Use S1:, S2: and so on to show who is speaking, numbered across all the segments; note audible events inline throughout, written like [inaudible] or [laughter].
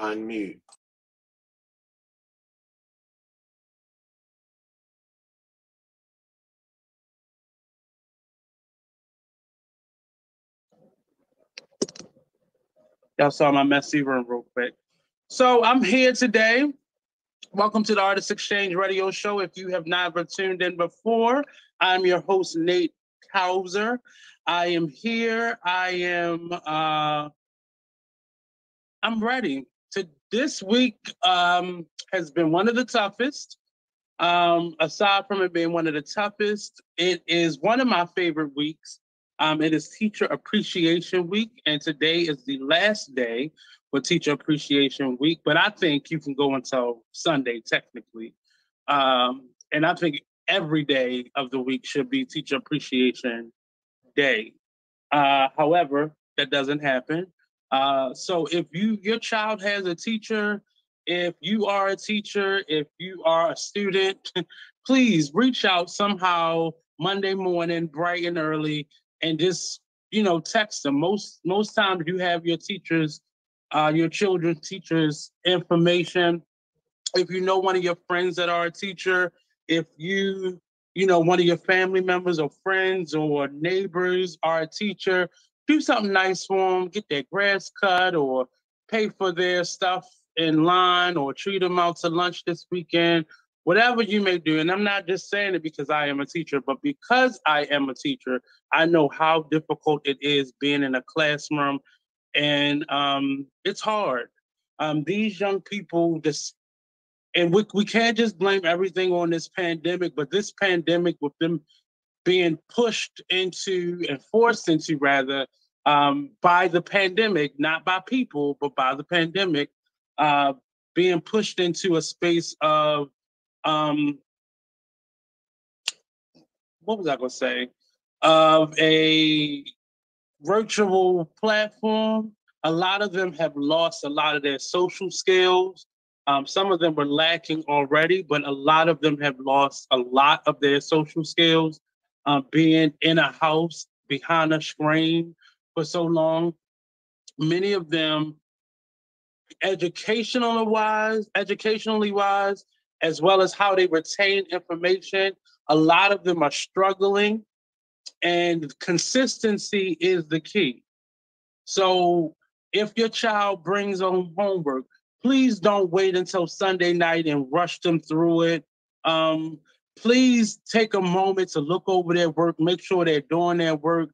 S1: Unmute.
S2: Y'all saw my messy room real quick. So I'm here today. Welcome to the Artist Exchange Radio Show. If you have never tuned in before, I'm your host, Nate Kauser. I am here. I am uh I'm ready. This week um has been one of the toughest. Um, aside from it being one of the toughest, it is one of my favorite weeks. Um, it is Teacher Appreciation Week, and today is the last day for Teacher Appreciation Week. But I think you can go until Sunday, technically. Um, and I think every day of the week should be Teacher Appreciation Day. Uh, however, that doesn't happen. Uh, so if you your child has a teacher, if you are a teacher, if you are a student, [laughs] please reach out somehow Monday morning, bright and early, and just you know text them. Most most times you have your teachers, uh, your children's teachers information. If you know one of your friends that are a teacher, if you you know one of your family members or friends or neighbors are a teacher, do something nice for them. Get their grass cut or pay for their stuff in line or treat them out to lunch this weekend whatever you may do. And I'm not just saying it because I am a teacher, but because I am a teacher, I know how difficult it is being in a classroom. And um, it's hard. Um, these young people just, and we, we can't just blame everything on this pandemic, but this pandemic with them being pushed into and forced into rather um, by the pandemic, not by people, but by the pandemic, uh, being pushed into a space of um, what was I going to say? Of a virtual platform. A lot of them have lost a lot of their social skills. Um, some of them were lacking already, but a lot of them have lost a lot of their social skills. Um, being in a house behind a screen for so long, many of them, educational wise, educationally wise, as well as how they retain information. A lot of them are struggling, and consistency is the key. So, if your child brings home homework, please don't wait until Sunday night and rush them through it. Um, please take a moment to look over their work, make sure they're doing their work,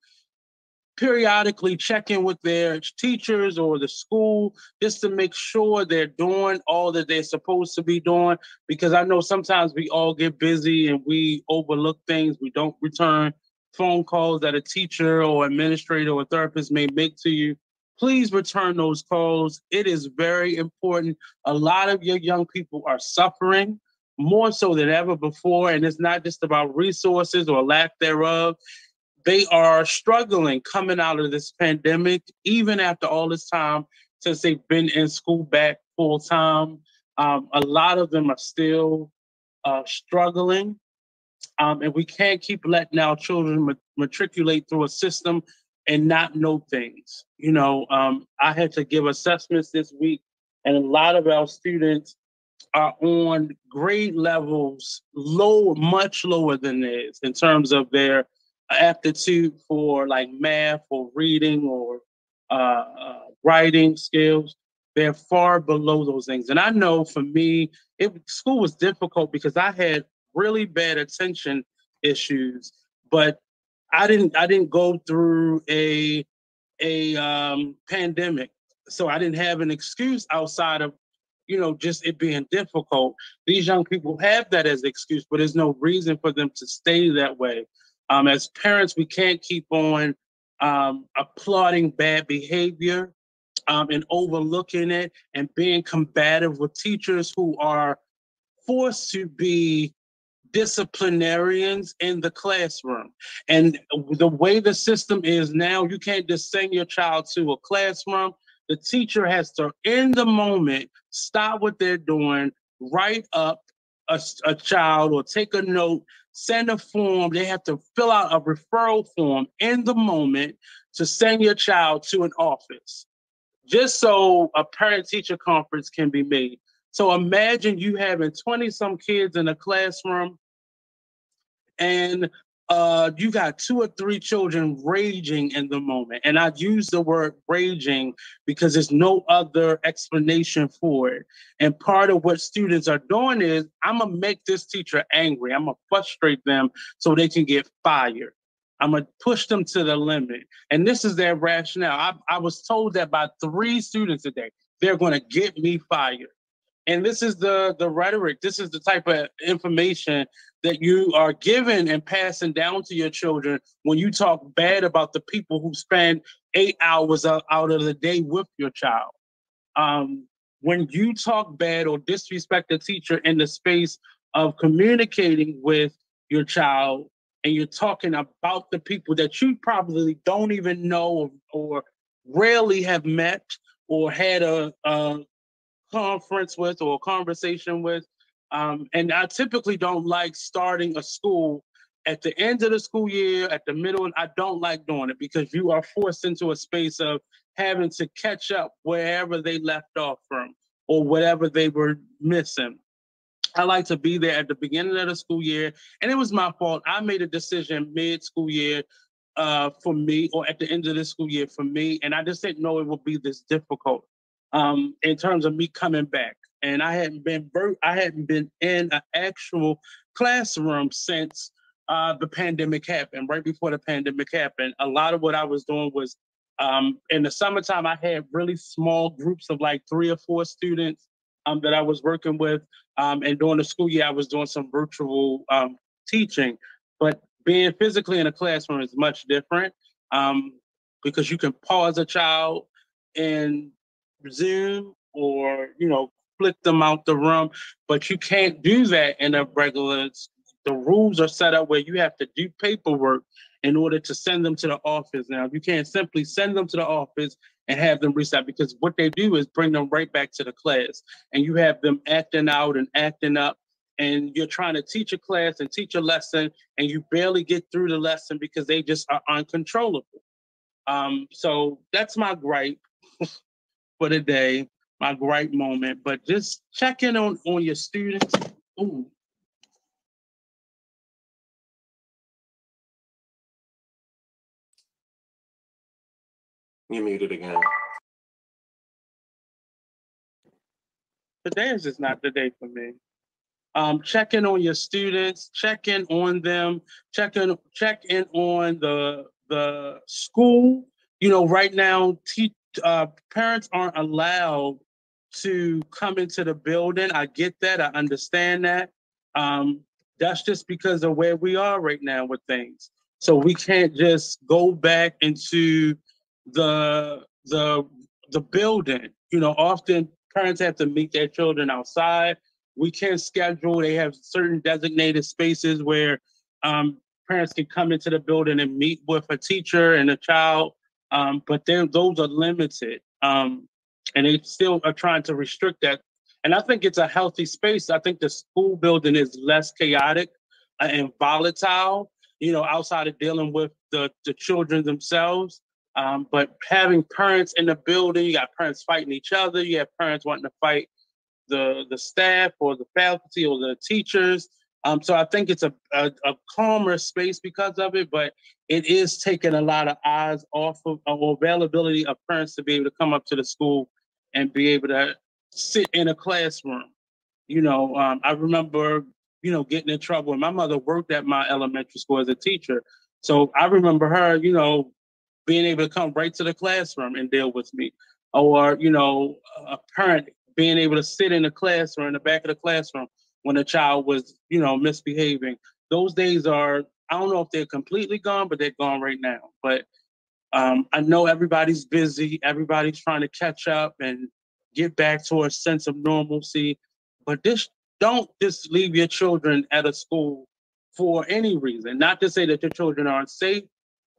S2: periodically check in with their teachers or the school just to make sure they're doing all that they're supposed to be doing. Because I know sometimes we all get busy and we overlook things. We don't return phone calls that a teacher or administrator or therapist may make to you. Please return those calls. It is very important. A lot of your young people are suffering more so than ever before. And it's not just about resources or lack thereof they are struggling coming out of this pandemic, even after all this time since they've been in school back full time. Um, a lot of them are still uh, struggling. Um, and we can't keep letting our children matriculate through a system and not know things. You know, um, I had to give assessments this week, and a lot of our students are on grade levels low, much lower than this in terms of their aptitude for like math or reading or uh, uh, writing skills, they're far below those things. And I know for me, it school was difficult because I had really bad attention issues, but I didn't I didn't go through a a um, pandemic. So I didn't have an excuse outside of, you know, just it being difficult. These young people have that as excuse, but there's no reason for them to stay that way. Um, as parents, we can't keep on um, applauding bad behavior um, and overlooking it and being combative with teachers who are forced to be disciplinarians in the classroom. And the way the system is now, you can't just send your child to a classroom. The teacher has to, in the moment, stop what they're doing, write up a, a child or take a note, send a form. They have to fill out a referral form in the moment to send your child to an office, just so a parent teacher conference can be made. So imagine you having 20 some kids in a classroom and uh, you got two or three children raging in the moment. And I use the word raging because there's no other explanation for it. And part of what students are doing is I'm going to make this teacher angry. I'm going to frustrate them so they can get fired. I'm going to push them to the limit. And this is their rationale. I, I was told that by three students today, they're going to get me fired. And this is the the rhetoric. This is the type of information that you are giving and passing down to your children when you talk bad about the people who spend eight hours out, of the day with your child. Um, when you talk bad or disrespect a teacher in the space of communicating with your child and you're talking about the people that you probably don't even know or, or rarely have met or had a, a conference with or conversation with um, and I typically don't like starting a school at the end of the school year, at the middle. I don't like doing it because you are forced into a space of having to catch up wherever they left off from or whatever they were missing. I like to be there at the beginning of the school year. And it was my fault. I made a decision mid school year uh, for me or at the end of the school year for me. And I just didn't know it would be this difficult um, in terms of me coming back and I hadn't been I hadn't been in an actual classroom since uh, the pandemic happened. Right before the pandemic happened, a lot of what I was doing was um, in the summertime. I had really small groups of like three or four students um, that I was working with, um, and during the school year, I was doing some virtual um, teaching. But being physically in a classroom is much different um, because you can pause a child in Zoom or you know split them out the room, but you can't do that in a regular. The rules are set up where you have to do paperwork in order to send them to the office. Now, you can't simply send them to the office and have them reset because what they do is bring them right back to the class, and you have them acting out and acting up. And you're trying to teach a class and teach a lesson, and you barely get through the lesson because they just are uncontrollable. Um, so that's my gripe [laughs] for the day my great moment, but just check in on, on your students. Ooh.
S1: You muted again.
S2: Today is just not the day for me. Um, check in on your students, check in on them, check in, check in on the the school. You know, right now, te- uh, parents aren't allowed to come into the building. I get that. I understand that. Um, that's just because of where we are right now with things. So we can't just go back into the the the building. You know, often parents have to meet their children outside. We can't schedule. They have certain designated spaces where um, parents can come into the building and meet with a teacher and a child, um, but those are limited. Um, and they still are trying to restrict that. And I think it's a healthy space. I think the school building is less chaotic uh, and volatile, you know, outside of dealing with the, the children themselves. Um, but having parents in the building, you got parents fighting each other, you have parents wanting to fight the the staff or the faculty or the teachers. Um, so I think it's a, a, a, calmer space because of it, but it is taking a lot of eyes off of availability of parents to be able to come up to the school and be able to sit in a classroom. You know, um, I remember, you know, getting in trouble. And my mother worked at my elementary school as a teacher. So I remember her, you know, being able to come right to the classroom and deal with me, or you know, a parent being able to sit in the classroom in the back of the classroom when a child was you know misbehaving. Those days are I don't know if they're completely gone, but they're gone right now. But um, I know everybody's busy. Everybody's trying to catch up and get back to a sense of normalcy. But this don't just leave your children at a school for any reason. Not to say that your children aren't safe,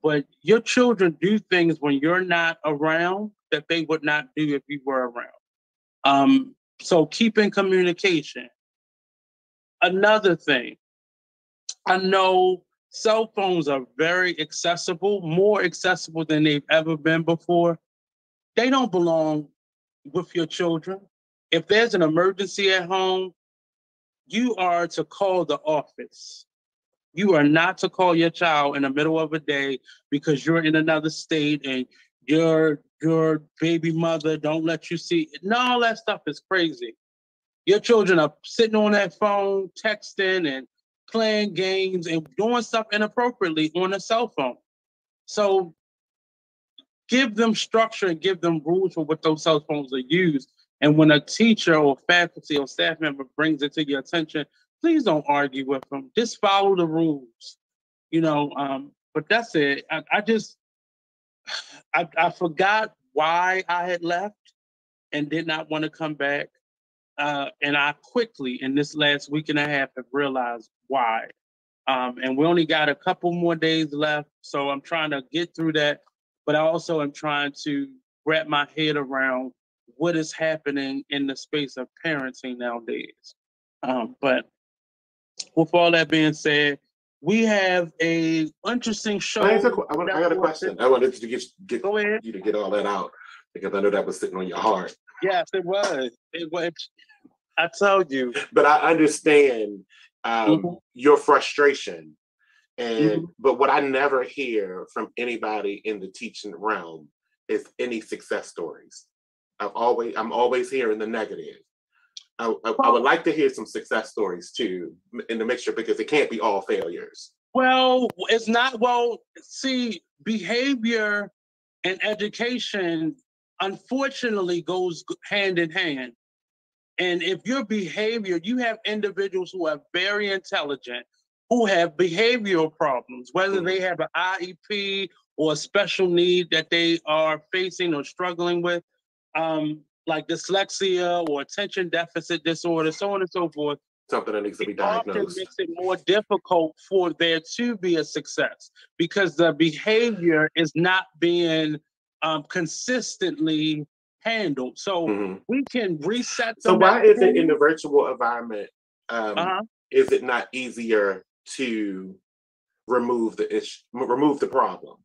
S2: but your children do things when you're not around that they would not do if you were around. Um, so keep in communication. Another thing, I know cell phones are very accessible, more accessible than they've ever been before. They don't belong with your children. If there's an emergency at home, you are to call the office. You are not to call your child in the middle of a day because you're in another state and your your baby mother don't let you see. No, all that stuff is crazy. Your children are sitting on that phone, texting and playing games and doing stuff inappropriately on a cell phone. So give them structure and give them rules for what those cell phones are used. And when a teacher or faculty or staff member brings it to your attention, please don't argue with them. Just follow the rules. You know, um, but that's it. I, I just I, I forgot why I had left and did not want to come back. Uh, and I quickly, in this last week and a half, have realized why. Um, and we only got a couple more days left. So I'm trying to get through that. But I also am trying to wrap my head around what is happening in the space of parenting nowadays. Um, but with all that being said, we have a interesting show.
S1: I, want, I got a question. I wanted to get, get
S2: Go ahead.
S1: you to get all that out because I know that was sitting on your heart.
S2: Yes, it was. It was. I told you.
S1: But I understand um, mm-hmm. your frustration, and mm-hmm. but what I never hear from anybody in the teaching realm is any success stories. I've always I'm always hearing the negative. I, I, I, would like to hear some success stories too in the mixture because it can't be all failures.
S2: Well, it's not. Well, see, behavior and education unfortunately goes hand in hand. And if your behavior, you have individuals who are very intelligent, who have behavioral problems, whether mm-hmm. they have an IEP or a special need that they are facing or struggling with. Um, like dyslexia or attention deficit disorder, so on and so forth.
S1: Something that needs to be diagnosed.
S2: Often makes it more difficult for there to be a success because the behavior is not being um, consistently handled. So mm-hmm. we can reset.
S1: So why is it in the virtual environment? Um, uh-huh. Is it not easier to remove the issue, remove the problem?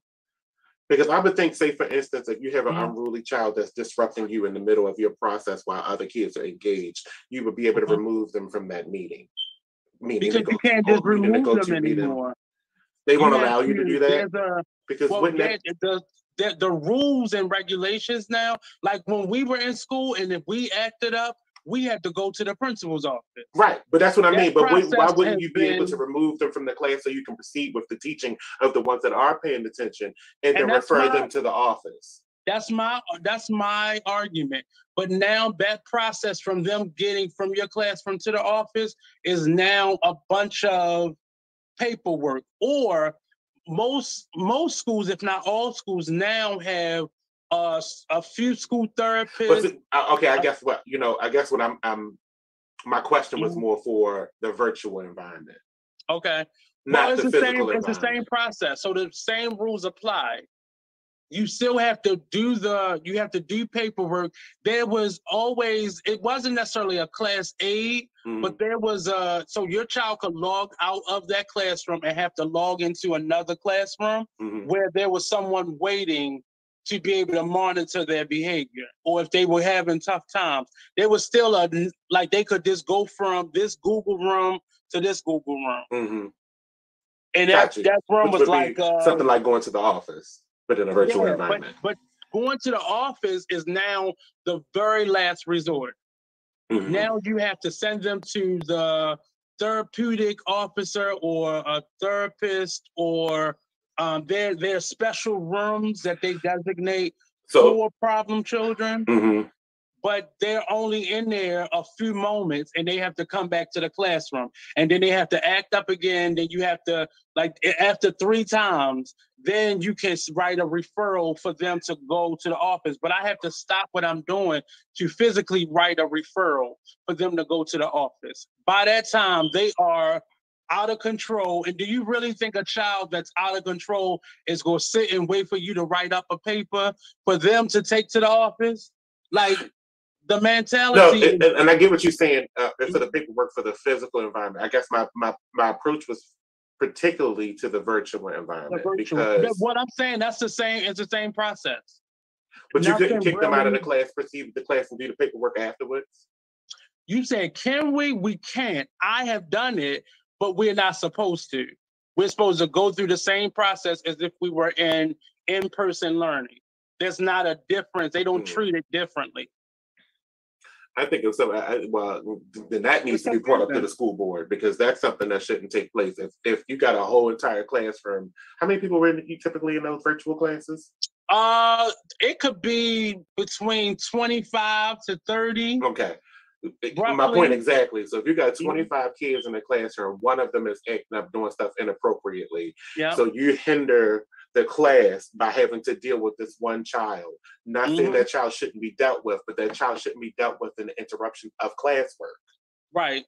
S1: Because I would think, say, for instance, if you have an mm-hmm. unruly child that's disrupting you in the middle of your process while other kids are engaged, you would be able to mm-hmm. remove them from that meeting.
S2: Meaning because you can't just remove them anymore.
S1: They won't allow you to do that. A, because
S2: well, wouldn't that, the, the, the rules and regulations now, like when we were in school, and if we acted up, we had to go to the principal's office.
S1: Right, but that's what I that mean. But why wouldn't you be been, able to remove them from the class so you can proceed with the teaching of the ones that are paying attention and, and then refer my, them to the office?
S2: That's my that's my argument. But now that process from them getting from your classroom to the office is now a bunch of paperwork. Or most most schools, if not all schools, now have uh, a few school therapists.
S1: Uh, okay, I guess what you know. I guess what I'm. I'm my question was mm-hmm. more for the virtual environment.
S2: Okay. Not well, it's the, the same. It's the same process. So the same rules apply. You still have to do the. You have to do paperwork. There was always. It wasn't necessarily a class aide, mm-hmm. but there was a. So your child could log out of that classroom and have to log into another classroom mm-hmm. where there was someone waiting to be able to monitor their behavior or if they were having tough times there was still a like they could just go from this google room to this google room mm-hmm. and that, that room Which was like uh,
S1: something like going to the office but in a virtual yeah, environment.
S2: but, but, going to the office is now the very last resort. Mm-hmm. now you have to send them to the therapeutic officer or a therapist or Um, there are special rooms that they designate so, for problem children. Mm-hmm. But they're only in there a few moments and they have to come back to the classroom. And then they have to act up again. Then you have to like after three times then you can write a referral for them to go to the office but i have to stop what i'm doing to physically write a referral for them to go to the office by that time they are out of control. And do you really think a child that's out of control is going to sit and wait for you to write up a paper for them to take to the office? Like the mentality.
S1: No, and, and I get what you're saying uh, for the paperwork for the physical environment. I guess my my my approach was particularly to the virtual environment the virtual. because
S2: what I'm saying that's the same. It's the same process.
S1: But you couldn't kick really, them out of the class, proceed the class, and do the paperwork afterwards.
S2: You said, "Can we? We can't." I have done it, but we're not supposed to. We're supposed to go through the same process as if we were in in-person learning. There's not a difference. They don't mm. treat it differently.
S1: I think it's so. I, well, then that needs to be brought up to the school board because that's something that shouldn't take place. If if you got a whole entire classroom, how many people were in, you typically in those virtual classes?
S2: Uh, it could be between twenty five to thirty.
S1: Okay. Roughly. My point exactly. So if you got 25 kids in the classroom, one of them is acting up doing stuff inappropriately. Yeah. So you hinder the class by having to deal with this one child. Not mm-hmm. saying that child shouldn't be dealt with, but that child shouldn't be dealt with in the interruption of classwork.
S2: Right.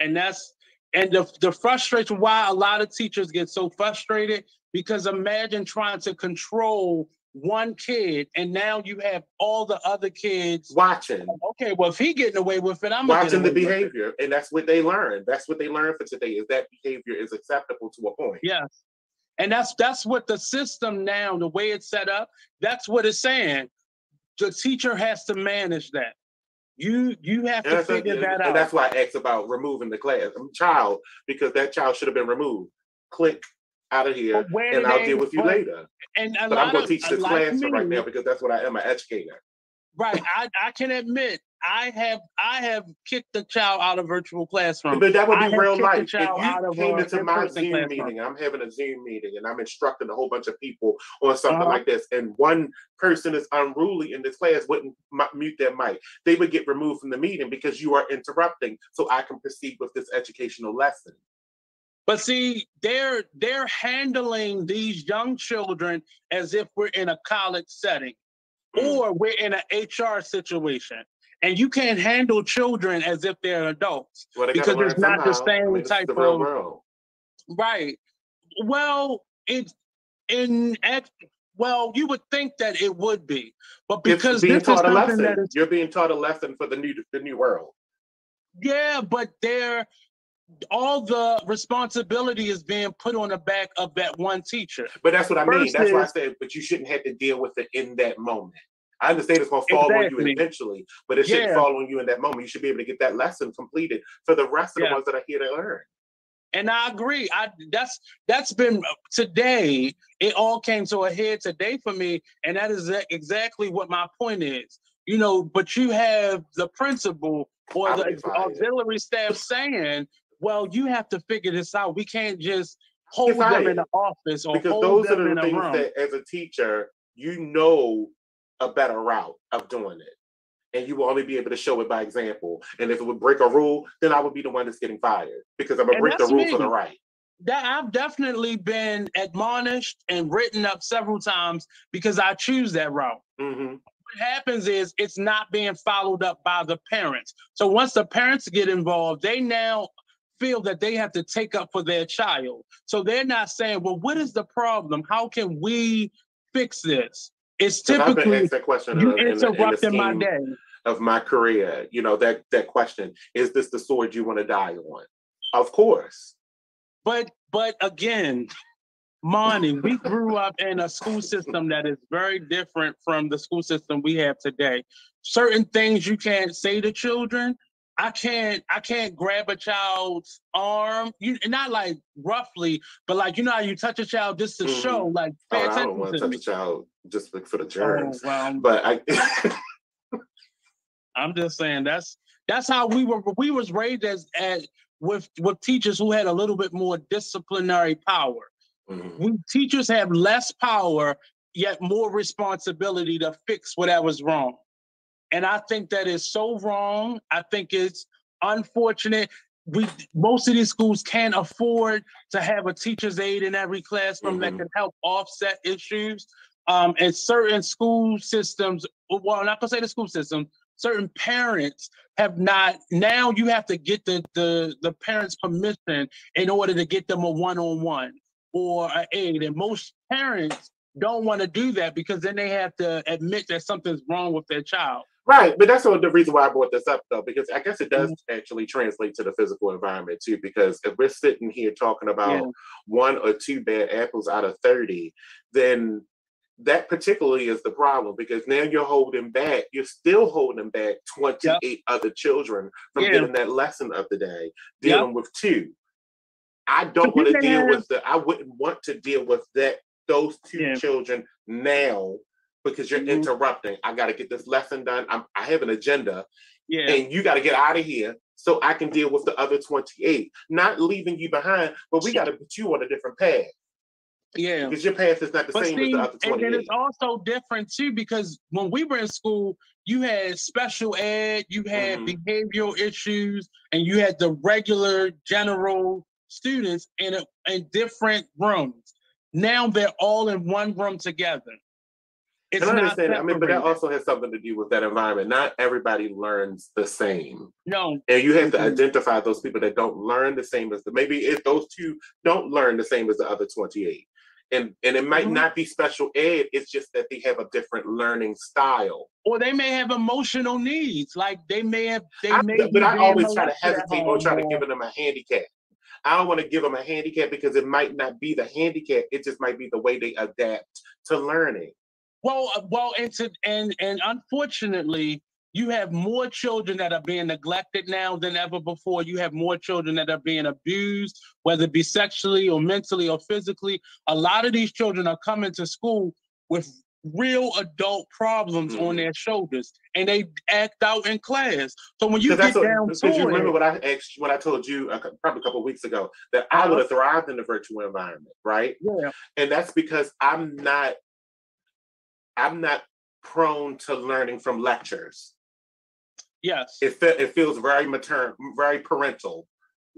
S2: And that's and the, the frustration why a lot of teachers get so frustrated because imagine trying to control one kid and now you have all the other kids
S1: watching.
S2: Okay, well if he getting away with it, I'm
S1: watching the behavior, and that's what they learn. That's what they learn for today is that behavior is acceptable to a point.
S2: Yes. And that's that's what the system now, the way it's set up, that's what it's saying. The teacher has to manage that. You you have and to figure that
S1: and
S2: out.
S1: And that's why I asked about removing the class um, child because that child should have been removed. Click out of here, and I'll deal with you but, later. And but I'm going to teach this class right now because that's what I am, an educator.
S2: Right. I, I can admit I have I have kicked the child out of virtual classroom.
S1: But that would be real life. If you came into my Zoom classroom. meeting, I'm having a Zoom meeting, and I'm instructing a whole bunch of people on something uh-huh. like this, and one person is unruly in this class, wouldn't mute their mic, they would get removed from the meeting because you are interrupting, so I can proceed with this educational lesson.
S2: But see, they're they're handling these young children as if we're in a college setting mm. or we're in an HR situation and you can't handle children as if they're adults well, because it's not the same I mean, type the of world. right. Well, it's in well, you would think that it would be, but because
S1: being taught a lesson, is, you're being taught a lesson for the new the new world.
S2: Yeah, but they're all the responsibility is being put on the back of that one teacher.
S1: But that's what I mean. That's why I said, but you shouldn't have to deal with it in that moment. I understand it's going to fall exactly. on you eventually, but it shouldn't fall on you in that moment. You should be able to get that lesson completed for the rest of yeah. the ones that are here to learn.
S2: And I agree. I that's that's been uh, today. It all came to a head today for me, and that is exactly what my point is. You know, but you have the principal or the auxiliary staff saying, "Well, you have to figure this out. We can't just hold them in the office or because those are the things that,
S1: as a teacher, you know a better route of doing it. And you will only be able to show it by example. And if it would break a rule, then I would be the one that's getting fired because I'm gonna break the rule me. for the right.
S2: That I've definitely been admonished and written up several times because I choose that route. Mm-hmm. What happens is it's not being followed up by the parents. So once the parents get involved, they now feel that they have to take up for their child. So they're not saying, well, what is the problem? How can we fix this? It's typically
S1: that question you in, interrupting in my day of my career. You know that that question: Is this the sword you want to die on? Of course.
S2: But but again, Monty, we grew up in a school system that is very different from the school system we have today. Certain things you can't say to children. I can't I can't grab a child's arm. You not like roughly, but like you know how you touch a child just to mm-hmm. show like pay oh,
S1: I don't want to touch me. A child just for the oh, germs. Oh, well, but I [laughs]
S2: I'm just saying that's that's how we were we was raised as as with with teachers who had a little bit more disciplinary power. Mm-hmm. We teachers have less power, yet more responsibility to fix whatever's wrong. And I think that is so wrong. I think it's unfortunate. We most of these schools can't afford to have a teacher's aide in every classroom mm-hmm. that can help offset issues. Um, and certain school systems, well, I'm not gonna say the school system, certain parents have not now you have to get the the, the parents permission in order to get them a one-on-one or an aide. And most parents don't want to do that because then they have to admit that something's wrong with their child.
S1: Right, but that's the reason why I brought this up, though, because I guess it does mm-hmm. actually translate to the physical environment too. Because if we're sitting here talking about yeah. one or two bad apples out of thirty, then that particularly is the problem because now you're holding back, you're still holding back 28 yep. other children from yeah. getting that lesson of the day, dealing yep. with two. I don't want to deal with the, I wouldn't want to deal with that, those two yeah. children now because you're mm-hmm. interrupting. I got to get this lesson done. I'm, I have an agenda. Yeah. And you got to get out of here so I can deal with the other 28. Not leaving you behind, but we got to put you on a different path.
S2: Yeah.
S1: Because your path is not the but same see, as the other 28.
S2: And it's also different too, because when we were in school, you had special ed, you had mm-hmm. behavioral issues, and you had the regular general students in a, in different rooms. Now they're all in one room together.
S1: It's and I understand. I mean, but that also has something to do with that environment. Not everybody learns the same.
S2: No.
S1: And you have to mm-hmm. identify those people that don't learn the same as the maybe if those two don't learn the same as the other 28. And and it might mm-hmm. not be special ed, it's just that they have a different learning style.
S2: Or they may have emotional needs. Like they may have they I, may
S1: but I always try to hesitate on trying to give them a handicap. I don't want to give them a handicap because it might not be the handicap. It just might be the way they adapt to learning.
S2: Well, uh, well, and a, and and unfortunately, you have more children that are being neglected now than ever before. You have more children that are being abused, whether it be sexually or mentally or physically. A lot of these children are coming to school with real adult problems mm-hmm. on their shoulders, and they act out in class. So when you get what, down
S1: to you remember what I asked, what I told you a, probably a couple weeks ago that I would have thrived in the virtual environment, right?
S2: Yeah,
S1: and that's because I'm not I'm not prone to learning from lectures.
S2: Yes.
S1: It fe- it feels very maternal, very parental,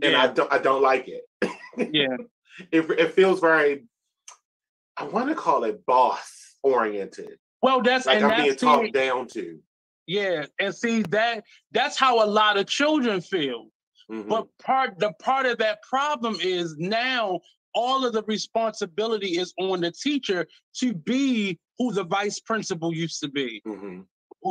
S1: and yeah. I don't I don't like it. [laughs]
S2: yeah.
S1: It it feels very I want to call it boss oriented.
S2: Well, that's
S1: like
S2: I'm
S1: that's being talked down to.
S2: Yeah, and see that that's how a lot of children feel. Mm-hmm. But part the part of that problem is now all of the responsibility is on the teacher to be who the vice principal used to be. Mm-hmm.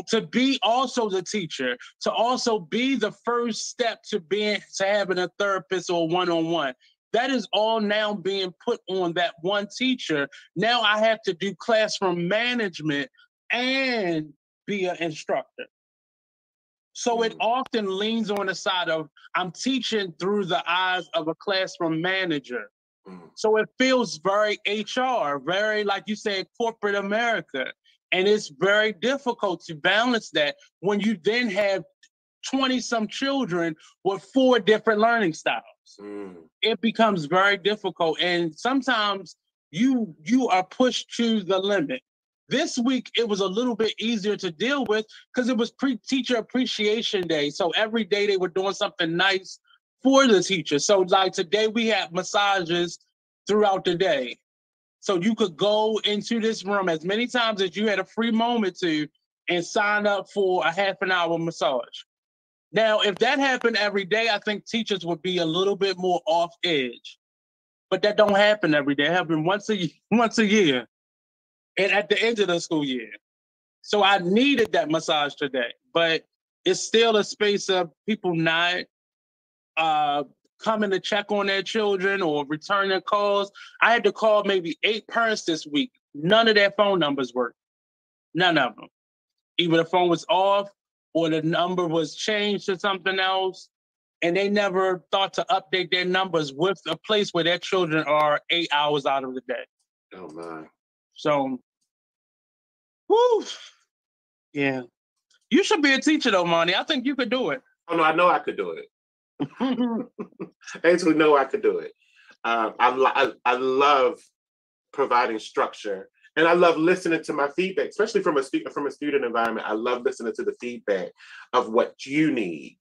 S2: To be also the teacher, to also be the first step to being to having a therapist or one on one. That is all now being put on that one teacher. Now I have to do classroom management and be an instructor. So it often leans on the side of I'm teaching through the eyes of a classroom manager. Mm-hmm. So it feels very HR, very, like you said, corporate America. And it's very difficult to balance that when you then have 20 some children with four different learning styles. Mm. It becomes very difficult. And sometimes you you are pushed to the limit. This week it was a little bit easier to deal with because it was pre-teacher appreciation day. So every day they were doing something nice for the teacher. So like today we had massages throughout the day. So you could go into this room as many times as you had a free moment to and sign up for a half an hour massage. Now, if that happened every day, I think teachers would be a little bit more off edge. But that don't happen every day. It once a [laughs] once a year, and at the end of the school year. So I needed that massage today, but it's still a space of people not uh, coming to check on their children or return their calls. I had to call maybe eight parents this week. None of their phone numbers worked. None of them. Either the phone was off or the number was changed to something else. And they never thought to update their numbers with a place where their children are eight hours out of the day.
S1: Oh my.
S2: So, whoo, yeah. You should be a teacher though, Monty. I think you could do it.
S1: Oh no, I know I could do it. [laughs] Actually know I could do it. Um, I, I I love providing structure and I love listening to my feedback, especially from a stu- from a student environment. I love listening to the feedback of what you need.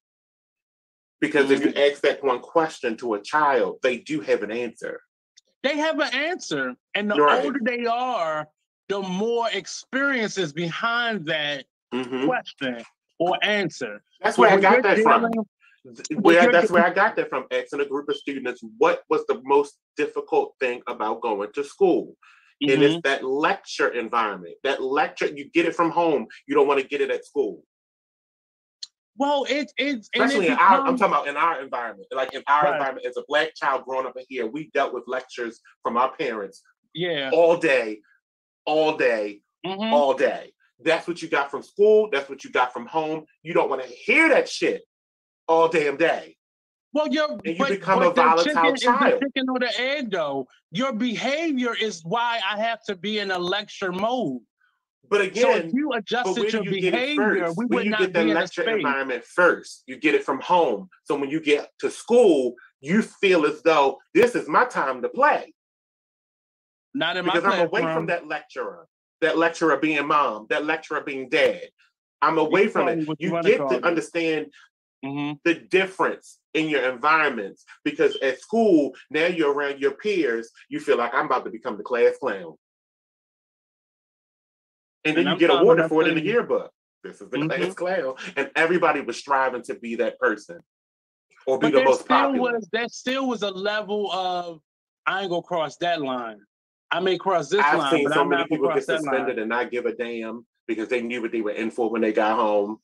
S1: Because mm-hmm. if you mm-hmm. ask that one question to a child, they do have an answer.
S2: They have an answer. And the right. older they are, the more experiences behind that mm-hmm. question or answer.
S1: That's so where I got that dealing, from. Where that's where I got that from. Asking a group of students, what was the most difficult thing about going to school? Mm-hmm. And it's mm-hmm. that lecture environment. That lecture, you get it from home. You don't want to get it at school.
S2: Well, it, it's
S1: especially it in our. I'm talking about in our environment. Like in our right. environment, as a black child growing up here, we dealt with lectures from our parents.
S2: Yeah.
S1: All day, all day, mm-hmm. all day. That's what you got from school. That's what you got from home. You don't want to hear that shit all damn day.
S2: Well, you're
S1: and you but, become but a volatile chicken child.
S2: Is the chicken or the egg, though. Your behavior is why I have to be in a lecture mode.
S1: But again, so
S2: if you adjusted your you behavior, we would not
S1: get that lecture environment first. You get it from home. So when you get to school, you feel as though this is my time to play.
S2: Not in
S1: because
S2: my because
S1: I'm away from that lecturer, that lecturer being mom, that lecturer being dad. I'm away you from it. You, you get to understand mm-hmm. the difference in your environments because at school now you're around your peers. You feel like I'm about to become the class clown and then and you I'm get awarded for it in the yearbook. This is the mm-hmm. class clown, and everybody was striving to be that person or be but the most popular.
S2: Was, that still was a level of I ain't gonna cross that line. I may cross this
S1: I've
S2: line.
S1: I've seen
S2: so
S1: many people get suspended and not give a damn because they knew what they were in for when they got home.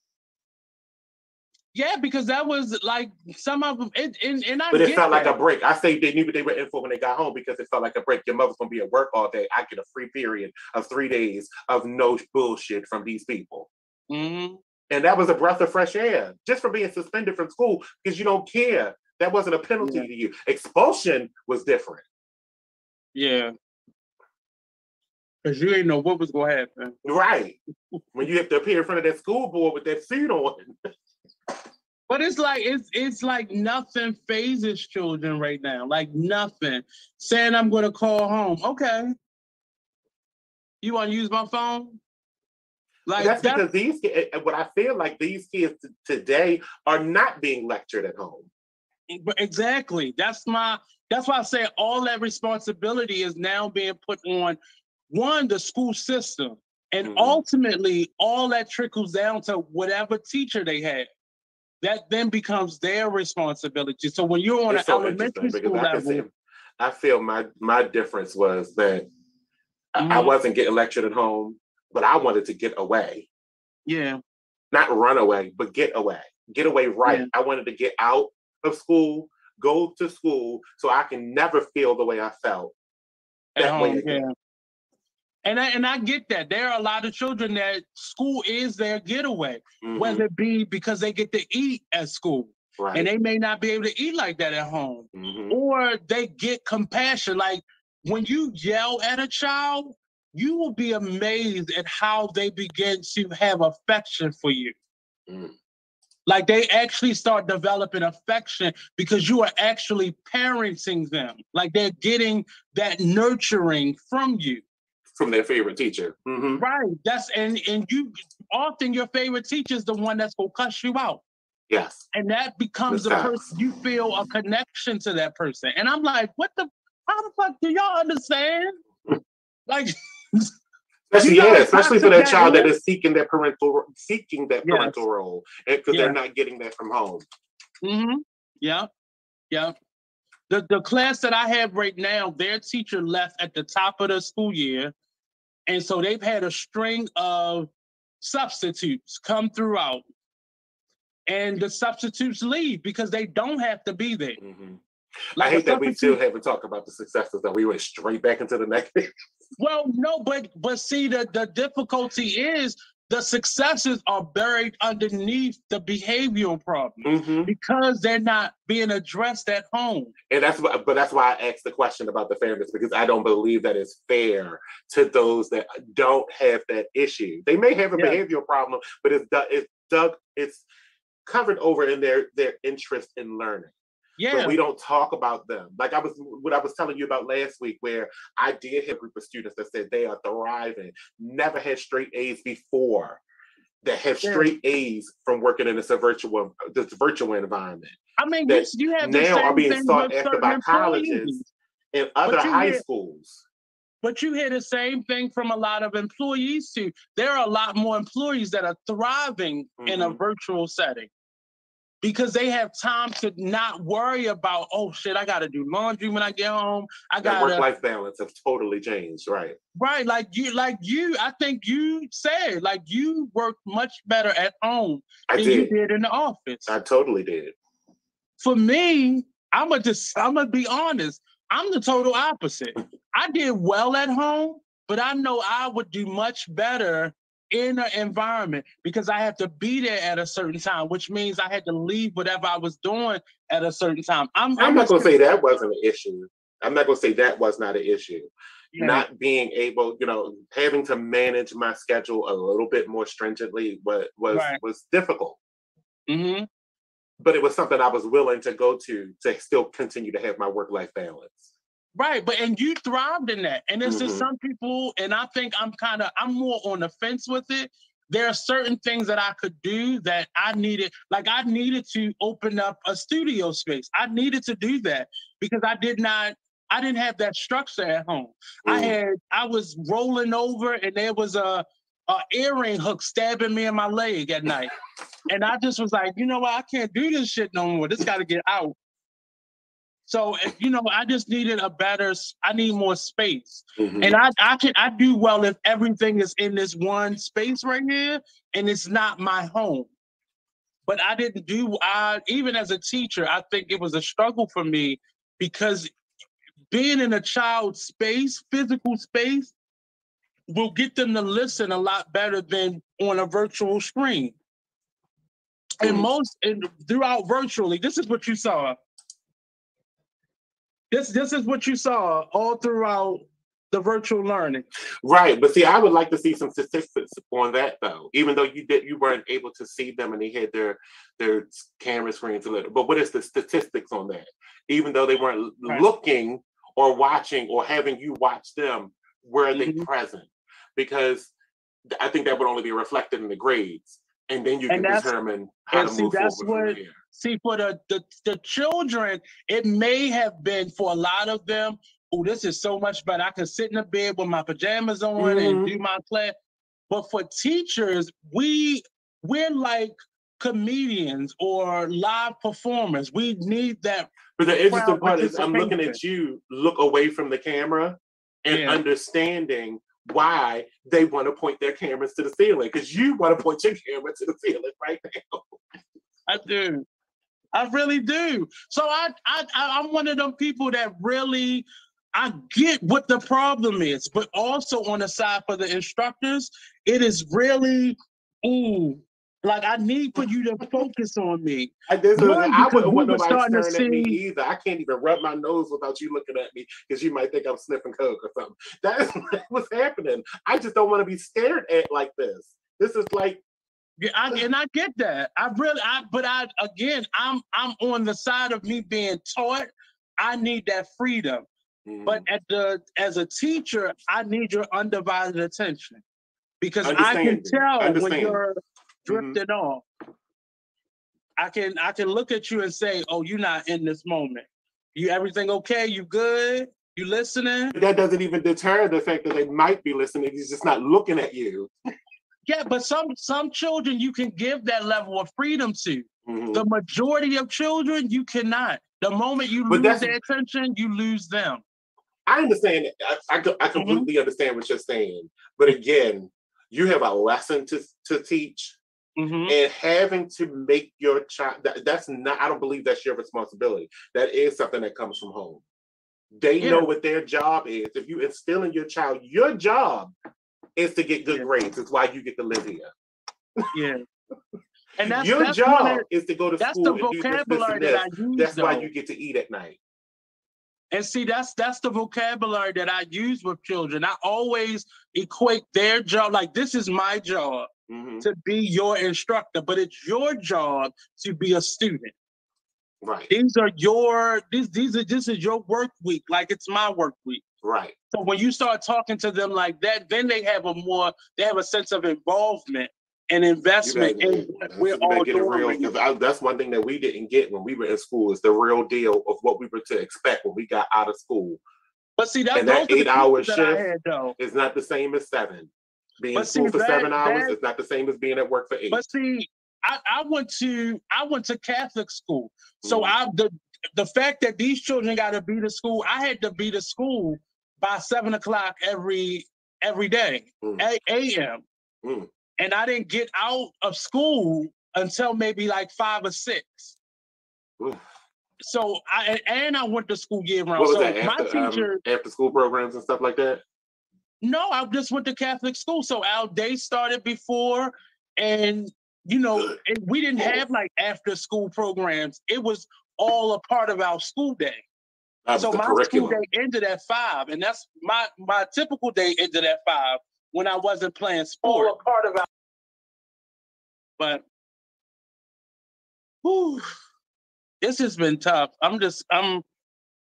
S2: Yeah, because that was like some of them, and, and, and I.
S1: But it felt
S2: that.
S1: like a break. I say they knew what they were in for when they got home because it felt like a break. Your mother's gonna be at work all day. I get a free period of three days of no bullshit from these people.
S2: Mm-hmm.
S1: And that was a breath of fresh air just for being suspended from school because you don't care. That wasn't a penalty yeah. to you. Expulsion was different.
S2: Yeah. Because you didn't know what was going to happen.
S1: Right. when you have to appear in front of that school board with that suit on. [laughs]
S2: But it's like it's it's like nothing fazes children right now. Like nothing. Saying I'm gonna call home. Okay. You want to use my phone?
S1: Like that's, that's because these what I feel like these kids today are not being lectured at home.
S2: Exactly. That's my that's why I say all that responsibility is now being put on one, the school system. And mm-hmm. ultimately, all that trickles down to whatever teacher they have that then becomes their responsibility. So when you're on it's an so elementary school level,
S1: I feel my my difference was that mm-hmm. I, I wasn't getting lectured at home, but I wanted to get away.
S2: Yeah.
S1: Not run away, but get away. Get away right. Yeah. I wanted to get out of school, go to school, so I can never feel the way I felt.
S2: That home, way again. And I, and I get that. There are a lot of children that school is their getaway, mm-hmm. whether it be because they get to eat at school. Right. And they may not be able to eat like that at home. Mm-hmm. Or they get compassion. Like when you yell at a child, you will be amazed at how they begin to have affection for you. Mm. Like they actually start developing affection because you are actually parenting them. Like they're getting that nurturing from you
S1: from their favorite teacher. Mm-hmm.
S2: Right. That's and and you often your favorite teacher is the one that's gonna cuss you out.
S1: Yes.
S2: And that becomes the person you feel a connection to that person. And I'm like, what the how the fuck do y'all understand? [laughs] like
S1: Especially, yeah, especially for that child that is seeking that parental seeking that parental yes. role. because yeah. they're not getting that from home.
S2: Mm-hmm. Yeah. Yeah. The, the class that I have right now, their teacher left at the top of the school year and so they've had a string of substitutes come throughout. And the substitutes leave because they don't have to be there.
S1: Mm-hmm. Like I hate that we still haven't talked about the successes that we went straight back into the negative. [laughs]
S2: well, no, but but see the the difficulty is the successes are buried underneath the behavioral problems mm-hmm. because they're not being addressed at home.
S1: And that's what, but that's why I asked the question about the fairness because I don't believe that it's fair to those that don't have that issue. They may have a yeah. behavioral problem, but it's it's dug it's covered over in their their interest in learning.
S2: Yeah.
S1: But we don't talk about them. Like I was what I was telling you about last week, where I did have a group of students that said they are thriving, never had straight A's before, that have
S2: Yeah.
S1: straight A's from working in this virtual this virtual environment.
S2: I mean,
S1: that
S2: you, have
S1: now are being sought after by colleges and other high
S2: hear-
S1: schools.
S2: But you hear the same thing from a lot of employees too. There are a lot more employees that are thriving in a
S1: Mhm.
S2: virtual setting because they have time to not worry about, oh shit, I gotta do laundry when I get home. I gotta
S1: work-life balance have totally changed, right?
S2: right, like you, like you. I think you said like you work much better at home
S1: I
S2: than
S1: did.
S2: you did in the office.
S1: I totally did.
S2: For me, I'm gonna just I'm gonna be honest. I'm the total opposite. [laughs] I did well at home, but I know I would do much better in an environment because I have to be there at a certain time, which means I had to leave whatever I was doing at a certain time. I'm,
S1: I'm not gonna say that wasn't an issue. I'm not gonna say that was not an issue.
S2: Yeah.
S1: Not being able, you know, having to manage my schedule a little bit more stringently was was
S2: Right.
S1: was difficult.
S2: Mhm.
S1: But it was something I was willing to go to to still continue to have my work-life balance.
S2: Right, but and you thrived in that. And it's just
S1: Mhm.
S2: some people, and I think I'm kind of I'm more on the fence with it. There are certain things that I could do that I needed, like I needed to open up a studio space. I needed to do that because I did not, I didn't have that structure at home. I
S1: Mm.
S2: had, I was rolling over and there was a, a earring hook stabbing me in my leg at night. and I just was like, you know what, I can't do this shit no more. This got to get out. So you know, I just needed a better. I need more space,
S1: Mhm.
S2: and I I can I do well if everything is in this one space right here, and it's not my home. But I didn't do. I even as a teacher, I think it was a struggle for me because being in a child's space, physical space, will get them to listen a lot better than on a virtual screen. And
S1: Mhm.
S2: most and throughout virtually, this is what you saw. This this is what you saw all throughout the virtual learning.
S1: Right, but see, I would like to see some statistics on that though. Even though you did, you weren't able to see them, and they had their their camera screens a little. But what is the statistics on that? Even though they weren't
S2: Right.
S1: looking or watching or having you watch them, were they
S2: Mhm.
S1: present? Because I think that would only be reflected in the grades, and then you
S2: And
S1: can determine how
S2: and
S1: to
S2: see,
S1: move
S2: that's
S1: forward
S2: what-
S1: from here.
S2: See, for the, the the children, it may have been for a lot of them. Oh, this is so much better. I can sit in the bed with my pajamas on and
S1: Mhm.
S2: do my class. But for teachers, we we're like comedians or live performers. We need that.
S1: But the interesting part is, I'm looking at you look away from the camera and
S2: Yeah.
S1: understanding why they want to point their cameras to the ceiling because you want to point your camera to the ceiling right now.
S2: I do. I really do. So I, I, I'm one of them people that really I get what the problem is, but also on the side for the instructors, it is really ooh, like I need for you to focus on me.
S1: I, this is,
S2: One,
S1: I wouldn't want nobody
S2: to
S1: staring at me either. I can't even rub my nose without you looking at me because you might think I'm sniffing coke or something. That's [laughs] what's happening. I just don't want to be stared at like this. This is like
S2: Yeah, I, and I get that. I really, I but I again, I'm I'm on the side of me being taught. I need that freedom.
S1: mm,
S2: But at the as a teacher, I need your undivided attention because I can tell when
S1: Understand. Mm-hmm.
S2: drifting off. I can I can look at you and say, "Oh, you're not in this moment. You everything okay? You good? You listening?"
S1: That doesn't even deter the fact that they might be listening. He's just not looking at you.
S2: Yeah, but some some children you can give that level of freedom to.
S1: Mhm.
S2: The majority of children you cannot. The moment you
S1: But
S2: lose their attention, you lose them.
S1: I understand. I, I, I completely understand what you're saying. But again, you have a lesson to, to teach,
S2: Mhm.
S1: and having to make your child. That, that's not. I don't believe that's your responsibility. That is something that comes from home. They
S2: Yeah.
S1: know what their job is. If you instill in your child, your job is to get good
S2: Yeah.
S1: grades. It's why you get to live here.
S2: Yeah. And that's
S1: your
S2: that's
S1: job is to go to
S2: that's
S1: school
S2: the
S1: do this, this,
S2: vocabulary that I use.
S1: That's why you get to eat at night.
S2: And see, that's that's the vocabulary that I use with children. I always equate their job like this is my job
S1: Mhm.
S2: to be your instructor, but it's your job to be a student.
S1: Right.
S2: These are your these these are this is your work week, like it's my work week.
S1: Right.
S2: So when you start talking to them like that, then they have a more they have a sense of involvement and investment in what we're all doing.
S1: Real, I, that's one thing that we didn't get when we were in school is the real deal of what we were to expect when we got out of school.
S2: But see, that,
S1: and that eight hour shift is not the same as seven. Being in school see, for that, seven hours that, is not the same as being at work for eight.
S2: But see, I, I went to I went to Catholic school, so mm. I the the fact that these children got to be to school, I had to be to school by seven o'clock every every day, mm. a.m. Mm. And I didn't get out of school until maybe like five or six. So I and I went to school year round. so
S1: after, my um, teacher um, after school programs and stuff like that.
S2: No, I just went to Catholic school. So our day started before, and you know, [clears throat] and we didn't have like after school programs. It was all a part of our school day. so my curriculum. school day ended at five, and that's my my typical day ended at five when I wasn't playing sport. All a part of our. But, whew, this has been tough. I'm just I'm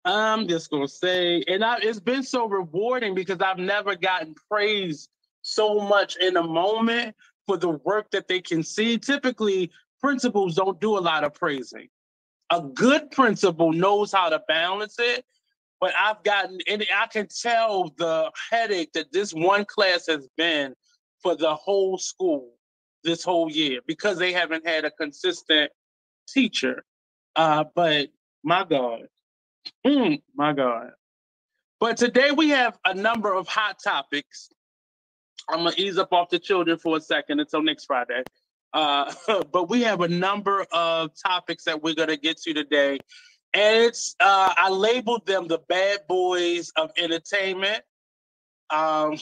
S2: I'm just gonna say, and I, it's been so rewarding because I've never gotten praised so much in a moment for the work that they can see. Typically, principals don't do a lot of praising. A good principal knows how to balance it, but I've gotten, and I can tell the headache that this one class has been for the whole school this whole year because they haven't had a consistent teacher. Uh, but my God, mm, my God. But today we have a number of hot topics I'm gonna ease up off the children for a second until next Friday. Uh, [laughs] but we have a number of topics that we're gonna get to today, and it's uh, I labeled them the bad boys of entertainment. Um,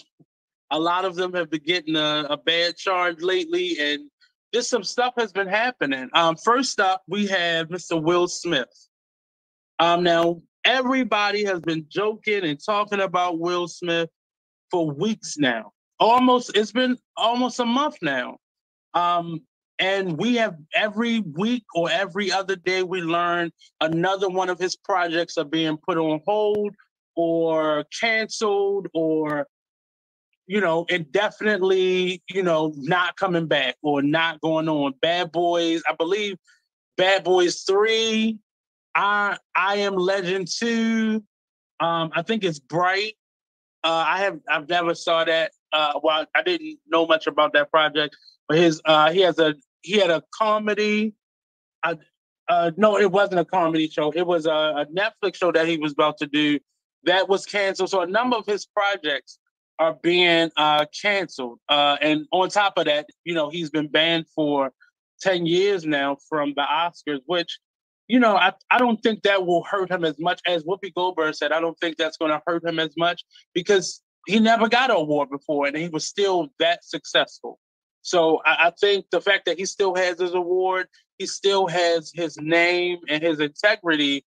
S2: a lot of them have been getting a, a bad charge lately, and just some stuff has been happening. Um, first up, we have Mr. Will Smith. Um, now everybody has been joking and talking about Will Smith for weeks now. Almost it's been almost a month now. Um and we have every week or every other day we learn another one of his projects are being put on hold or canceled or you know indefinitely you know not coming back or not going on. Bad boys i believe bad boys 3 i i am legend 2 um i think it's bright uh i have i've never saw that uh, well, I didn't know much about that project, but his uh, he has a he had a comedy. Uh, no, it wasn't a comedy show. It was a, a Netflix show that he was about to do that was canceled. So a number of his projects are being uh, canceled. Uh, and on top of that, you know, he's been banned for 10 years now from the Oscars, which, you know, I, I don't think that will hurt him as much as Whoopi Goldberg said. I don't think that's going to hurt him as much because he never got an award before, and he was still that successful. So I, I, think the fact that he still has his award, he still has his name and his integrity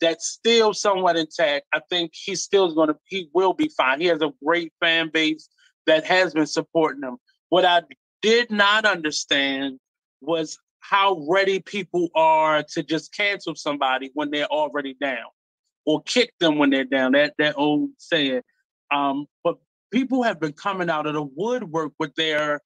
S2: that's still somewhat intact. I think he still is going to, he will be fine. He has a great fan base that has been supporting him. What I did not understand was how ready people are to just cancel somebody when they're already down or kick them when they're down. That that old saying. Um, but people have been coming out of the woodwork with their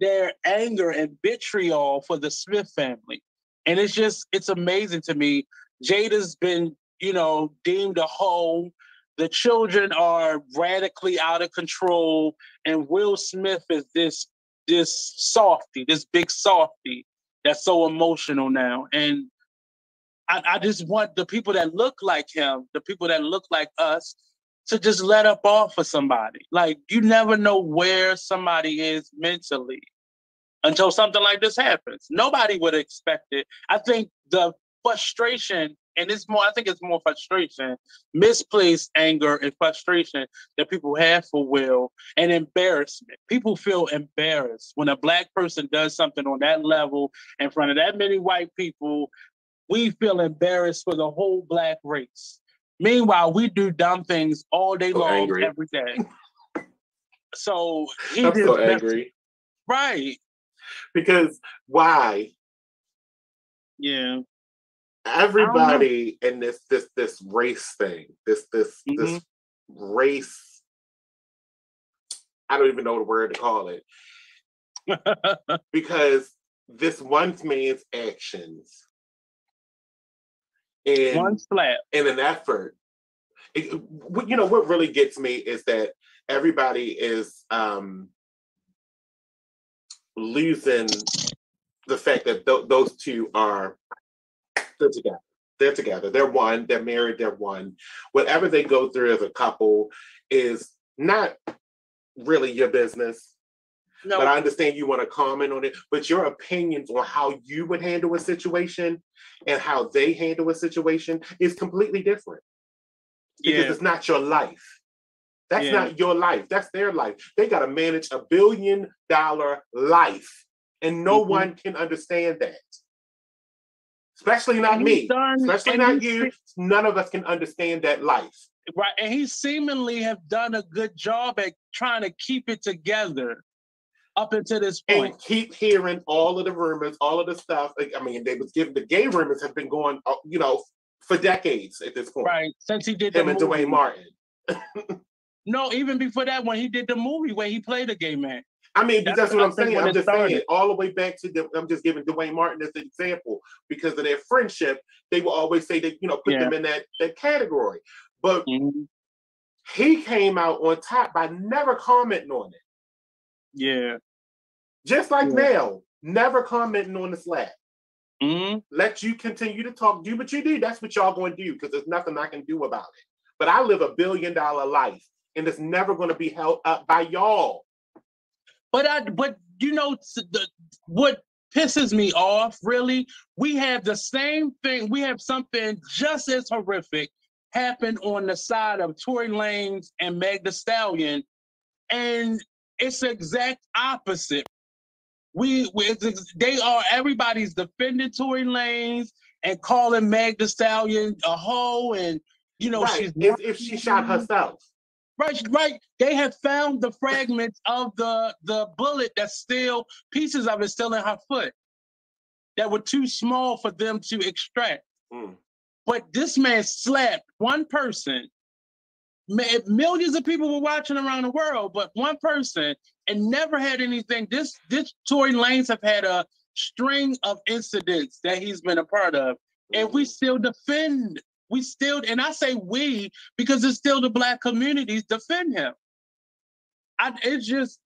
S2: their anger and vitriol for the Smith family. And it's just, it's amazing to me. Jada's been, you know, deemed a hoe. The children are radically out of control. And Will Smith is this this softy, this big softy that's so emotional now. And I, I just want the people that look like him, the people that look like us, to just let up off for somebody. Like you never know where somebody is mentally until something like this happens. Nobody would expect it. I think the frustration, and it's more, I think it's more frustration, misplaced anger and frustration that people have for Will and embarrassment. People feel embarrassed when a black person does something on that level in front of that many white people. We feel embarrassed for the whole black race. Meanwhile, we do dumb things all day so long, angry. every day. [laughs] So he
S1: I'm so angry.
S2: Right.
S1: Because why?
S2: Yeah.
S1: Everybody in this this this race thing, this this mm-hmm. this race. I don't even know the word to call it. [laughs] because this one man's actions in
S2: one slap
S1: in an effort. It, you know what really gets me is that everybody is um losing the fact that th- those two are they're together. They're together. They're one. They're married. They're one. Whatever they go through as a couple is not really your business. No. But I understand you want to comment on it. But your opinions on how you would handle a situation and how they handle a situation is completely different. Because yeah. it's not your life. That's yeah. not your life. That's their life. They got to manage a billion dollar life. And no mm-hmm. one can understand that. Especially not me. Done, Especially not you. None of us can understand that life.
S2: Right. And he seemingly have done a good job at trying to keep it together up until this point.
S1: And keep hearing all of the rumors, all of the stuff. I mean, they was given the gay rumors have been going, uh, you know, for decades at this point.
S2: Right. Since he did
S1: him and Duane Martin. [laughs]
S2: no, even before that, when he did the movie where he played a gay man.
S1: I mean, that's, that's what I'm saying. I'm just started. saying all the way back to the. I'm just giving Duane Martin as an example because of their friendship. They will always say that you know put yeah. them in that that category, but mm-hmm. he came out on top by never commenting on it.
S2: Yeah,
S1: just like yeah. now, never commenting on the slap. Mm-hmm. Let you continue to talk, do what you do. That's what y'all going to do because there's nothing I can do about it. But I live a billion dollar life, and it's never going to be held up by y'all.
S2: But I, but you know, the what pisses me off really, we have the same thing. We have something just as horrific happen on the side of Tory Lanez and Meg The Stallion, and it's the exact opposite. We, we they are everybody's defending Tory Lanez and calling Meg The Stallion a hoe, and you know
S1: right.
S2: she's
S1: if, if she shot herself.
S2: Right, right. They have found the fragments of the the bullet that's still pieces of it still in her foot that were too small for them to extract. Mm. But this man slapped one person. Millions of people were watching around the world, but one person and never had anything. This this Tory Lanez have had a string of incidents that he's been a part of, and we mm. still defend we still, and I say we because it's still the black communities defend him. I, it's just,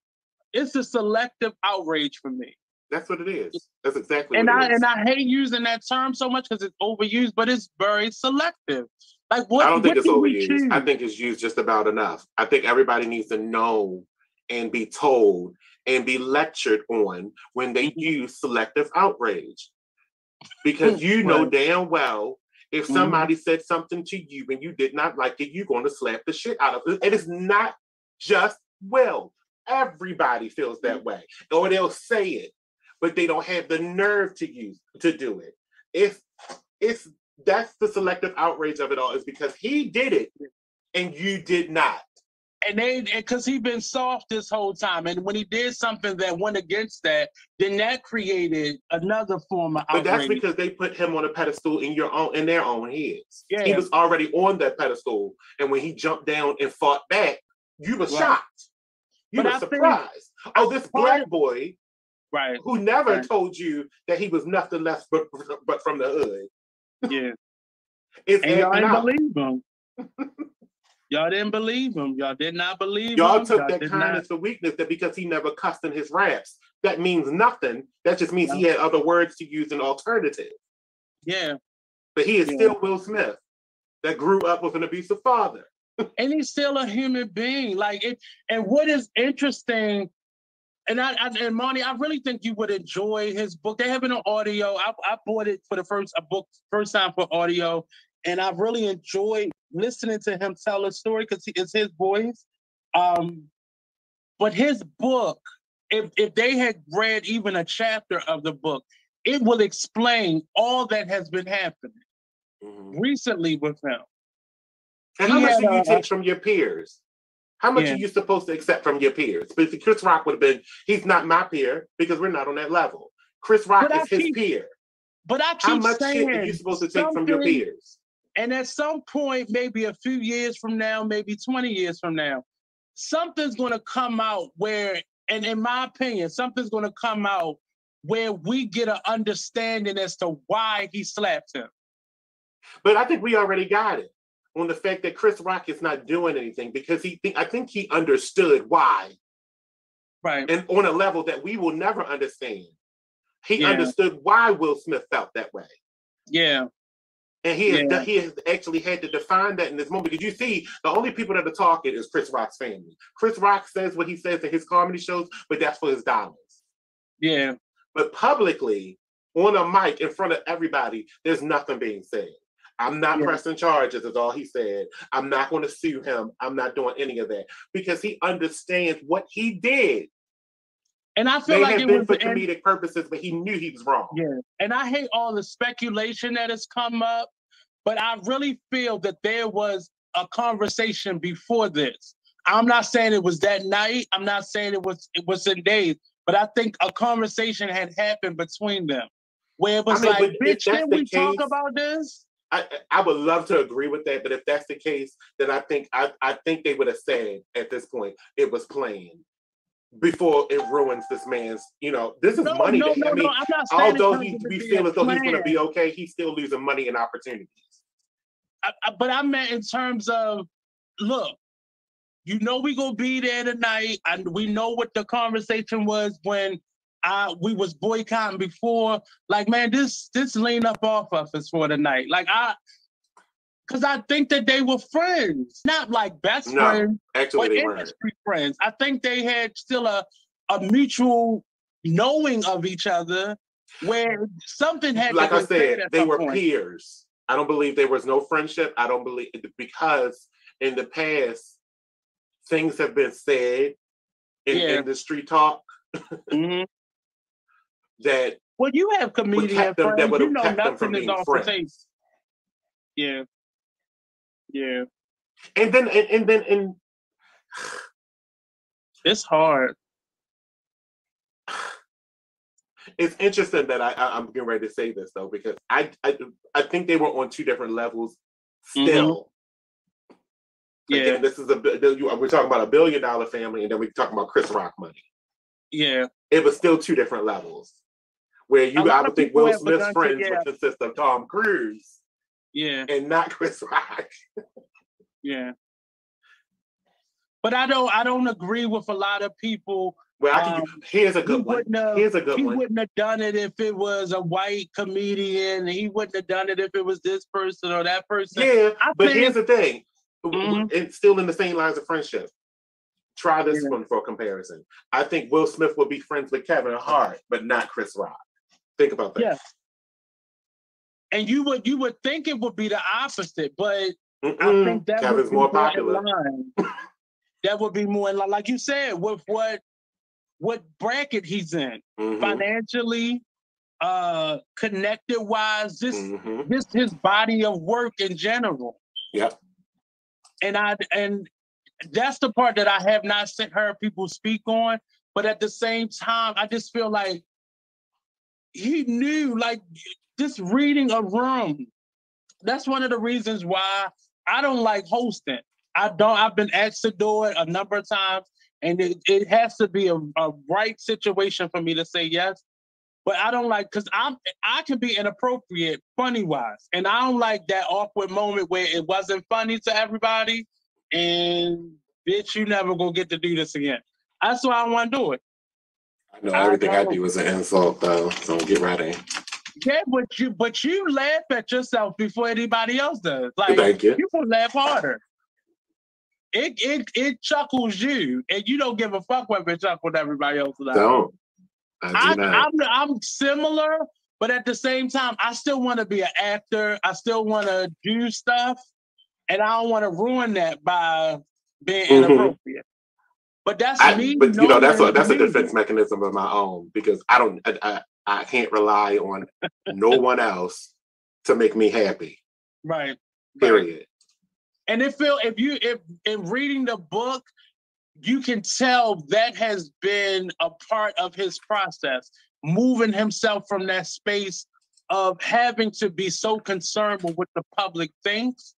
S2: it's a selective outrage for me.
S1: That's what it is. That's exactly.
S2: And I and I hate using that term so much because it's overused, but it's very selective. Like what?
S1: I don't think it's overused. I think it's used just about enough. I think everybody needs to know and be told and be lectured on when they mm-hmm. use selective outrage, because you know damn well if mm-hmm. somebody said something to you and you did not like it, you're going to slap the shit out of it. It is not just Will. Everybody feels that mm-hmm. way, or they'll say it, but they don't have the nerve to use to do it. If it's that's the selective outrage of it all, is because he did it and you did not
S2: and they because he'd been soft this whole time. And when he did something that went against that then that created another form of
S1: but that's because they put him on a pedestal in your own in their own heads. Yeah. he was already on that pedestal. And when he jumped down and fought back you were right. shocked. You but were surprised. Oh this black boy
S2: right.
S1: who never right. told you that he was nothing less but but from the
S2: hood. Yeah. [laughs] It's and y'all didn't believe him [laughs] Y'all didn't believe him. Y'all did not believe him.
S1: Y'all
S2: him.
S1: took Y'all that kindness not... weakness that because he never cussed in his raps, that means nothing. That just means yeah. he had other words to use an alternative.
S2: Yeah.
S1: But he is yeah. still Will Smith that grew up with an abusive father. [laughs]
S2: and he's still a human being. Like it, and what is interesting, and I, I and Monty, I really think you would enjoy his book. They have it on audio. I, I bought it for the first a book first time for audio, and I've really enjoyed listening to him tell a story because it's his voice. Um, but his book, if if they had read even a chapter of the book, it will explain all that has been happening mm-hmm. recently with him.
S1: And he how much do you take from your peers? How much yeah. are you supposed to accept from your peers? Because Chris Rock would have been, he's not my peer because we're not on that level. Chris Rock but is I his peer.
S2: But I keep
S1: How much
S2: saying,
S1: shit are you supposed to take from your peers?
S2: And at some point, maybe a few years from now, maybe 20 years from now, something's going to come out where, and in my opinion, something's going to come out where we get an understanding as to why he slapped him.
S1: But I think we already got it on the fact that Chris Rock is not doing anything because he think I think he understood why
S2: Right.
S1: and on a level that we will never understand. He
S2: Yeah.
S1: understood why Will Smith felt that way.
S2: Yeah.
S1: And he has,
S2: Yeah.
S1: he has actually had to define that in this moment because you see, the only people that are talking is Chris Rock's family. Chris Rock says what he says in his comedy shows, but that's for his dollars.
S2: Yeah.
S1: But publicly, on a mic in front of everybody, there's nothing being said. I'm not
S2: Yeah.
S1: pressing charges, is all he said. I'm not going to sue him. I'm not doing any of that because he understands what he did.
S2: And I feel
S1: May
S2: like it
S1: been
S2: was
S1: for
S2: and-
S1: comedic purposes, but he knew he was wrong.
S2: Yeah. And I hate all the speculation that has come up, but I really feel that there was a conversation before this. I'm not saying it was that night. I'm not saying it was it was in days, but I think a conversation had happened between them where it was
S1: mean,
S2: like, bitch, can we talk about this?
S1: I, I would love to agree with that, but if that's the case, then I think I, I think they would have said at this point it was planned before it ruins this man's. You know, this is
S2: No,
S1: money.
S2: no, no,
S1: I mean,
S2: no. I'm not
S1: although he, we
S2: be
S1: feel as though he's going to be okay, he's still losing money and opportunities.
S2: I, I- but I meant in terms of, look, you know we gonna be there tonight, and we know what the conversation was when I we was boycotting before. Like, man, this this lean up off of us for tonight. Like I, because I think that they were friends, not like best
S1: No,
S2: friends,
S1: Actually,
S2: but
S1: they weren't.
S2: industry friends. I think they had still a a mutual knowing of each other, where something had.
S1: Like I
S2: said
S1: they were
S2: point.
S1: peers. I don't believe there was no friendship. I don't believe because in the past things have been said in
S2: Yeah.
S1: industry talk
S2: Mhm.
S1: that
S2: Well, you have comedian
S1: kept them- that
S2: You know
S1: kept them from
S2: is
S1: being friends.
S2: Yeah. Yeah.
S1: and then and, and then and
S2: It's hard.
S1: it's interesting that I, I I'm getting ready to say this though because I I I think they were on two different levels still.
S2: Yeah.
S1: Again, this is a we're talking about a billion dollar family, and then we're talking about Chris Rock money.
S2: Yeah.
S1: It was still two different levels. Where you, I would think Will Smith's friends
S2: get-
S1: would consist of Tom Cruise
S2: Yeah.
S1: and not Chris Rock. [laughs]
S2: Yeah. But I don't I don't agree with a lot of people.
S1: Well, I can,
S2: Um,
S1: here's a
S2: He
S1: good one.
S2: wouldn't have
S1: Here's a good
S2: he
S1: one.
S2: wouldn't have done it if it was a white comedian. He wouldn't have done it if it was this person or that person.
S1: Yeah,
S2: I
S1: but
S2: think-
S1: here's the thing.
S2: Mhm.
S1: It's still in the same lines of friendship. Try this
S2: Yeah.
S1: one for comparison. I think Will Smith would be friends with Kevin Hart, but not Chris Rock. Think about that.
S2: Yeah. And you would you would think it would be the opposite, but I
S1: Mm-mm.
S2: think that
S1: Kevin's
S2: would be
S1: more popular.
S2: line. that would be more in line, like you said, with what what bracket he's in,
S1: Mhm,
S2: financially, uh, connected wise, just
S1: mhm.
S2: just his body of work in general.
S1: Yep.
S2: And I and that's the part that I have not seen heard people speak on. But at the same time, I just feel like he knew, like just reading a room. That's one of the reasons why I don't like hosting. I don't. I've been asked to do it a number of times, and it, it has to be a, a right situation for me to say yes. But I don't like because I'm I can be inappropriate funny wise, and I don't like that awkward moment where it wasn't funny to everybody, and bitch, you never gonna get to do this again. That's why I want to do it.
S1: I know everything I
S2: know.
S1: do is an insult, though. So get ready.
S2: Yeah, but you but you laugh at yourself before anybody else does. Like
S1: Thank you.
S2: will laugh harder. It it it chuckles you, and you don't give a fuck whether it chuckles everybody else not.
S1: Don't. I
S2: I,
S1: do not.
S2: I'm I'm similar, but at the same time, I still want to be an actor. I still want to do stuff, and I don't want to ruin that by being
S1: Mhm.
S2: inappropriate. But that's
S1: I-
S2: me.
S1: but you know that's a that's a defense mechanism of my own because I don't I, I, I can't rely on no [laughs] one else to make me happy.
S2: Right. right.
S1: Period.
S2: And if Phil, if you if in reading the book, you can tell that has been a part of his process, moving himself from that space of having to be so concerned with what the public thinks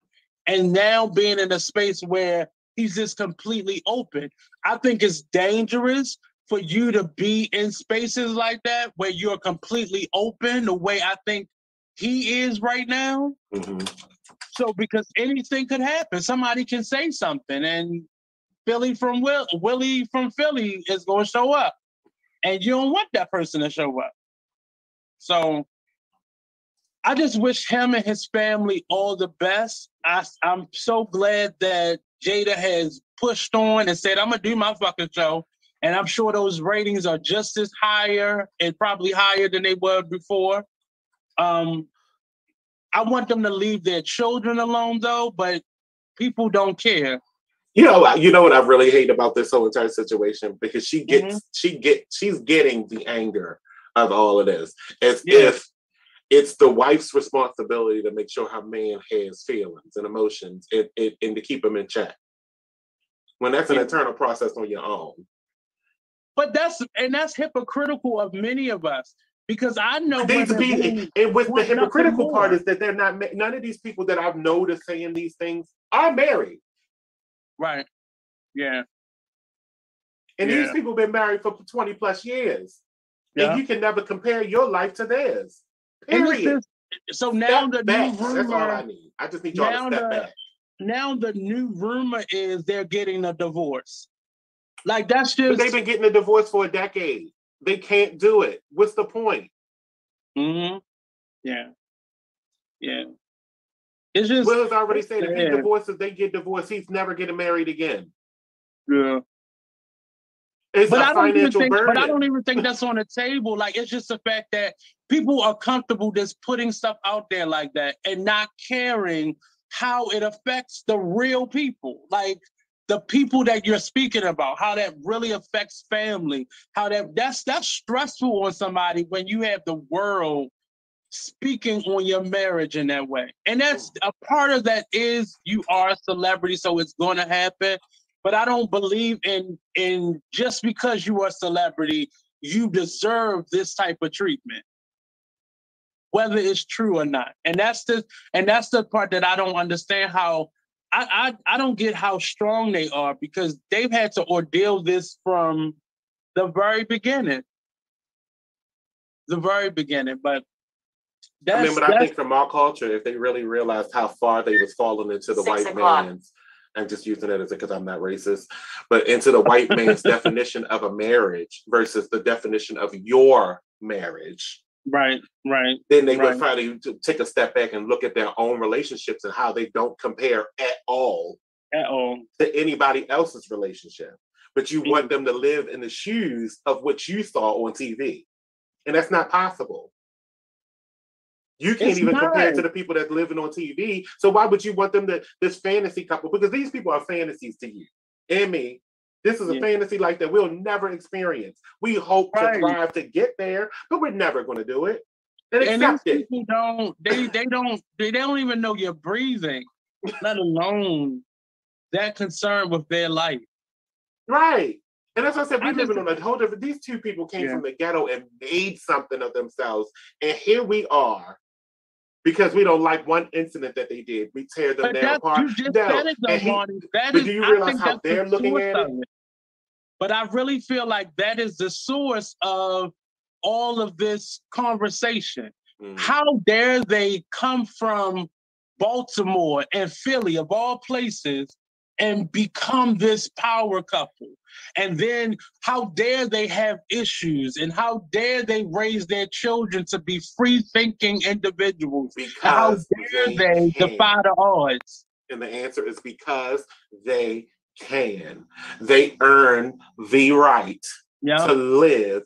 S2: and now being in a space where he's just completely open. I think it's dangerous for you to be in spaces like that where you're completely open the way I think he is right now. Mm-hmm. So because anything could happen, somebody can say something, and Philly from Will Willie from Philly is going to show up, and you don't want that person to show up. So I just wish him and his family all the best. I, I'm so glad that Jada has pushed on and said, I'm gonna do my fucking show. And I'm sure those ratings are just as higher and probably higher than they were before. Um, I want them to leave their children alone though, but people don't care.
S1: You know, you know what I really hate about this whole entire situation because she gets mm-hmm. she get she's getting the anger of all of this as yeah. if it's the wife's responsibility to make sure her man has feelings and emotions and, and, and to keep them in check. When that's an internal process on your own.
S2: But that's and that's hypocritical of many of us because I know these
S1: people, and with the hypocritical part is that they're not none of these people that I've noticed saying these things are married.
S2: Right. Yeah.
S1: And yeah. these people been married for 20 plus years. Yeah. And you can never compare your life to theirs. Period.
S2: so now step the
S1: back.
S2: new rumor.
S1: That's all I need. I just need y'all to step the, back.
S2: Now the new rumor is they're getting a divorce. Like that's just
S1: but they've been getting a divorce for a decade. They can't do it. What's the point?
S2: Mm-hmm. Yeah. Yeah. It's just
S1: Will has already said if he divorces, they get divorced. He's never getting married again.
S2: Yeah.
S1: It's but I don't
S2: even think,
S1: burden.
S2: But I don't even think that's on the table. Like it's just the fact that people are comfortable just putting stuff out there like that and not caring how it affects the real people. Like the people that you're speaking about, how that really affects family, how that that's that's stressful on somebody when you have the world speaking on your marriage in that way. And that's a part of that is you are a celebrity, so it's going to happen. But I don't believe in in just because you are a celebrity, you deserve this type of treatment whether it's true or not. And that's the and that's the part that I don't understand how I, I, I don't get how strong they are because they've had to ordeal this from the very beginning. The very beginning, but
S1: I mean, but I think from our culture, if they really realized how far they was falling into the white o'clock. man's, I'm just using it as because I'm not racist, but into the white man's [laughs] definition of a marriage versus the definition of your marriage.
S2: Right, right.
S1: Then they
S2: right.
S1: would probably take a step back and look at their own relationships and how they don't compare at all,
S2: at all
S1: to anybody else's relationship. But you mm-hmm. want them to live in the shoes of what you saw on TV, and that's not possible. You can't it's even not. compare to the people that's living on TV. So why would you want them to this fantasy couple? Because these people are fantasies to you and me this is a yeah. fantasy like that we'll never experience. We hope right. to thrive to get there, but we're never going to do it. And, and accept
S2: it. people don't they they don't they, they don't even know you're breathing, let alone that concerned with their life.
S1: Right. And as I said, we're living on a whole different. These two people came yeah. from the ghetto and made something of themselves, and here we are because we don't like one incident that they did. We tear them down apart.
S2: You just no. said it, though, he,
S1: but is, do you realize how they're looking at it? it?
S2: But I really feel like that is the source of all of this conversation. Mm. How dare they come from Baltimore and Philly, of all places, and become this power couple? And then how dare they have issues and how dare they raise their children to be free thinking individuals?
S1: Because how dare they,
S2: they defy the odds?
S1: And the answer is because they can. They earn the right yep. to live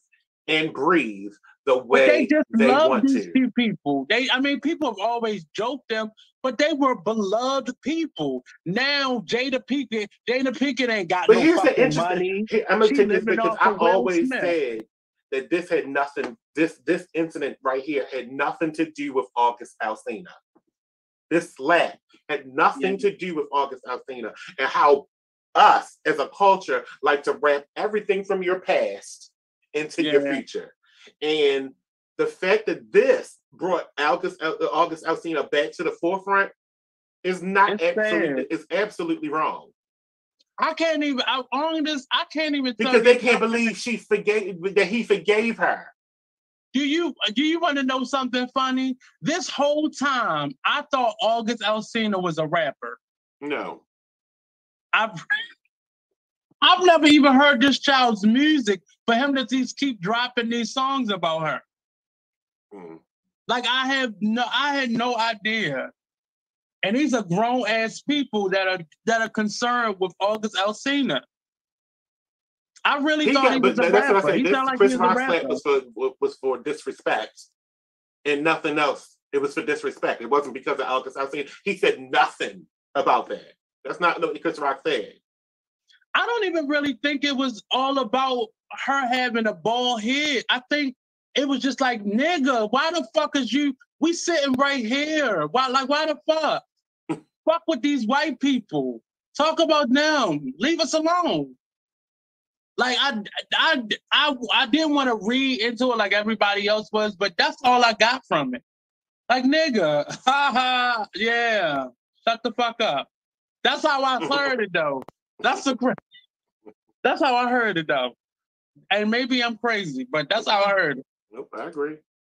S1: and breathe the way but they just they love want these
S2: to. people. They, I mean, people have always joked them, but they were beloved people. Now Jada Pinkett, Jada Pinkett ain't got but no here's the money.
S1: Here, I'm gonna take this because I always Smith. said that this had nothing. This this incident right here had nothing to do with August Alsina. This slap had nothing yeah. to do with August Alsina and how us as a culture like to wrap everything from your past into yeah. your future. And the fact that this brought August uh, August Alsina back to the forefront is not
S2: It's
S1: absolutely it's absolutely wrong
S2: I can't even. I on this. I can't even. tell
S1: because they can't believe she forgave that he forgave her.
S2: Do you do you want to know something funny? This whole time, I thought August Alsina was a rapper.
S1: No,
S2: I've [laughs] I've never even heard this child's music for him to just keep dropping these songs about her.
S1: Mm.
S2: Like I have no, I had no idea. And these are grown ass people that are that are concerned with August Alsina. I really
S1: he
S2: thought
S1: got,
S2: he was a
S1: that's what I.
S2: He
S1: This
S2: like
S1: Chris
S2: he was a
S1: Rock was for was for disrespect and nothing else. It was for disrespect. It wasn't because of August Alsina. He said nothing about that. That's not what Chris Rock said.
S2: I don't even really think it was all about her having a bald head. I think it was just like, nigga, why the fuck is you? We sitting right here. Why, like, why the fuck? fuck with these white people. Talk about them. Leave us alone. Like I, I, I, I didn't want to read into it like everybody else was, but that's all I got from it. Like, nigga, [laughs] ha ha, yeah, shut the fuck up. That's how I [laughs] heard it though. That's the that's how I heard it though. And maybe I'm crazy, but that's how I heard it.
S1: Nope, I agree.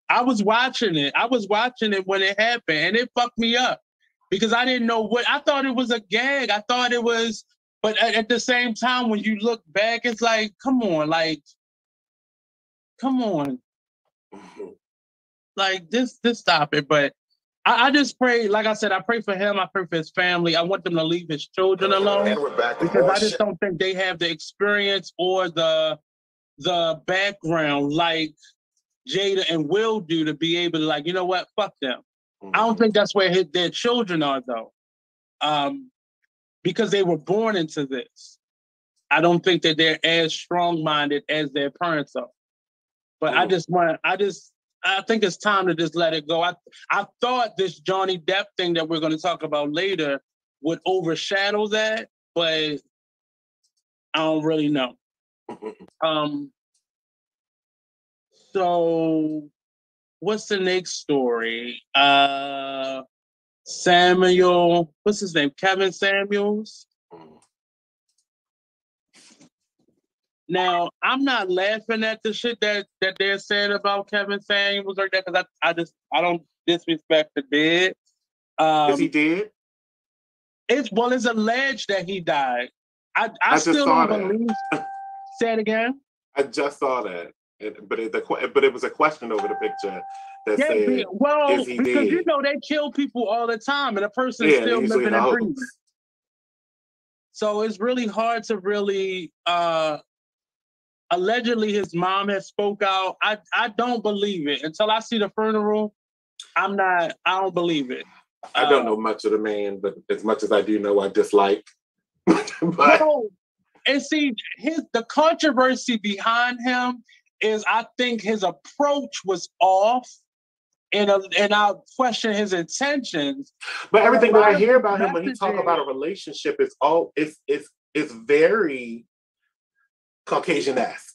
S2: I was watching it. I was watching it when it happened, and it fucked me up because I didn't know what I thought it was a gag. I thought it was, but at, at the same time, when you look back, it's like, come on, like, come on, [laughs] like this, this stop it. But I, I just pray, like I said, I pray for him. I pray for his family. I want them to leave his children alone
S3: And we're back
S2: because I just don't think they have the experience or the the background like Jada and Will do to be able to like, you know what, fuck them. I don't think that's where his, their children are though, um, because they were born into this. I don't think that they're as strong-minded as their parents are. But I
S1: Mm.
S2: just want, I just, I think it's time to just let it go. I, I thought this Johnny Depp thing that we're going to talk about later would overshadow that, but I don't really know. Um, so what's the next story? Uh, Samuel, what's his name? Kevin Samuels. Now, I'm not laughing at the shit that that they're saying about Kevin Samuels or that because I, I just I don't disrespect the dead. Um,
S1: Is he dead?
S2: it's well, it's alleged that he died. I, I,
S1: I
S2: still don't believe. [laughs] Say it again.
S1: I just saw that, It- but it, the but it was a question over the picture that
S2: Yeah,
S1: said,
S2: well, because you know they kill people all the time, and a person
S1: "Yeah,
S2: is still living
S1: in
S2: and breathing.
S1: hoax."
S2: So it's really hard to really. uh Allegedly, his mom has spoke out. I I don't believe it until I see the funeral. I'm not. I don't believe it.
S1: I don't
S2: Uh,
S1: know much of the man, but as much as I do know, I dislike. [laughs] but
S2: No. And see, his the controversy behind him is I think his approach was off, and uh, and I question his intentions.
S1: but everything that I hear about him when he talk about a relationship is all it's it's it's very Caucasian esque.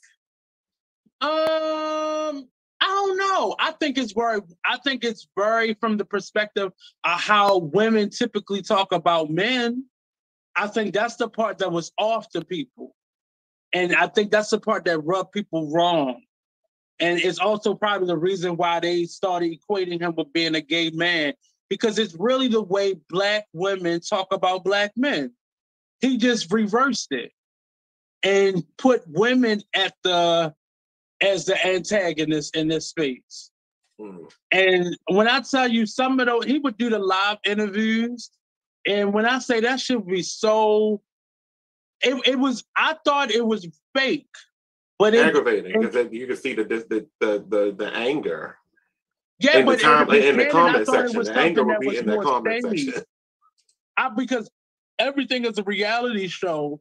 S2: Um, I don't know. I think it's very. I think it's very from the perspective of how women typically talk about men. I think that's the part that was off to people, and I think that's the part that rubbed people wrong. And it's also probably the reason why they started equating him with being a gay man because it's really the way black women talk about black men. He just reversed it and put women at the as the antagonist in this space.
S1: Mm.
S2: And when I tell you some of those, he would do the live interviews. And when I say that should be so, it, it was, I thought it was fake, but it,
S1: Aggravating because you can see the, the the the the anger
S2: yeah,
S1: in the
S2: but
S1: time
S2: in
S1: in the comment section. The anger would be in the comment
S2: staged.
S1: section.
S2: I, because everything is a reality show.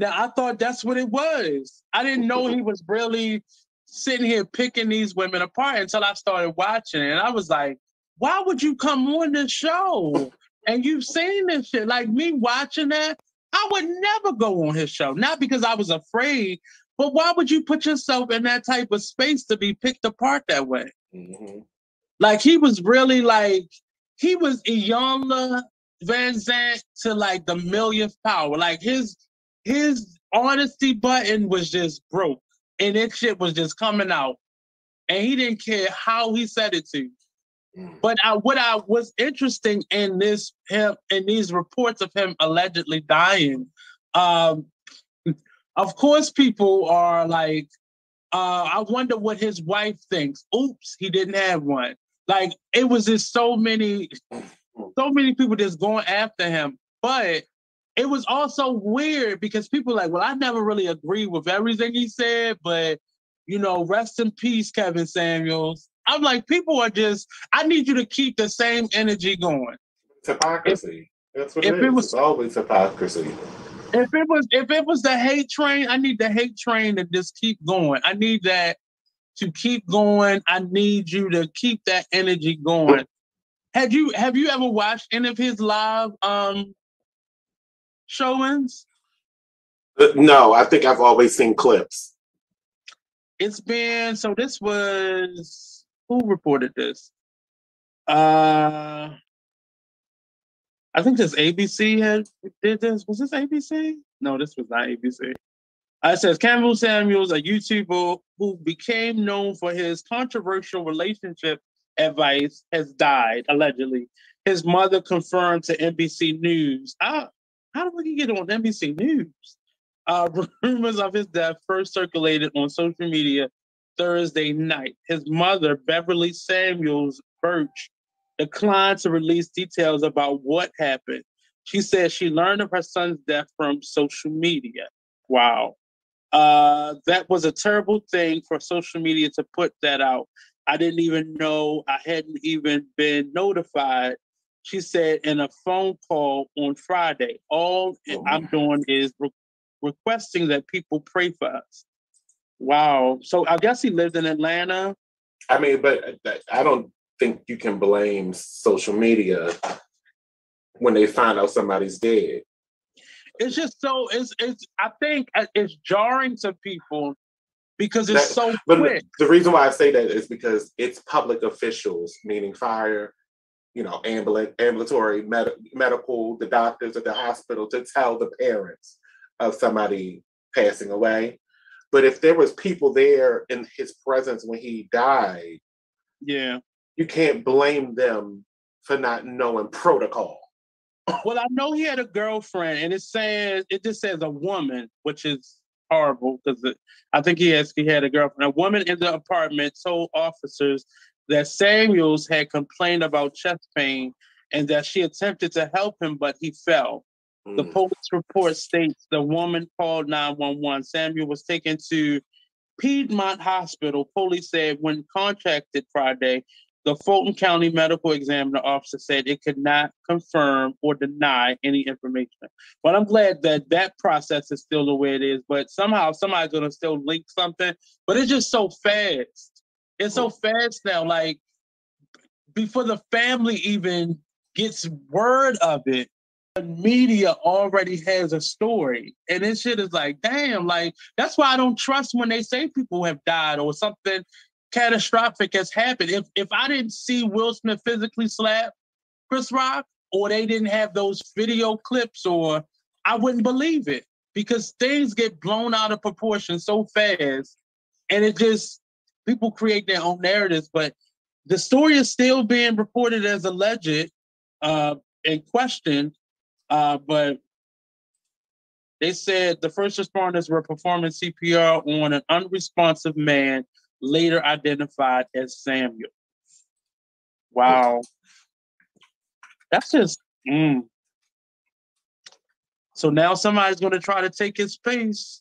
S2: Now I thought that's what it was. I didn't know he was really sitting here picking these women apart until I started watching it. And I was like, why would you come on this show? And you've seen this shit. Like me watching that, I would never go on his show. Not because I was afraid, but why would you put yourself in that type of space to be picked apart that way?
S1: Mhm.
S2: Like he was really like he was Iyanla Vanzant to like the millionth power. Like his his honesty button was just broke, and that shit was just coming out, and he didn't care how he said it to. Mm. But I, what I was interesting in this him in these reports of him allegedly dying, um, [laughs] of course, people are like, uh, I wonder what his wife thinks. Oops, he didn't have one. Like it was just so many, so many people just going after him. But it was also weird because people like, well, I never really agree with everything he said, but you know, rest in peace, Kevin Samuels. I'm like, people are just, I need you to keep the same energy going.
S1: hypocrisy. If, That's what it is. It was, it's always hypocrisy.
S2: If it was if it was the hate train, I need the hate train to just keep going. I need that to keep going. I need you to keep that energy going. Had you have you ever watched any of his live um showings?
S1: Uh, no, I think I've always seen clips.
S2: It's been so this was who reported this? Uh I think this ABC had did this. Was this ABC? No, this was not ABC. Uh, it says Campbell Samuels, a YouTuber who became known for his controversial relationship advice, has died allegedly. His mother confirmed to NBC News. How, how did we get on NBC News? Uh, [laughs] rumors of his death first circulated on social media Thursday night. His mother, Beverly Samuels Birch, declined to release details about what happened. She said she learned of her son's death from social media. Wow. Uh, that was a terrible thing for social media to put that out. I didn't even know, I hadn't even been notified. She said in a phone call on Friday, all oh, I'm doing is re- requesting that people pray for us. Wow. So I guess he lived in Atlanta.
S1: I mean, but uh, I don't think you can blame social media when they find out somebody's dead.
S2: It's just so it's it's I think uh, it's jarring to people because it's that, so quick.
S1: The reason why I say that is because it's public officials, meaning fire, you know, ambulatory, med- medical, the doctors at the hospital to tell the parents of somebody passing away. But if there was people there in his presence when he died,
S2: yeah,
S1: you can't blame them for not knowing protocol. [laughs]
S2: Well, I know he had a girlfriend, and it says it just says a woman, which is horrible because I think he has he had a girlfriend. A woman in the apartment told officers that Samuels had complained about chest pain and that she attempted to help him, but he fell. Mm. The police report states the woman called 911. Samuel was taken to Piedmont Hospital. Police said when contacted Friday, the Fulton County Medical Examiner officer said it could not confirm or deny any information. But I'm glad that that process is still the way it is. But somehow somebody's going to still link something. But it's just so fast. It's so fast now. Like before the family even gets word of it, the media already has a story. And this shit is like, damn, like that's why I don't trust when they say people have died or something catastrophic has happened. If if I didn't see Will Smith physically slap Chris Rock, or they didn't have those video clips, or I wouldn't believe it because things get blown out of proportion so fast, and it just people create their own narratives. But the story is still being reported as alleged uh, and questioned, uh, but they said the first responders were performing CPR on an unresponsive man later identified as Samuel. Wow. That's just mm. So now somebody's going to try to take his space.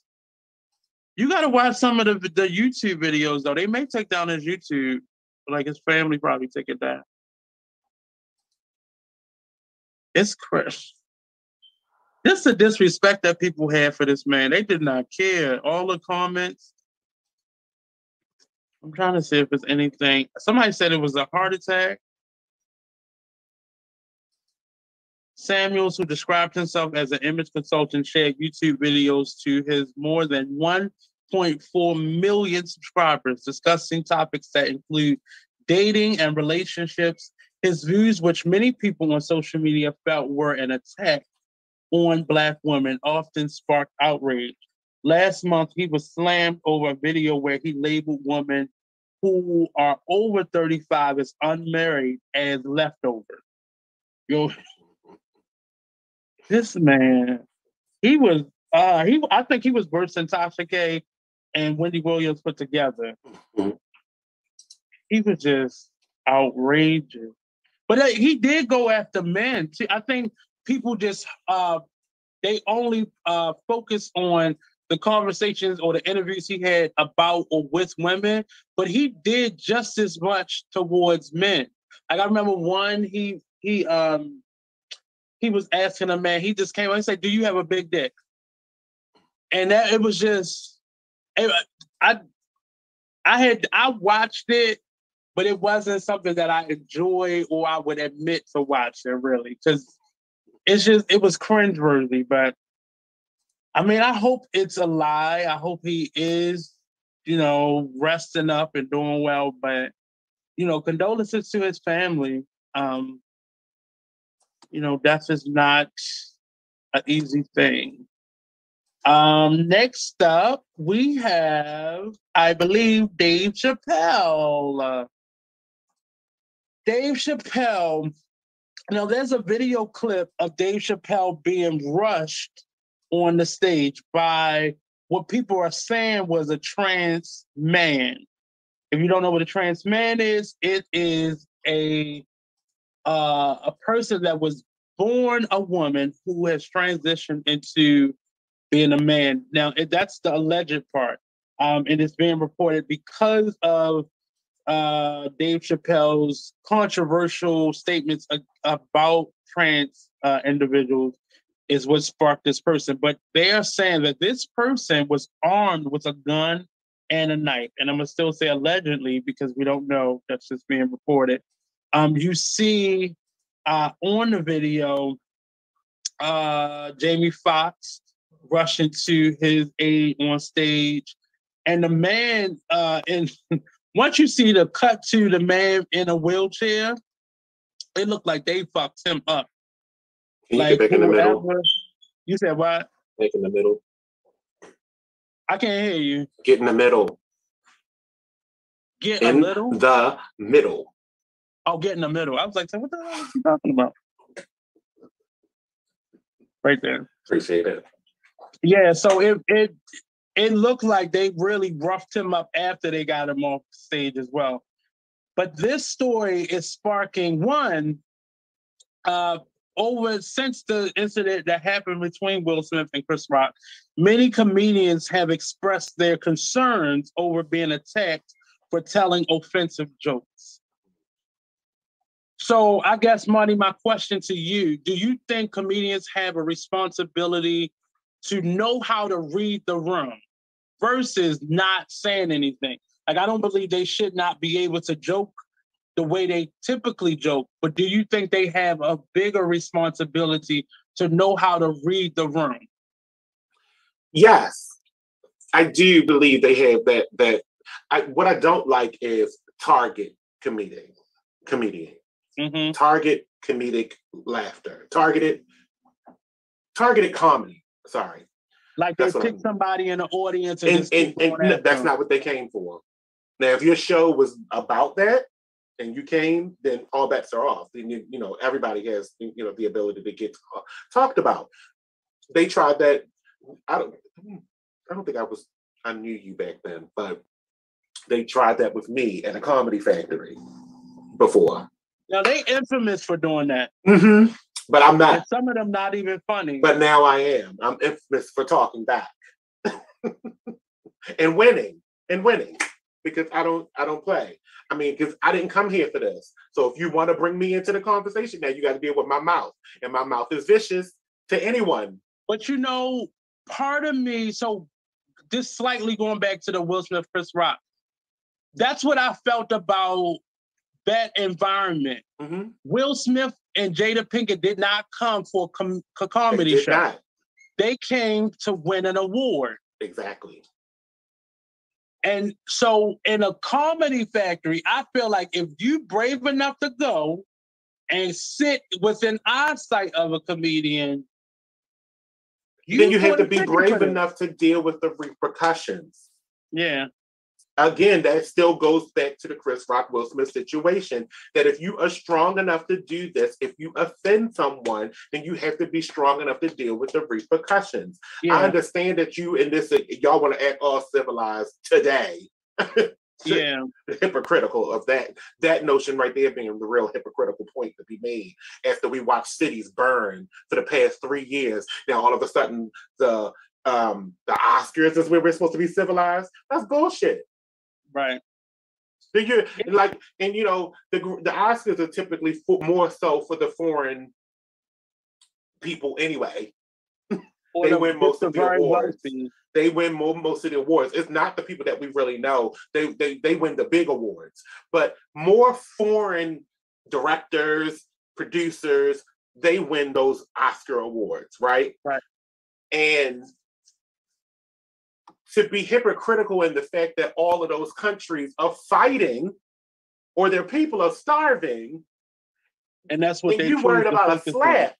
S2: You got to watch some of the, the YouTube videos, though. They may take down his YouTube, like his family probably take it down. It's Chris. Just the disrespect that people had for this man. They did not care. All the comments, I'm trying to see if it's anything. Somebody said it was a heart attack. Samuels, who described himself as an image consultant, shared YouTube videos to his more than 1.4 million subscribers discussing topics that include dating and relationships, his views, which many people on social media felt were an attack on Black women, often sparked outrage. Last month, he was slammed over a video where he labeled women who are over 35 as unmarried as leftovers. Yo, this man, he was uh he I think he was worse than Tasha K and Wendy Williams put together. Mm-hmm. He was just outrageous. But uh, he did go after men. See, I think people just uh they only uh focus on the conversations or the interviews he had about or with women, but he did just as much towards men. Like I remember one, he he um he was asking a man, he just came and said, Do you have a big dick? And that it was just it, I I had I watched it, but it wasn't something that I enjoy or I would admit to watching really. Because it's just it was cringeworthy, but I mean, I hope it's a lie. I hope he is, you know, resting up and doing well. But you know, condolences to his family. Um, you know, death is not an easy thing. Um, next up, we have, I believe, Dave Chappelle. Dave Chappelle. Now, there's a video clip of Dave Chappelle being rushed on the stage by what people are saying was a trans man. If you don't know what a trans man is, it is a uh, a person that was born a woman who has transitioned into being a man. Now, that's the alleged part. Um, and it's being reported because of uh, Dave Chappelle's controversial statements a- about trans uh, individuals is what sparked this person. But they are saying that this person was armed with a gun and a knife. And I'm gonna still say allegedly because we don't know. That's just being reported. Um, you see uh, on the video uh, Jamie Foxx rushing to his aid on stage, and the man uh, and [laughs] once you see the cut to the man in a wheelchair, it looked like they fucked him up.
S1: Can like, get back in the middle?
S2: You said what?
S1: Back in the middle.
S2: I can't hear you.
S1: Get in the middle.
S2: Get in a little?
S1: The middle.
S2: Oh, get in the middle. I was like, what the hell is he talking about? Right there.
S1: Appreciate it.
S2: Yeah, so it it it looked like they really roughed him up after they got him off stage as well. But this story is sparking one uh, over since the incident that happened between Will Smith and Chris Rock, many comedians have expressed their concerns over being attacked for telling offensive jokes. So I guess, Marty, my question to you, do you think comedians have a responsibility to know how to read the room versus not saying anything? Like, I don't believe they should not be able to joke the way they typically joke, but do you think they have a bigger responsibility to know how to read the room?
S1: Yes, I do believe they have that. That I, what I don't like is target comedic, comedian, mm-hmm. target comedic laughter, targeted, targeted comedy. Sorry,
S2: like they pick somebody in the audience
S1: and, and, and, and that's not what they came for. Now, if your show was about that, and you came, then all bets are off. Then you, you know everybody has you know the ability to get talked about. They tried that. I don't. I don't think I was. I knew you back then, but they tried that with me at a comedy factory before.
S2: Now they infamous for doing that.
S1: Mm-hmm. But I'm not.
S2: And some of them not even funny.
S1: But now I am. I'm infamous for talking back [laughs] and winning and winning because I don't I don't play. I mean, because I didn't come here for this. So if you want to bring me into the conversation, now you got to deal with my mouth, and my mouth is vicious to anyone.
S2: But you know, part of me. So just slightly going back to the Will Smith Chris Rock. That's what I felt about that environment. Mm-hmm. Will Smith and Jada Pinkett did not come for a, com- a comedy they show. Not. They came to win an award.
S1: Exactly.
S2: And so in a comedy factory, I feel like if you brave enough to go and sit within eyesight of a comedian,
S1: you then you have to be brave enough to deal with the repercussions.
S2: Yeah.
S1: Again, that still goes back to the Chris Rock Will Smith situation. That if you are strong enough to do this, if you offend someone, then you have to be strong enough to deal with the repercussions. Yeah. I understand that you in this y'all want to act all civilized today. [laughs]
S2: yeah
S1: hypocritical of that that notion right there being the real hypocritical point to be made after we watch cities burn for the past three years now all of a sudden the um the oscars is where we're supposed to be civilized that's bullshit
S2: right
S1: so you like and you know the the oscars are typically for, more so for the foreign people anyway [laughs] they win most of the awards they win most of the awards. It's not the people that we really know. They they they win the big awards, but more foreign directors, producers, they win those Oscar awards, right?
S2: Right.
S1: And to be hypocritical in the fact that all of those countries are fighting or their people are starving.
S2: And that's what
S1: they you worried about a slap.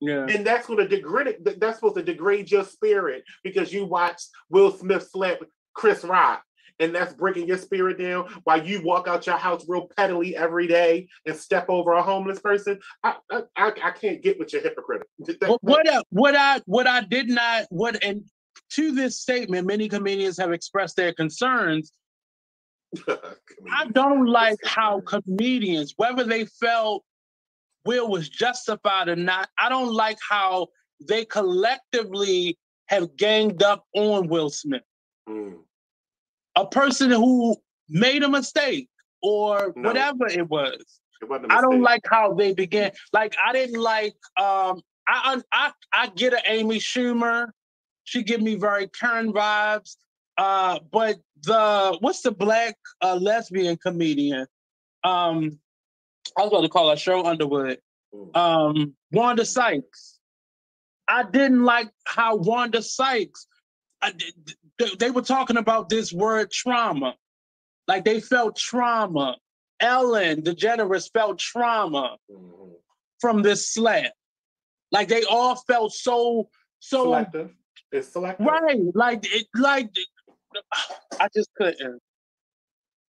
S2: Yeah.
S1: And that's going to degrade that's supposed to degrade your spirit because you watched Will Smith slap Chris Rock. And that's breaking your spirit down while you walk out your house real pettily every day and step over a homeless person. I I, I can't get with your hypocrite.
S2: what I, what I what I did not what and to this statement, many comedians have expressed their concerns. I [laughs] don't like how comedians, whether they felt Will was justified or not. I don't like how they collectively have ganged up on Will Smith. Mm. A person who made a mistake or no. whatever it was. It I don't like how they began. Like I didn't like um I I I get an Amy Schumer. She give me very Karen vibes. Uh, but the what's the black uh, lesbian comedian? Um, I was about to call her Sheryl Underwood. Um, Wanda Sykes. I didn't like how Wanda Sykes. I, they were talking about this word trauma, like they felt trauma. Ellen DeGeneres felt trauma mm-hmm. from this slap. Like they all felt so so
S1: selective. It's selective,
S2: right? Like it, like I just couldn't.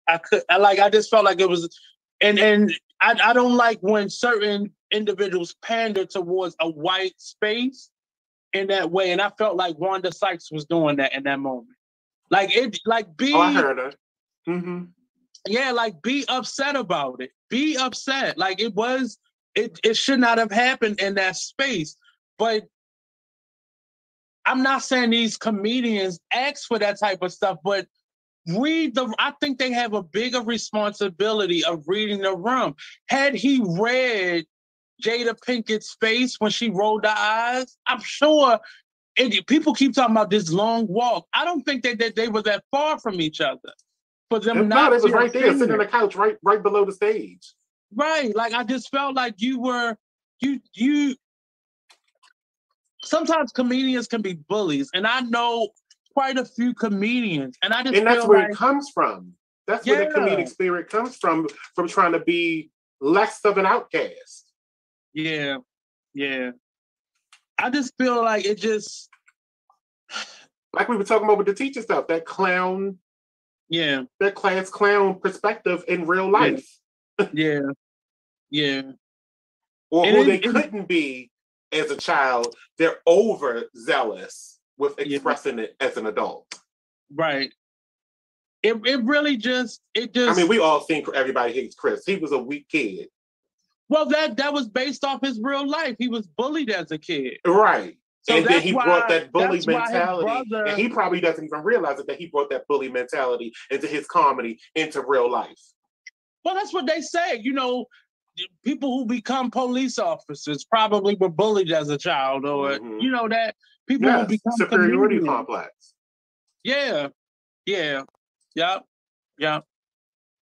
S2: I could. I like. I just felt like it was, and and I, I don't like when certain individuals pander towards a white space in that way. And I felt like Wanda Sykes was doing that in that moment. Like it like be
S1: oh, I heard her. Mm-hmm.
S2: Yeah, like be upset about it. Be upset. Like it was it it should not have happened in that space. But I'm not saying these comedians ask for that type of stuff, but read the I think they have a bigger responsibility of reading the room. Had he read Jada Pinkett's face when she rolled her eyes, I'm sure it, people keep talking about this long walk. I don't think that, that they were that far from each other. For them if not,
S1: it was right there, sitting on the couch, right, right below the stage.
S2: Right. Like I just felt like you were you you sometimes comedians can be bullies. And I know quite a few comedians. And I just
S1: And that's where
S2: like,
S1: it comes from. That's where the comedic spirit comes from, from trying to be less of an outcast.
S2: Yeah, yeah. I just feel like it just
S1: like we were talking about with the teacher stuff, that clown,
S2: yeah,
S1: that class clown perspective in real life. [laughs]
S2: Yeah, yeah.
S1: or and who it, they it, couldn't be as a child, they're overzealous with expressing yeah. it as an adult.
S2: Right. It it really just it just.
S1: I mean, we all think everybody hates Chris. He was a weak kid.
S2: Well, that that was based off his real life. He was bullied as a kid.
S1: Right. So and then he why, brought that bully mentality. Brother, and he probably doesn't even realize it that he brought that bully mentality into his comedy, into real life.
S2: Well, that's what they say. You know, people who become police officers probably were bullied as a child, or mm-hmm. you know that people yes, who become
S1: superiority comedians. complex.
S2: Yeah, yeah, yeah, yeah.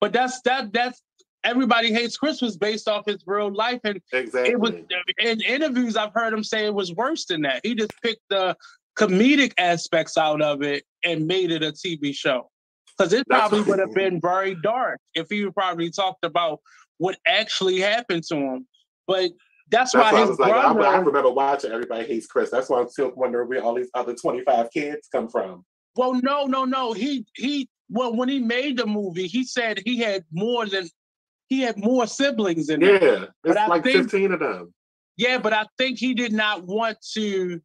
S2: But that's that that's everybody hates Chris is based off his real life. And
S1: exactly.
S2: it was in interviews I've heard him say it was worse than that. He just picked the comedic aspects out of it and made it a TV show. Because it probably would have been very dark if he probably talked about what actually happened to him. But that's, that's why, why his brother.
S1: Like, I, I, remember watching Everybody Hates Chris. That's why I'm still wondering where all these other 25 kids come from.
S2: Well, no, no, no. He he. Well, when he made the movie, he said he had more than he had more siblings in
S1: yeah, Yeah, it's like think, 15 of them.
S2: Yeah, but I think he did not want to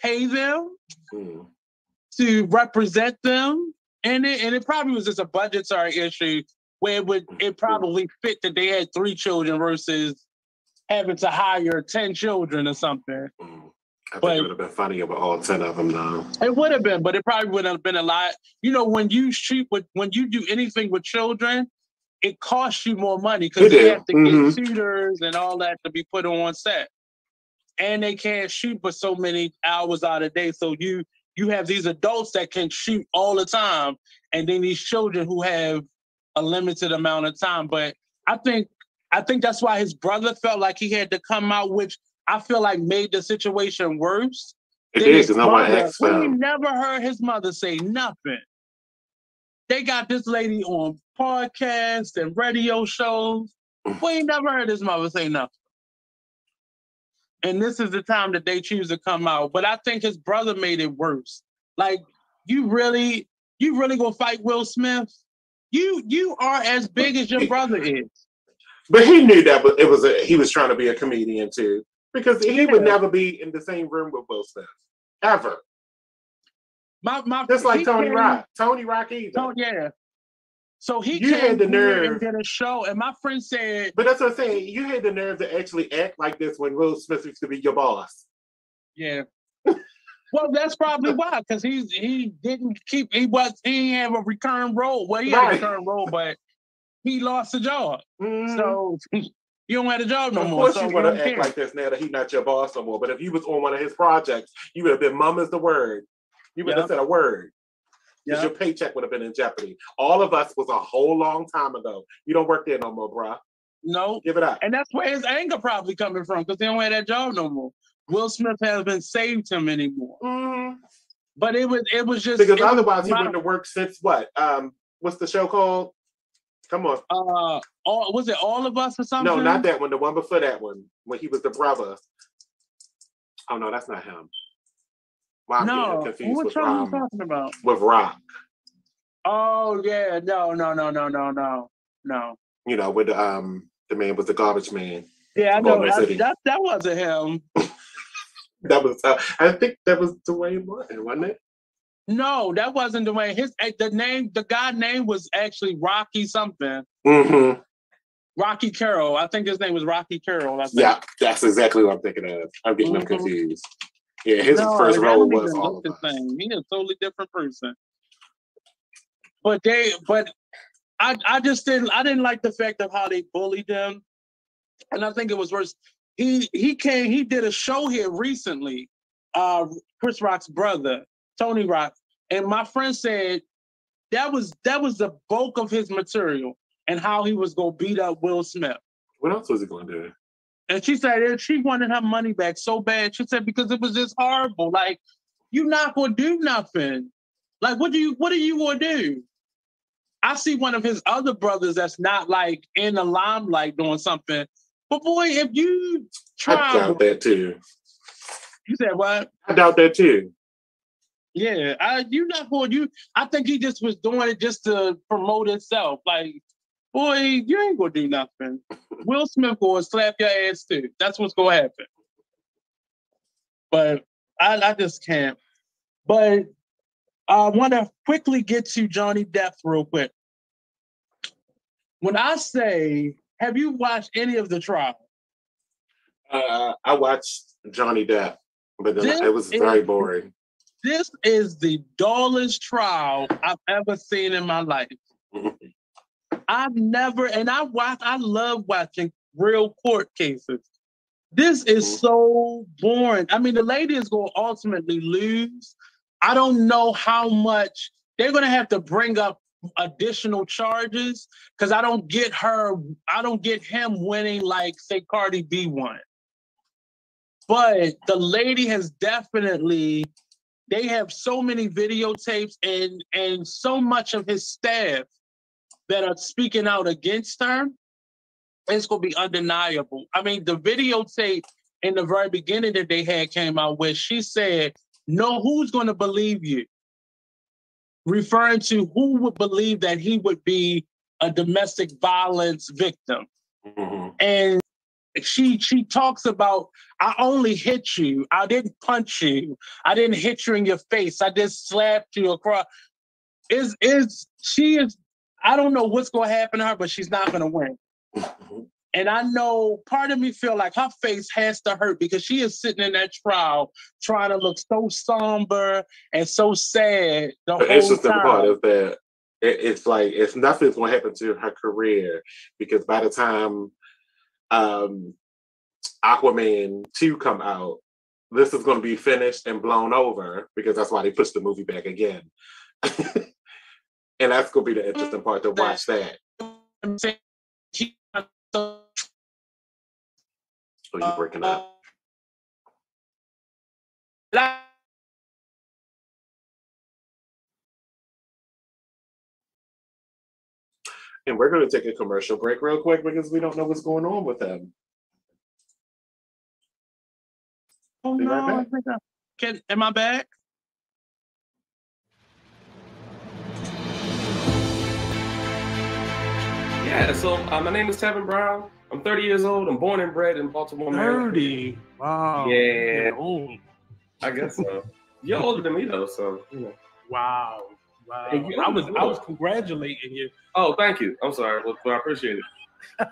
S2: pay them mm. to represent them and it. And it probably was just a budgetary issue where it would it probably fit that they had three children versus having to hire 10 children or something. Mm.
S1: I but, think it would have been funny with all 10 of them though.
S2: It would have been, but it probably would have been a lot. You know, when you shoot with when you do anything with children, it costs you more money because you have to mm-hmm. get shooters and all that to be put on set. And they can't shoot for so many hours out of day. So you you have these adults that can shoot all the time, and then these children who have a limited amount of time. But I think I think that's why his brother felt like he had to come out, which I feel like made the situation worse.
S1: It is, because one asked
S2: We never heard his mother say nothing. They got this lady on podcasts and radio shows. Mm. We ain't never heard his mother say nothing. And this is the time that they choose to come out. But I think his brother made it worse. Like, you really, you really gonna fight Will Smith? You you are as big as your brother is.
S1: But he knew that it was a, he was trying to be a comedian too, because he yeah. would never be in the same room with Will Smith ever.
S2: My, my,
S1: Just like Tony came, Rock. Tony Rock either.
S2: Oh, yeah. So he you had the nerve and did a show, and my friend said.
S1: But that's what I'm saying. You had the nerve to actually act like this when Will Smith used to be your boss.
S2: Yeah. Well, that's probably why, because he's he didn't keep he was he didn't have a recurring role. Well, he had right. a recurring role, but he lost the job. Mm-hmm. So [laughs] you don't have a job no
S1: of
S2: more.
S1: Of course, so you want to act like this now that he's not your boss no more. But if he was on one of his projects, you would have been mum is the word. You would yep. have said a word because yep. your paycheck would have been in jeopardy. All of us was a whole long time ago. You don't work there no more, bruh.
S2: No.
S1: Give it up.
S2: And that's where his anger probably coming from because they don't have that job no more. Will Smith hasn't saved him anymore. Mm-hmm. But it was it was just
S1: because otherwise he wouldn't have worked since what? Um, what's the show called? Come on.
S2: Uh, all was it all of us or something?
S1: No, not that one. The one before that one when he was the brother. Oh no, that's not him.
S2: Wow, no, confused what with, um, you talking about?
S1: With Rock.
S2: Oh yeah, no, no, no, no, no, no, no.
S1: You know, with um the man was the garbage man.
S2: Yeah, I know I, that that wasn't him. [laughs] [laughs]
S1: that was uh, I think that was Duane Martin, wasn't it?
S2: No, that wasn't Duane. His eh, the name, the guy name was actually Rocky something.
S1: Mm-hmm.
S2: Rocky Carroll. I think his name was Rocky Carroll.
S1: Yeah, that's exactly what I'm thinking of. I'm getting mm-hmm. them confused. Yeah, his no, first role was all
S2: the thing. He's a totally different person. But they, but I, I just didn't, I didn't like the fact of how they bullied him, and I think it was worse. He he came, he did a show here recently. Uh, Chris Rock's brother, Tony Rock, and my friend said that was that was the bulk of his material and how he was gonna beat up Will Smith.
S1: What else was he gonna do?
S2: And she said she wanted her money back so bad. She said because it was just horrible. Like you're not gonna do nothing. Like what do you what are you gonna do? I see one of his other brothers that's not like in the limelight doing something. But boy, if you try,
S1: I doubt that too.
S2: You said what?
S1: I doubt that too.
S2: Yeah, I you not going you. I think he just was doing it just to promote himself. Like boy, you ain't gonna do nothing. [laughs] Will Smith gonna slap your ass too. That's what's gonna happen. But I, I just can't. But I want to quickly get to Johnny Depp real quick. When I say, have you watched any of the trial?
S1: Uh, I watched Johnny Depp, but it was very is, boring.
S2: This is the dullest trial I've ever seen in my life. [laughs] I've never, and I watch, I love watching real court cases. This is mm-hmm. so boring. I mean, the lady is going to ultimately lose. I don't know how much they're going to have to bring up additional charges because I don't get her, I don't get him winning like, say, Cardi B won. But the lady has definitely they have so many videotapes and and so much of his staff that are speaking out against her. It's gonna be undeniable. I mean, the videotape in the very beginning that they had came out where she said, "No, who's gonna believe you?" Referring to who would believe that he would be a domestic violence victim. Mm-hmm. And she she talks about I only hit you. I didn't punch you. I didn't hit you in your face. I just slapped you across. Is is she is I don't know what's gonna happen to her, but she's not gonna win. Mm-hmm. And I know part of me feel like her face has to hurt because she is sitting in that trial trying to look so somber and so sad the whole
S1: it's just
S2: time.
S1: part of that it's like it's nothing's going to happen to her career because by the time um, Aquaman 2 come out, this is going to be finished and blown over because that's why they pushed the movie back again. [laughs] and that's going to be the interesting part to watch that. Oh, you breaking up. And we're going to take a commercial break real quick because we don't know what's going on with them.
S2: Oh Be no! Right Can am I back?
S3: Yeah. So uh, my name is Tevin Brown. I'm 30 years old. I'm born and bred in Baltimore, Maryland.
S2: 30. Wow.
S3: Yeah. Old. I guess so. You're older than me though, so you know.
S2: Wow. Wow. I was I was congratulating you.
S3: Oh, thank you. I'm sorry. Well, I appreciate it. [laughs]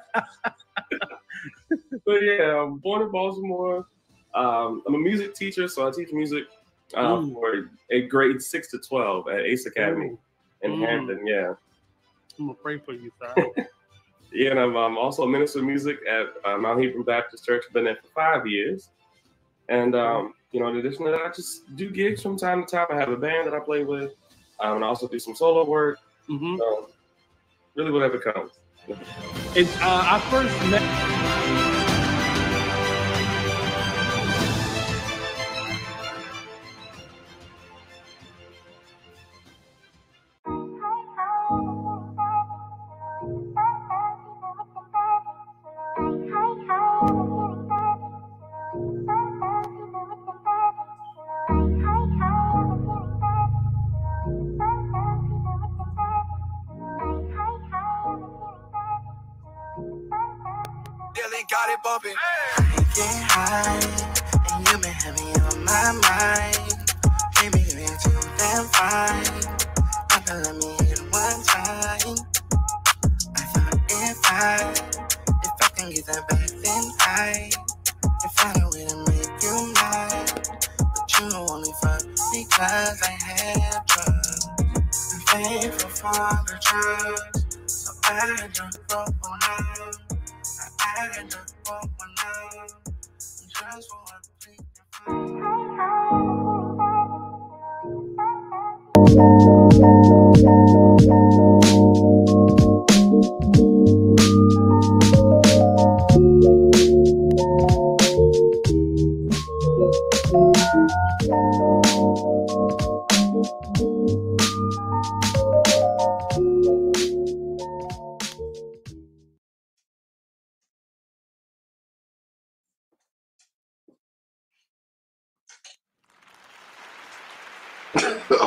S3: but yeah, I'm born in Baltimore. Um, I'm a music teacher, so I teach music uh, mm. for a grade six to twelve at Ace Academy mm. in mm. Hampton. Yeah.
S2: I'm gonna pray for you, sir. [laughs]
S3: yeah, and I'm, I'm, also a minister of music at uh, Mount Hebron Baptist Church. Been there for five years, and um, you know, in addition to that, I just do gigs from time to time. I have a band that I play with, um, and I also do some solo work. Mm-hmm. So really, whatever comes.
S2: It's uh, I first met.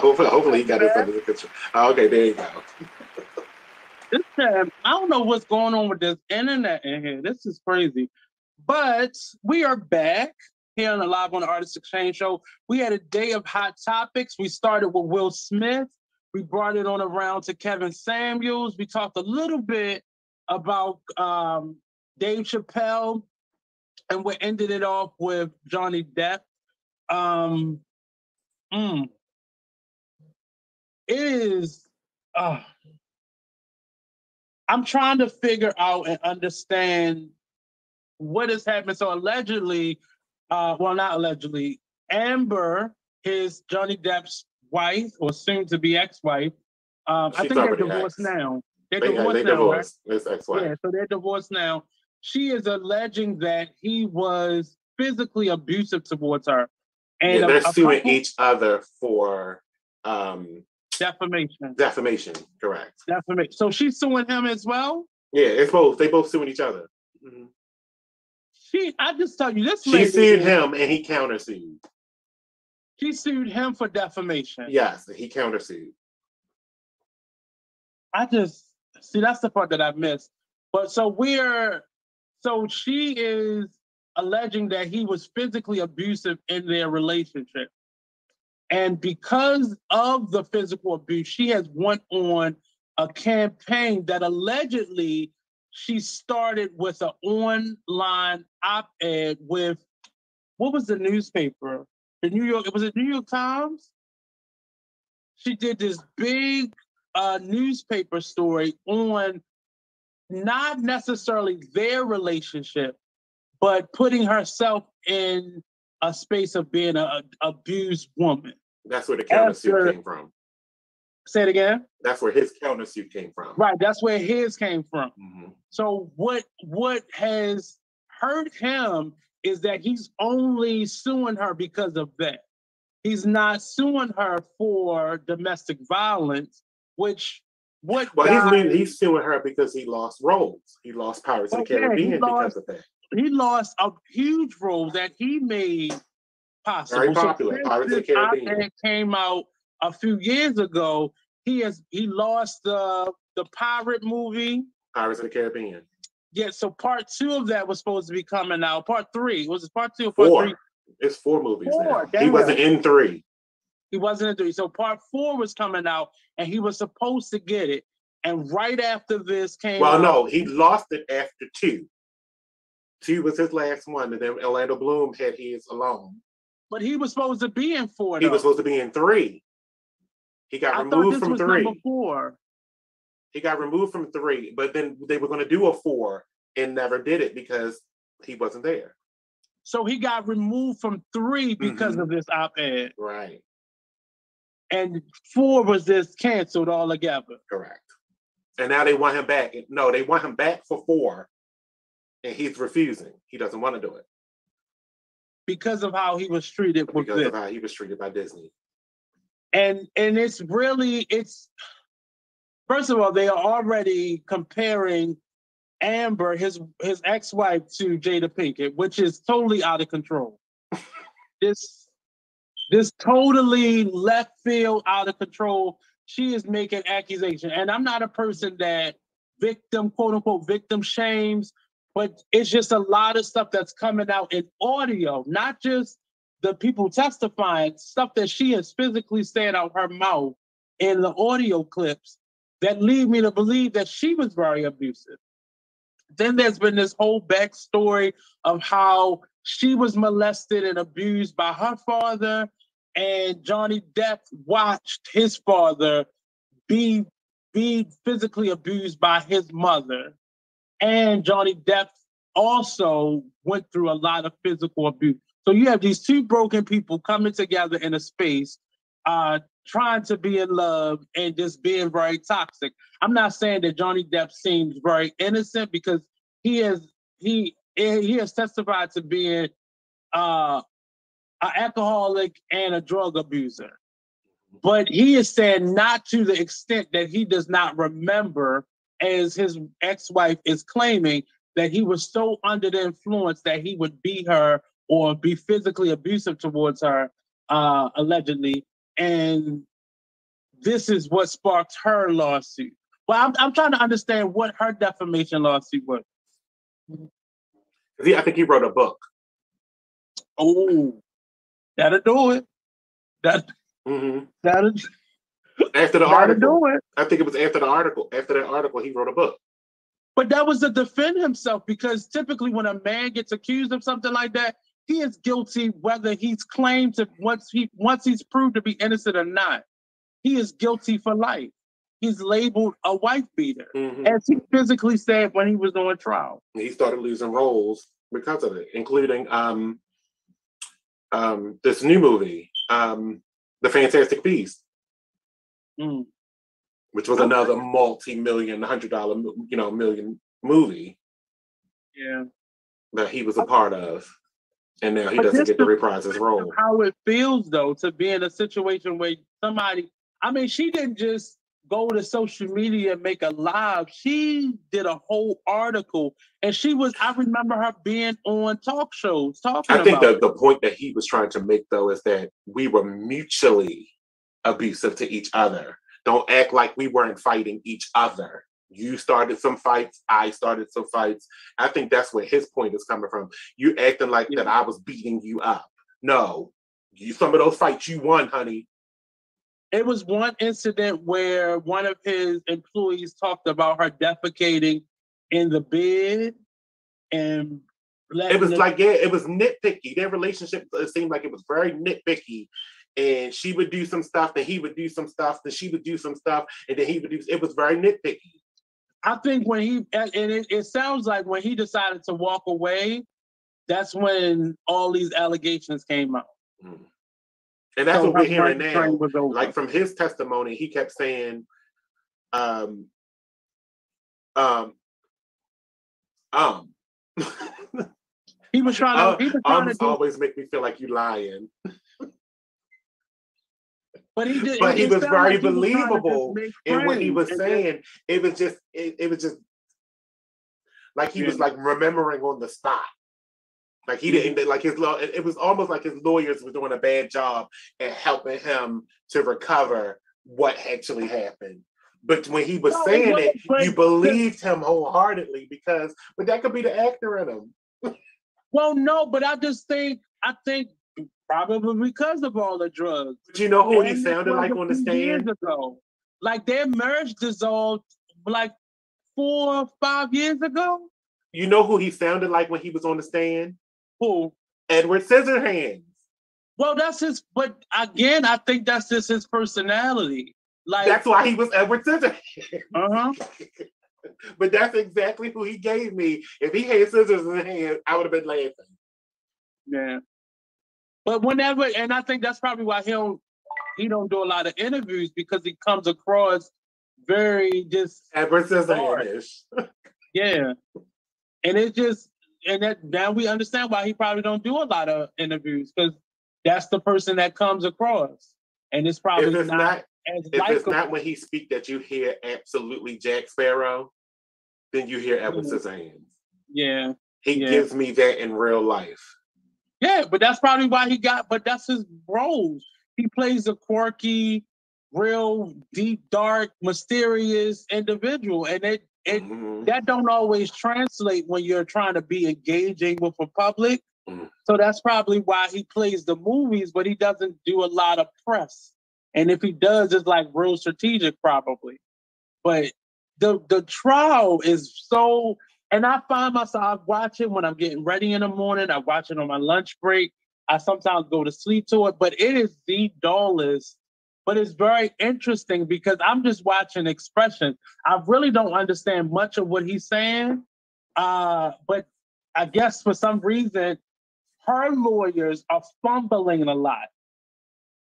S1: Hopefully, hopefully he got it under control. Oh, okay, there you go.
S2: this time, I don't know what's going on with this internet in here. This is crazy. But we are back here on the Live on the Artist Exchange Show. We had a day of hot topics. We started with Will Smith. We brought it on around to Kevin Samuels. We talked a little bit about um, Dave Chappelle, and we ended it off with Johnny Depp. Um, mm, it is uh, I'm trying to figure out and understand what is happening. So allegedly, uh, well, not allegedly, Amber, his Johnny Depp's wife or soon to be ex-wife, um, I think they're divorced ex. now. They're they, divorced they now. Divorced.
S1: Right? ex-wife.
S2: Yeah, so they're divorced now. She is alleging that he was physically abusive towards her. And
S1: yeah, they're
S2: a
S1: suing
S2: couple-
S1: each other for um,
S2: defamation.
S1: defamation. Correct.
S2: Defamation. So she's suing him as well.
S1: Yeah, it's both. They both suing each other. Mhm.
S2: She, I just tell you, this
S1: She
S2: lady,
S1: sued him and he countersued.
S2: She sued him for defamation.
S1: Yes, he countersued.
S2: I just see that's the part that I missed. But so we're so she is alleging that he was physically abusive in their relationship. And because of the physical abuse, she has went on a campaign that allegedly she started with an online op-ed with what was the newspaper? The New York, it was it New York Times? She did this big uh, newspaper story on not necessarily their relationship, but putting herself in a space of being an abused woman.
S1: That's where the countersuit came from.
S2: Say it again.
S1: That's where his countersuit came from.
S2: Right, that's where his came from.
S1: Mhm.
S2: So what what has hurt him is that he's only suing her because of that. He's not suing her for domestic violence, which what
S1: Well,
S2: guy-
S1: he's he's suing her because he lost roles. He lost Pirates of the
S2: Okay, he
S1: Caribbean because of that.
S2: He lost a huge role that he made possible.
S1: Very
S2: So
S1: popular,
S2: since
S1: Pirates of the Caribbean.
S2: came out a few years ago. He has he lost the the pirate movie.
S1: Pirates of the Caribbean.
S2: Yeah, so part two of that was supposed to be coming out. Part three was it part two or part
S1: Four.
S2: three?
S1: It's four movies
S2: Four,
S1: now. He wasn't in three.
S2: He wasn't in three. So part four was coming out, and he was supposed to get it. And right after this came
S1: Well,
S2: out,
S1: no, he lost it after two. Two was his last one, and then Orlando Bloom had his alone.
S2: but he was supposed to be in four.
S1: He
S2: though.
S1: was supposed to be in three. He got
S2: I
S1: removed from three.
S2: four.
S1: He got removed from three, but then they were going to do a four and never did it because he wasn't there.
S2: So he got removed from three because
S1: Mhm.
S2: of this op-ed,
S1: Right.
S2: and four was just canceled altogether.
S1: Correct. And now they want him back. No, they want him back for four, and he's refusing. He doesn't want to do it
S2: because of how he was treated with
S1: because
S2: this.
S1: of how he was treated by Disney.
S2: and and it's really it's first of all they are already comparing Amber his his ex-wife to Jada Pinkett which is totally out of control [laughs] this this totally left field out of control she is making accusation and I'm not a person that victim quote unquote victim shames but it's just a lot of stuff that's coming out in audio not just the people testifying, stuff that she has physically said out her mouth in the audio clips that lead me to believe that she was very abusive. Then there's been this whole backstory of how she was molested and abused by her father, and Johnny Depp watched his father be, be physically abused by his mother. And Johnny Depp also went through a lot of physical abuse. So you have these two broken people coming together in a space, uh, trying to be in love and just being very toxic. I'm not saying that Johnny Depp seems very innocent because he has he he has testified to being uh, an alcoholic and a drug abuser. But he is saying not to the extent that he does not remember, as his ex-wife is claiming, that he was so under the influence that he would beat her or be physically abusive towards her, uh, allegedly. And this is what sparked her lawsuit. Well, I'm, I'm trying to understand what her defamation lawsuit was.
S1: He, I think he wrote a book.
S2: Oh, that'll do it. That
S1: Mhm.
S2: that'll,
S1: After the article,
S2: do it.
S1: I think it was after the article. After that article, he wrote a book.
S2: But that was to defend himself because typically when a man gets accused of something like that, he is guilty whether he's claimed to once he once he's proved to be innocent or not. He is guilty for life. He's labeled a wife beater,
S1: Mhm.
S2: as he physically said when he was on trial.
S1: He started losing roles because of it, including um, um, this new movie, um, The Fantastic Beast,
S2: Mm.
S1: which was another multi-million, hundred dollar, you know, million movie
S2: Yeah.
S1: that he was a part of. And now he but doesn't get to reprise his role.
S2: How it feels though to be in a situation where somebody, I mean, she didn't just go to social media and make a live. She did a whole article, and she was. I remember her being on talk shows talking.
S1: I think
S2: the,
S1: the point that he was trying to make though is that we were mutually abusive to each other. Don't act like we weren't fighting each other. You started some fights, I started some fights. I think that's where his point is coming from. You acting like that I was beating you up. No, you some of those fights you won, honey.
S2: It was one incident where one of his employees talked about her defecating in the bed and
S1: it was like yeah, it was nitpicky. Their relationship it seemed like it was very nitpicky. And she would do some stuff, then he would do some stuff, then she would do some stuff, and then he would do. It was very nitpicky.
S2: I think when he and it, it sounds like when he decided to walk away, that's when all these allegations came out. Mm.
S1: And that's so what we're hearing now. Like from his testimony, he kept saying, um, um, um. [laughs]
S2: he was trying to. He was trying
S1: to do, always make me feel like you lying.
S2: But he did.
S1: But he was very like believable in what he was saying. It was just. It, it was just like he yeah. was like remembering on the spot. Like he didn't like his law. It was almost like his lawyers were doing a bad job at helping him to recover what actually happened. But when he was no, saying it, you believed him wholeheartedly because, but that could be the actor in him. [laughs]
S2: well, no, but I just think I think probably because of all the drugs.
S1: But you know who and he sounded like on the stand? Years
S2: ago. Like their marriage dissolved like four or five years ago.
S1: You know who he sounded like when he was on the stand?
S2: Who?
S1: Edward Scissorhands.
S2: Well, that's his. But again, I think that's just his personality. Like
S1: that's why he was Edward Scissorhands.
S2: Uh huh. [laughs]
S1: but that's exactly who he gave me. If he had scissors in his hand, I would have been laughing.
S2: Yeah. But whenever, and I think that's probably why he don't he don't do a lot of interviews because he comes across very just
S1: Edward Scissorhands.
S2: yeah, and it just and that now we understand why he probably don't do a lot of interviews because that's the person that comes across, and it's probably if it's not, not as
S1: if it's not when he speak that you hear absolutely Jack Sparrow, then you hear Edward mm-hmm. Scissorhands.
S2: Yeah,
S1: he
S2: yeah.
S1: gives me that in real life.
S2: Yeah, but that's probably why he got. But that's his roles. He plays a quirky, real deep, dark, mysterious individual, and it it mm-hmm. that don't always translate when you're trying to be engaging with a public. Mm-hmm. So that's probably why he plays the movies, but he doesn't do a lot of press. And if he does, it's like real strategic, probably. But the the trial is so, and I find myself watching when I'm getting ready in the morning. I watch it on my lunch break. I sometimes go to sleep to it, but it is the dullest but it's very interesting because I'm just watching expression. I really don't understand much of what he's saying, uh, but I guess for some reason, her lawyers are fumbling a lot.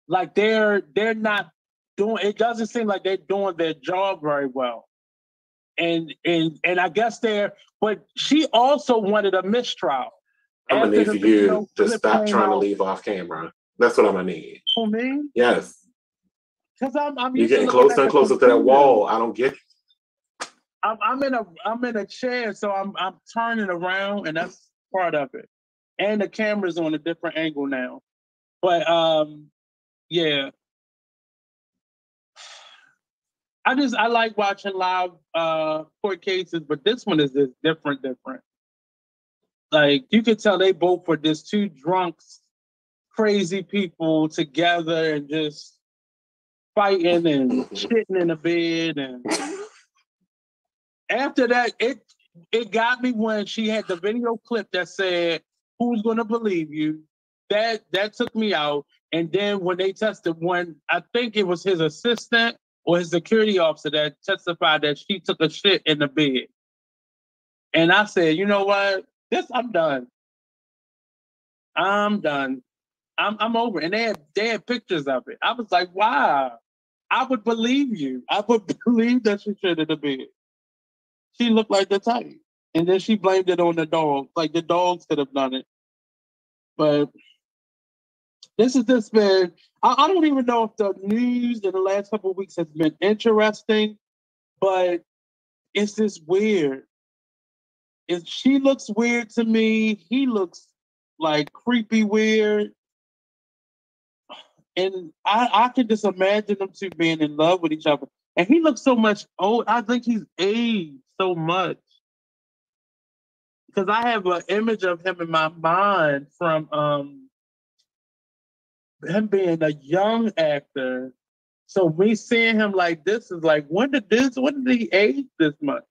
S2: Like they're they're not doing. It doesn't seem like they're doing their job very well. And and and I guess they're. But she also wanted a mistrial.
S1: I'm gonna need for you to stop trying out, to leave off camera. That's what I'm gonna need.
S2: For me?
S1: Yes.
S2: Because I'm, I'm
S1: You're getting closer and closer to that wall. I don't get it.
S2: I'm, I'm in a I'm in a chair, so I'm I'm turning around, and that's part of it. And the camera's on a different angle now. But um, yeah. I just I like watching live uh court cases, but this one is just different, different. Like you could tell they both were just two drunks, crazy people together and just fighting and shitting in the bed and after that it it got me when she had the video clip that said who's gonna believe you that that took me out and then when they tested when i think it was his assistant or his security officer that testified that she took a shit in the bed and i said you know what this i'm done i'm done I'm I'm over. And they had they had pictures of it. I was like, wow. I would believe you. I would [laughs] believe that she should have been. She looked like the type. And then she blamed it on the dog. Like the dogs could have done it. But this has just been, I, I don't even know if the news in the last couple of weeks has been interesting, but it's just weird. If she looks weird to me, he looks like creepy weird. And I, I can just imagine them two being in love with each other. And he looks so much old. I think he's aged so much. Because I have an image of him in my mind from um him being a young actor. So me seeing him like this is like, when did this, when did he age this much?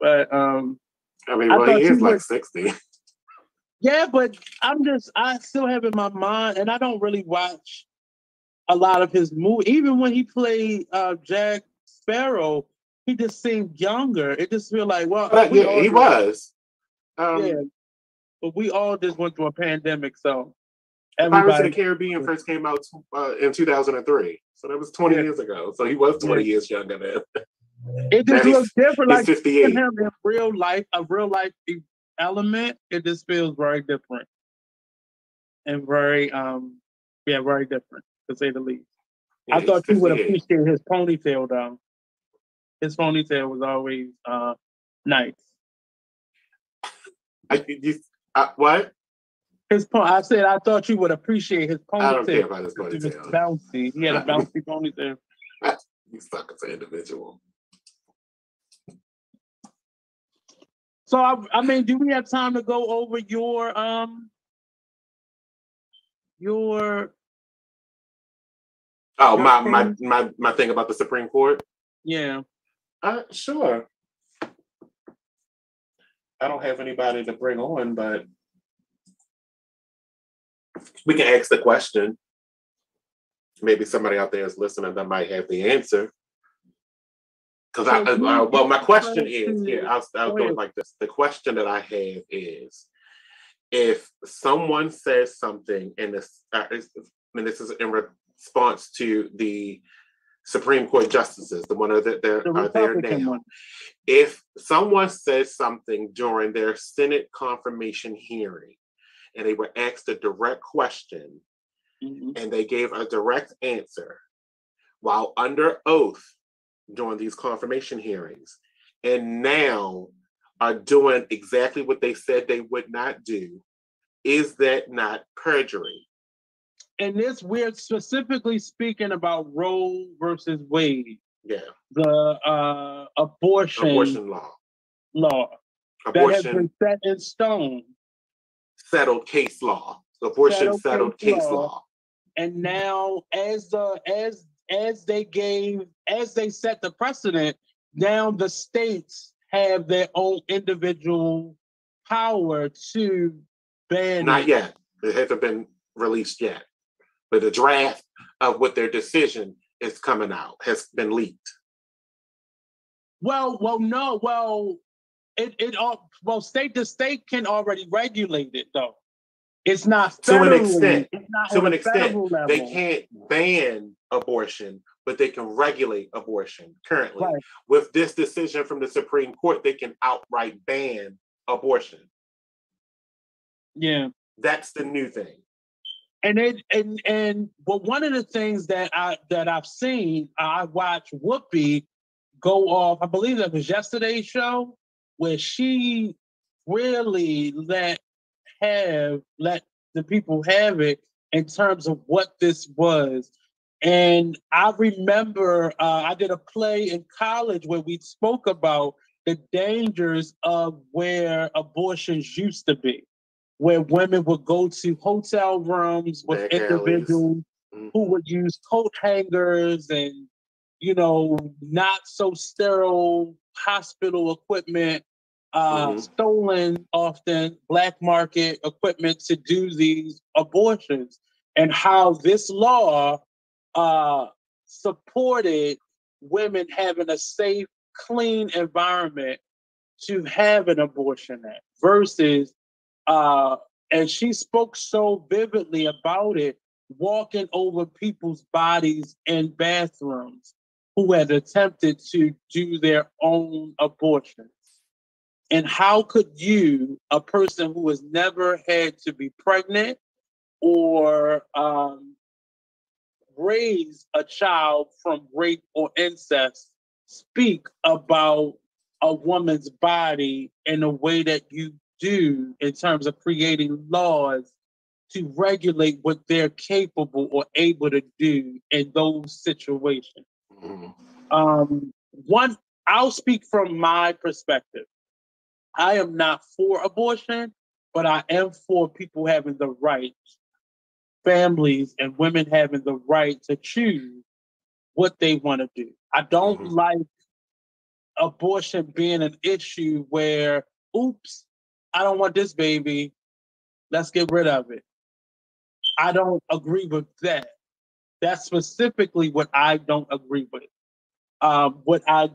S2: But um
S1: I mean, well, he is like 60. [laughs]
S2: Yeah, but I'm just I still have in my mind, and I don't really watch a lot of his movies. Even when he played uh, Jack Sparrow, he just seemed younger. It just feel like well,
S1: but, yeah, he was. Um,
S2: yeah, but we all just went through a pandemic, so.
S1: Pirates of the Caribbean first came out uh, in 2003, so that was 20 yeah. years ago. So he was 20 yeah. years younger then.
S2: It just looks different, like 58. him in real life, a real life element. It just feels very different and very, um, yeah, very different to say the least. Yeah, I thought you would appreciate his ponytail though. His ponytail was always uh, nice.
S1: I, you, uh, what?
S2: His point. I said I thought you would appreciate his ponytail. I
S1: don't care about his ponytail.
S2: bouncy. He had a [laughs] bouncy ponytail.
S1: you suck as an individual.
S2: So I, I mean, do we have time to go over your um your
S1: Oh, my, my my my thing about the Supreme Court?
S2: Yeah.
S1: Uh sure. I don't have anybody to bring on, but we can ask the question. Maybe somebody out there is listening that might have the answer. Because I, I, well, my question is, yeah, I'll, I'll go like this. The question that I have is, if someone says something, and this, uh, and this is in response to the Supreme Court justices, the one that there the are there now. One. If someone says something during their Senate confirmation hearing, and they were asked a direct question, mm-hmm. and they gave a direct answer, while under oath during these confirmation hearings and now are doing exactly what they said they would not do, is that not perjury?
S2: And this, we're specifically speaking about Roe versus Wade.
S1: Yeah.
S2: The uh, abortion,
S1: abortion law.
S2: Law. Abortion. That has been set in stone.
S1: Settled case law. Abortion settled, settled case, case law. law.
S2: And now, as the as as they gave, as they set the precedent, now the states have their own individual power to ban.
S1: Not yet. It hasn't been released yet. But the draft of what their decision is coming out has been leaked.
S2: Well, well, no, well, it it all well, state to state can already regulate it though. It's not
S1: to an extent. to an extent, they can't ban abortion, but they can regulate abortion currently. Right. With this decision from the Supreme Court, they can outright ban abortion.
S2: Yeah.
S1: That's the new thing.
S2: And it and and but one of the things that I that I've seen, I watched Whoopi go off, I believe that was yesterday's show, where she really let have let the people have it in terms of what this was. And I remember uh, I did a play in college where we spoke about the dangers of where abortions used to be, where women would go to hotel rooms with Back individuals mm-hmm. who would use coat hangers and, you know, not so sterile hospital equipment uh, mm-hmm. stolen often black market equipment to do these abortions and how this law uh, supported women having a safe clean environment to have an abortion at versus uh, and she spoke so vividly about it walking over people's bodies in bathrooms who had attempted to do their own abortions. And how could you, a person who has never had to be pregnant or um, raise a child from rape or incest, speak about a woman's body in a way that you do in terms of creating laws to regulate what they're capable or able to do in those situations. Mm-hmm. Um, one, I'll speak from my perspective. I am not for abortion, but I am for people having the right, families and women having the right to choose what they want to do. I don't mm-hmm. like abortion being an issue where, oops, I don't want this baby. Let's get rid of it. I don't agree with that. That's specifically what I don't agree with. Um, what I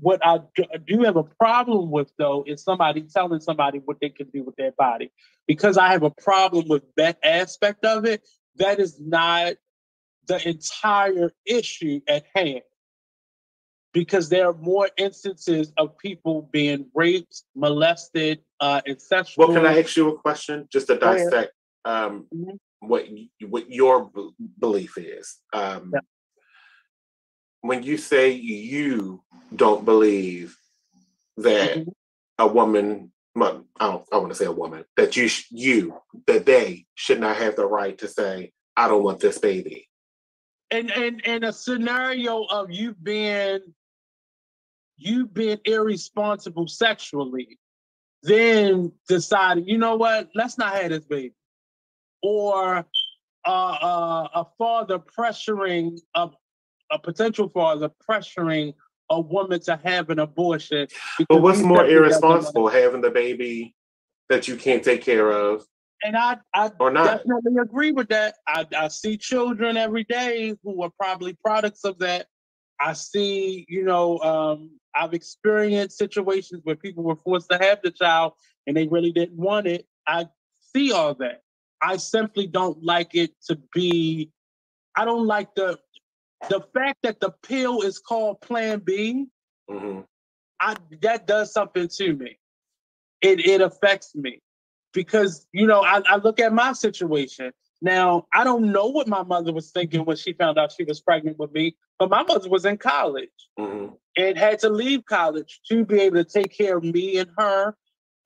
S2: what I do have a problem with though is somebody telling somebody what they can do with their body. Because I have a problem with that aspect of it, that is not the entire issue at hand because there are more instances of people being raped, molested, uh, sexual.
S1: Well, can I ask you a question just to dissect um, mm-hmm. what what your b- belief is? Um, yeah. When you say you don't believe that mm-hmm. a woman, well, I don't, I want to say a woman, that you sh- you that they should not have the right to say, "I don't want this baby."
S2: And and in a scenario of you being you being irresponsible sexually, then deciding, you know what, let's not have this baby. Or uh, uh, a father pressuring, a, a potential father pressuring a woman to have an abortion.
S1: But what's more irresponsible, having the baby that you can't take care of?
S2: And I, I definitely agree with that. I, I see children every day who are probably products of that. I see, you know, um, I've experienced situations where people were forced to have the child and they really didn't want it. I see all that. I simply don't like it to be, I don't like the the fact that the pill is called Plan B. Mm-hmm. I that does something to me. It it affects me because you know I, I look at my situation now, I don't know what my mother was thinking when she found out she was pregnant with me, but my mother was in college mm-hmm. and had to leave college to be able to take care of me and her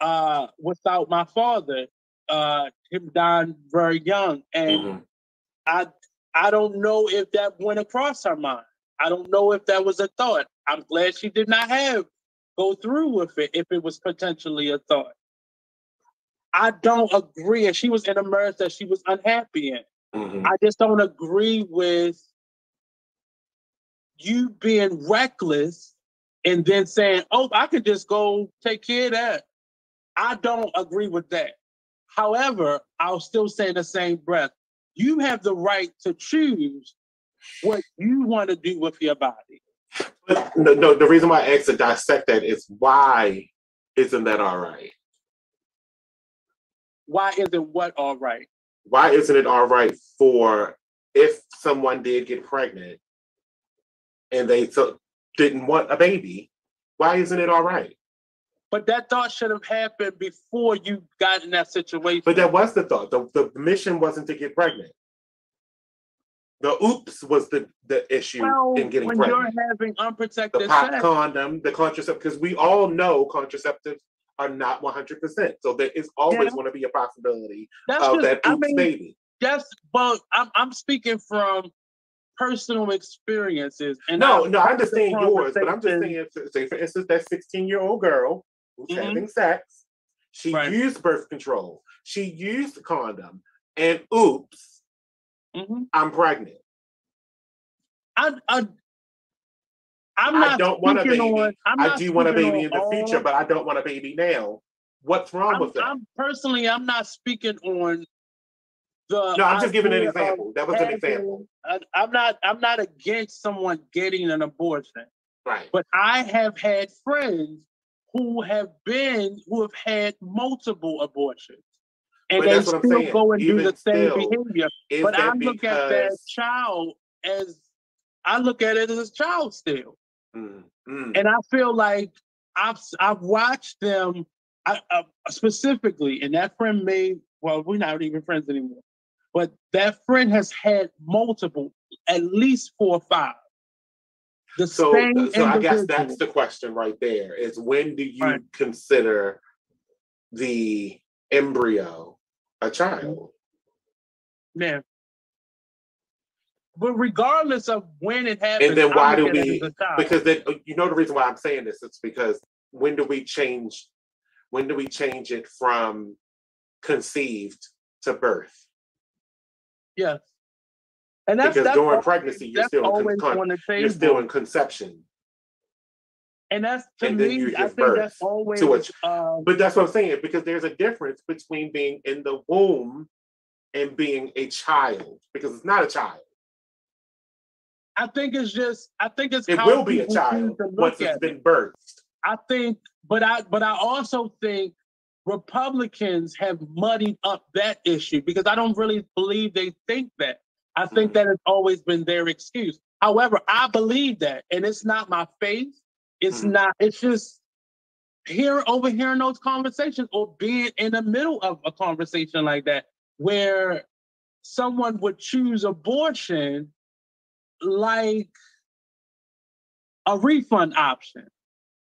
S2: uh, without my father, uh, him dying very young. And mm-hmm. I, I don't know if that went across her mind. I don't know if that was a thought. I'm glad she did not have go through with it if it was potentially a thought. I don't agree. And she was in a marriage that she was unhappy in. Mm-hmm. I just don't agree with you being reckless and then saying, oh, I could just go take care of that. I don't agree with that. However, I'll still say in the same breath, you have the right to choose what you want to do with your body.
S1: But no, no, the reason why I asked to dissect that is why isn't that all right?
S2: Why isn't what all right?
S1: Why isn't it all right for if someone did get pregnant and they didn't want a baby? Why isn't it all right?
S2: But that thought should have happened before you got in that situation.
S1: But that was the thought. The, the mission wasn't to get pregnant. The oops was the, the issue well, in getting
S2: when
S1: pregnant.
S2: When you're having unprotected
S1: the pop sex. condom, the contraceptive, because we all know contraceptives are not 100%. So there is always yeah. going to be a possibility that's of just, that oops I mean, baby.
S2: Yes, but I'm, I'm speaking from personal experiences.
S1: And no, no, I understand yours, but I'm just saying, say for instance, that 16 year old girl who's mm-hmm. having sex, she right. used birth control, she used condom, and oops, mm-hmm. I'm pregnant.
S2: I, I
S1: I'm not I don't want a baby. On, I do want a baby in the all, future, but I don't want a baby now. What's wrong
S2: I'm,
S1: with that?
S2: I'm personally, I'm not speaking on the.
S1: No, I'm just giving an example. That was having, an example.
S2: I, I'm not. I'm not against someone getting an abortion.
S1: Right.
S2: But I have had friends who have been who have had multiple abortions. And they still go and Even do the same behavior. But I look at that child as I look at it as a child still. Mm, mm. And I feel like I've I've watched them I, uh, specifically, and that friend may well, we're not even friends anymore, but that friend has had multiple, at least four or five.
S1: The so, so I guess that's the question right there: is when do you right. consider the embryo a child?
S2: Yeah. But regardless of when it happens,
S1: and then why do we? Because then you know the reason why I'm saying this. It's because when do we change? When do we change it from conceived to birth?
S2: Yes.
S1: And that's because that's during always, pregnancy you're still in con- you're still in conception.
S2: And that's to and me, I think that's always. A,
S1: um, but that's what I'm saying because there's a difference between being in the womb and being a child because it's not a child.
S2: I think it's just. I think it's.
S1: It will be a child once it's been birthed.
S2: I think, but I, but I also think Republicans have muddied up that issue because I don't really believe they think that. I think mm-hmm. that has always been their excuse. However, I believe that, and it's not my faith. It's mm-hmm. not. It's just here overhearing those conversations or being in the middle of a conversation like that where someone would choose abortion like a refund option.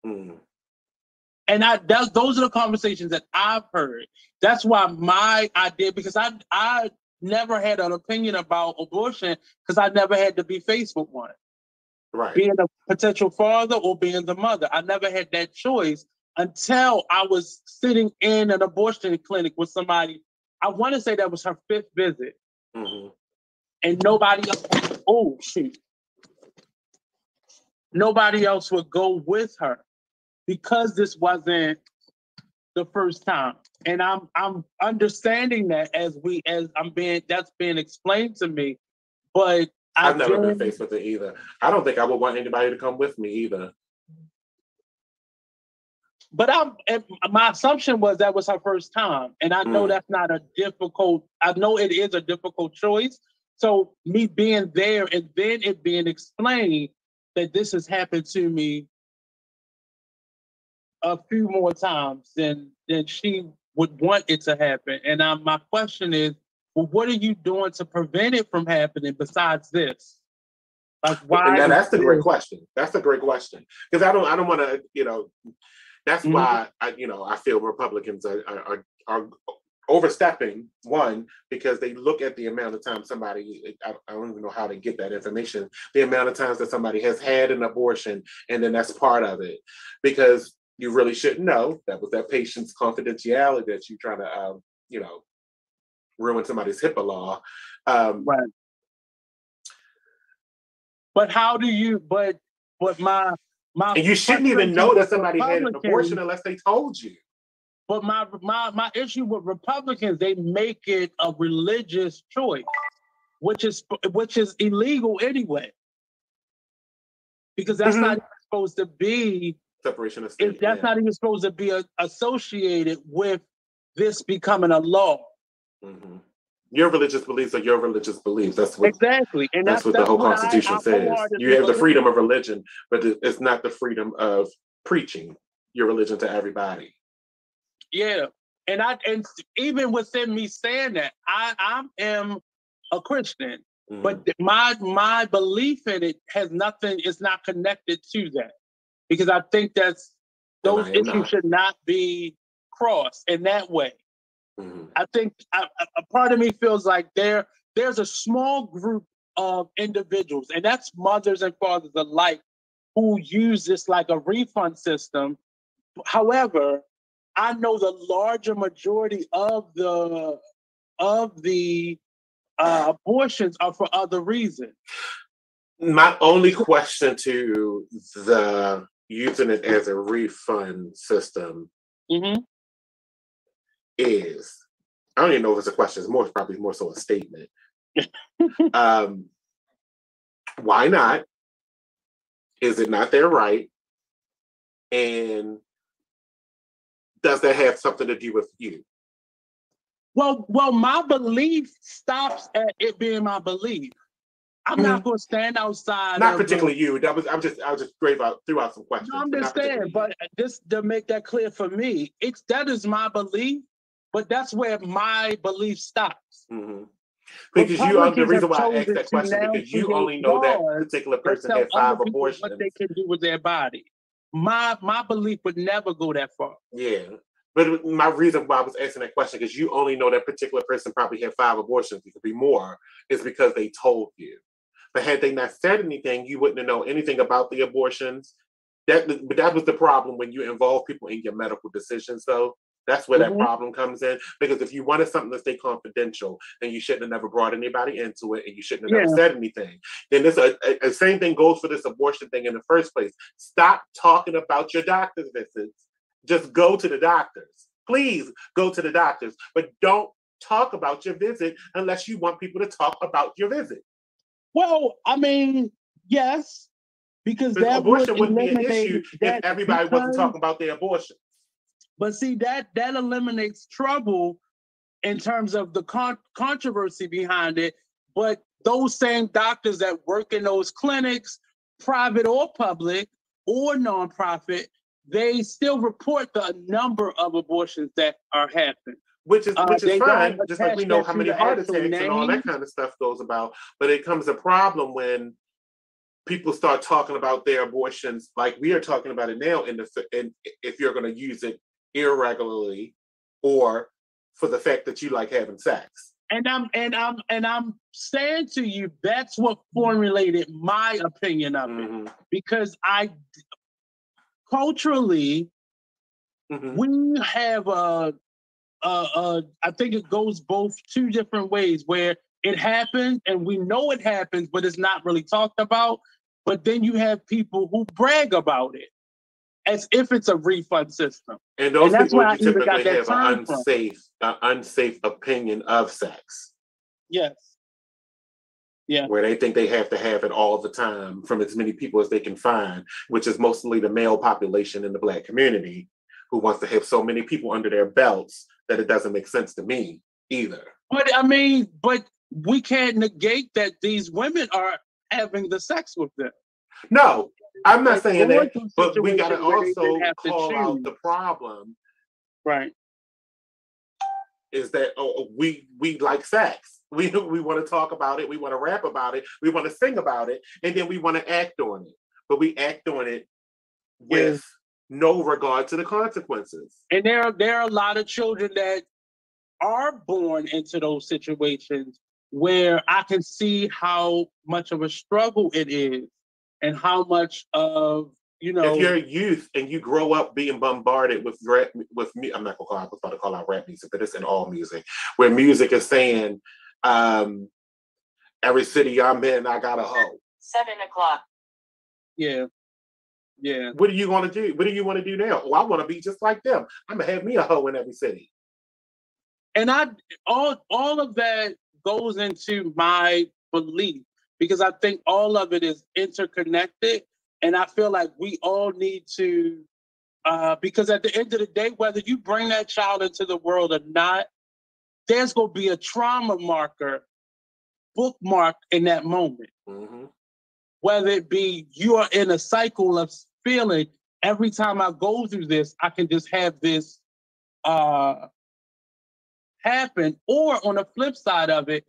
S2: Mm. And I that, those are the conversations that I've heard. That's why my idea, because I I never had an opinion about abortion because I never had to be faced with one.
S1: Right.
S2: Being a potential father or being the mother. I never had that choice until I was sitting in an abortion clinic with somebody. I want to say that was her fifth visit. Mm-hmm. And nobody else, oh shoot. Nobody else would go with her because this wasn't the first time. And I'm I'm understanding that as we as I'm being that's being explained to me. But
S1: I've never been faced with it either. I don't think I would want anybody to come with me either.
S2: But I'm my assumption was that was her first time. And I know mm. that's not a difficult, I know it is a difficult choice. So me being there and then it being explained that this has happened to me a few more times than than she would want it to happen. And um, my question is, well, what are you doing to prevent it from happening besides this?
S1: Like why? Now, that's the great question. That's a great question because I don't I don't want to you know. That's mm-hmm. why I you know I feel Republicans are, are are overstepping one because they look at the amount of time somebody I, I, don't even know how to get that information the amount of times that somebody has had an abortion and then that's part of it because you really shouldn't know. That was that patient's confidentiality that you're trying to, um, you know, ruin somebody's HIPAA law. Um,
S2: right. But how do you? But but my my.
S1: And you shouldn't even know that somebody had an abortion unless they told you.
S2: But my my my issue with Republicans, they make it a religious choice, which is which is illegal anyway. Because that's mm-hmm. not supposed to be
S1: separation of state.
S2: that's yeah. not even supposed to be a, associated with this becoming a law.
S1: Mm-hmm. Your religious beliefs are your religious beliefs. That's what
S2: exactly,
S1: and that's, that's what that's the whole what Constitution I, says. You have the freedom of religion, but it's not the freedom of preaching your religion to everybody.
S2: Yeah, and I and even within me saying that, I I am a Christian, mm-hmm. but my my belief in it has nothing. It's not connected to that because I think that's those issues not. should not be crossed in that way. Mm-hmm. I think I, a part of me feels like there there's a small group of individuals, and that's mothers and fathers alike, who use this like a refund system. However, I know the larger majority of the of the uh, abortions are for other reasons.
S1: My only question to the using it as a refund system mm-hmm. is I don't even know if it's a question, it's more probably more so a statement. [laughs] um, why not? Is it not their right? And does that have something to do with you?
S2: Well, well, my belief stops at it being my belief. I'm mm-hmm. not going to stand outside.
S1: Not particularly the, you. That was I'm just I was just threw out threw out some questions.
S2: I understand, but just to make that clear for me, it's that is my belief, but that's where my belief stops.
S1: Mm-hmm. Because you, uh, the reason why I asked that question because you only know that particular person had five abortions.
S2: What they can do with their body. My my belief would never go that far.
S1: Yeah, but my reason why I was asking that question because you only know that particular person probably had five abortions. It could be more. Is because they told you. But had they not said anything, you wouldn't know anything about the abortions. That, but that was the problem when you involve people in your medical decisions, though. That's where mm-hmm. that problem comes in. Because if you wanted something to stay confidential, then you shouldn't have never brought anybody into it and you shouldn't have yeah. said anything. Then this a, same thing goes for this abortion thing in the first place. Stop talking about your doctor's visits. Just go to the doctors. Please go to the doctors. But don't talk about your visit unless you want people to talk about your visit.
S2: Well, I mean, yes, because that
S1: abortion would not be an issue if everybody because, wasn't talking about their abortion.
S2: But see that that eliminates trouble in terms of the con- controversy behind it. But those same doctors that work in those clinics, private or public or nonprofit, they still report the number of abortions that are happening
S1: which is uh, which is fine. Just like we know how many heart attacks name. and all that kind of stuff goes about. But it comes a problem when people start talking about their abortions like we are talking about it now. In the in, if you're going to use it irregularly or for the fact that you like having sex.
S2: And I'm and I'm and I'm saying to you that's what formulated my opinion of mm-hmm. it because I culturally mm-hmm. we have a uh, uh, I think it goes both two different ways where it happens and we know it happens, but it's not really talked about. But then you have people who brag about it as if it's a refund system.
S1: And those and people typically have an unsafe, an unsafe opinion of sex.
S2: Yes. Yeah.
S1: Where they think they have to have it all the time from as many people as they can find, which is mostly the male population in the black community who wants to have so many people under their belts that it doesn't make sense to me either.
S2: But I mean, but we can't negate that these women are having the sex with them.
S1: No, I'm not saying that, but we got to also call out the problem.
S2: Right.
S1: Is that oh, oh we we like sex? [laughs] We we want to talk about it. We want to rap about it. We want to sing about it, and then we want to act on it. But we act on it with no regard to the consequences.
S2: And there are there are a lot of children that are born into those situations where I can see how much of a struggle it is and how much of you know
S1: if you're a youth and you grow up being bombarded with rap with me I'm not gonna call I was about to call out rap music, but it's in all music, where music is saying, um, every city I'm in, I got a hoe.
S4: Seven o'clock.
S2: Yeah. Yeah.
S1: What do you want to do? What do you want to do now? Oh, I want to be just like them. I'm gonna have me a hoe in every city.
S2: And I all all of that goes into my belief because I think all of it is interconnected. And I feel like we all need to uh, because at the end of the day, whether you bring that child into the world or not, there's gonna be a trauma marker bookmark in that moment. Mm-hmm. Whether it be you are in a cycle of feeling every time I go through this, I can just have this uh, happen. Or on the flip side of it,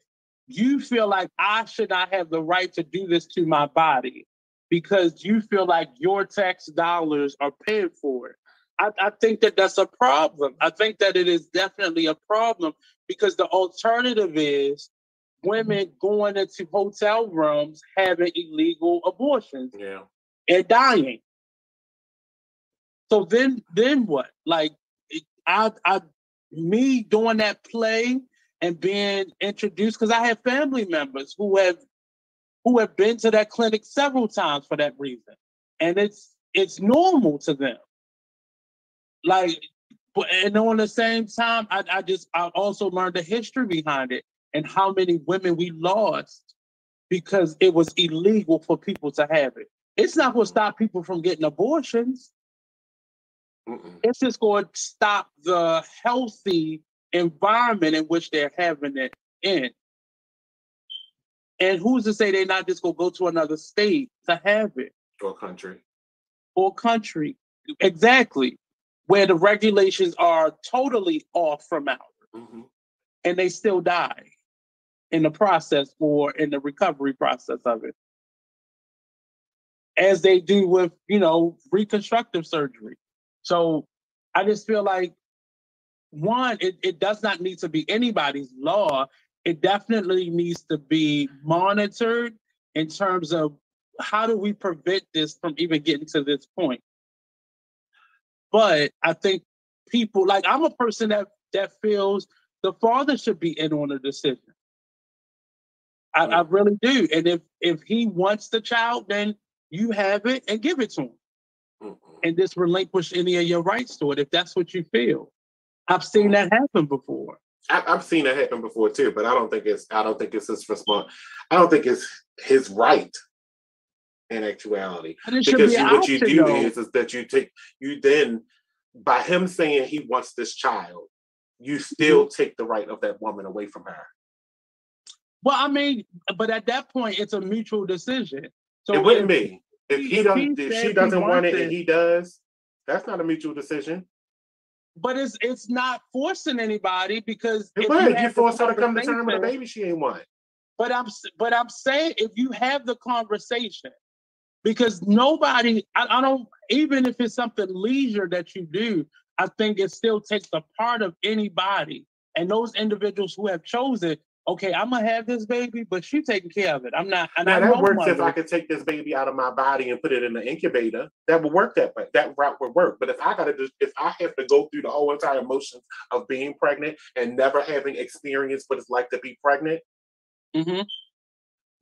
S2: you feel like I should not have the right to do this to my body because you feel like your tax dollars are paying for it. I, I think that that's a problem. I think that it is definitely a problem because the alternative is women going into hotel rooms having illegal abortions
S1: yeah.
S2: and dying. So then, then what? Like, I, I, me doing that play and being introduced because I have family members who have, who have been to that clinic several times for that reason, and it's it's normal to them. Like, but and on the same time, I, I just I also learned the history behind it and how many women we lost because it was illegal for people to have it. It's not going to stop people from getting abortions. Mm-mm. It's just going to stop the healthy environment in which they're having it in. And who's to say they're not just gonna go to another state to have it?
S1: Or country.
S2: Or country. Exactly. Where the regulations are totally off from ours. Mm-hmm. And they still die in the process or in the recovery process of it. As they do with, you know, reconstructive surgery. So I just feel like one, it, it does not need to be anybody's law. It definitely needs to be monitored in terms of how do we prevent this from even getting to this point. But I think people like I'm a person that that feels the father should be in on the decision. I, I really do. And if if he wants the child, then you have it and give it to him. Mm-hmm. And just relinquish any of your rights to it if that's what you feel. I've seen that happen before.
S1: I, have seen that happen before too, but I don't think it's I don't think it's his response. I don't think it's his right in actuality. Because you, what you do is, is that you take you then by him saying he wants this child, you still mm-hmm. take the right of that woman away from her.
S2: Well, I mean, but at that point, it's a mutual decision.
S1: So it wouldn't if, be if he, if don't if she doesn't want it and he does. That's not a mutual decision
S2: but it's it's not forcing anybody because
S1: it would. You, you force her to come to terms with a baby she ain't want.
S2: But I'm but I'm saying if you have the conversation, because nobody, I, I don't even if it's something leisure that you do, I think it still takes the part of anybody and those individuals who have chosen okay, I'm gonna have this baby, but she taking care of it. I'm not.
S1: And now that works if I could take this baby out of my body and put it in the incubator. That would work that way. That route would work. But if I gotta just, if I have to go through the whole entire motions of being pregnant and never having experienced what it's like to be pregnant, mm-hmm.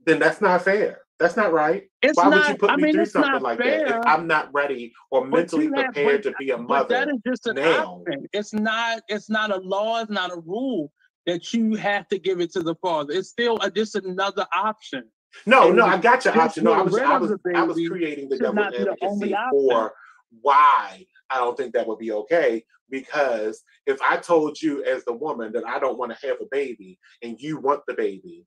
S1: then that's not fair. That's not right. It's Why not, would you put I me mean, through something like fair. that if I'm not ready or mentally have, prepared but, to be a mother? But that is just an now.
S2: option. It's not. It's not a law. It's not a rule that you have to give it to the father. It's still a, just another option.
S1: No, and no, I got your option. No, I was, I was, I was creating the devil advocacy for why I don't think that would be okay. Because if I told you as the woman that I don't want to have a baby and you want the baby,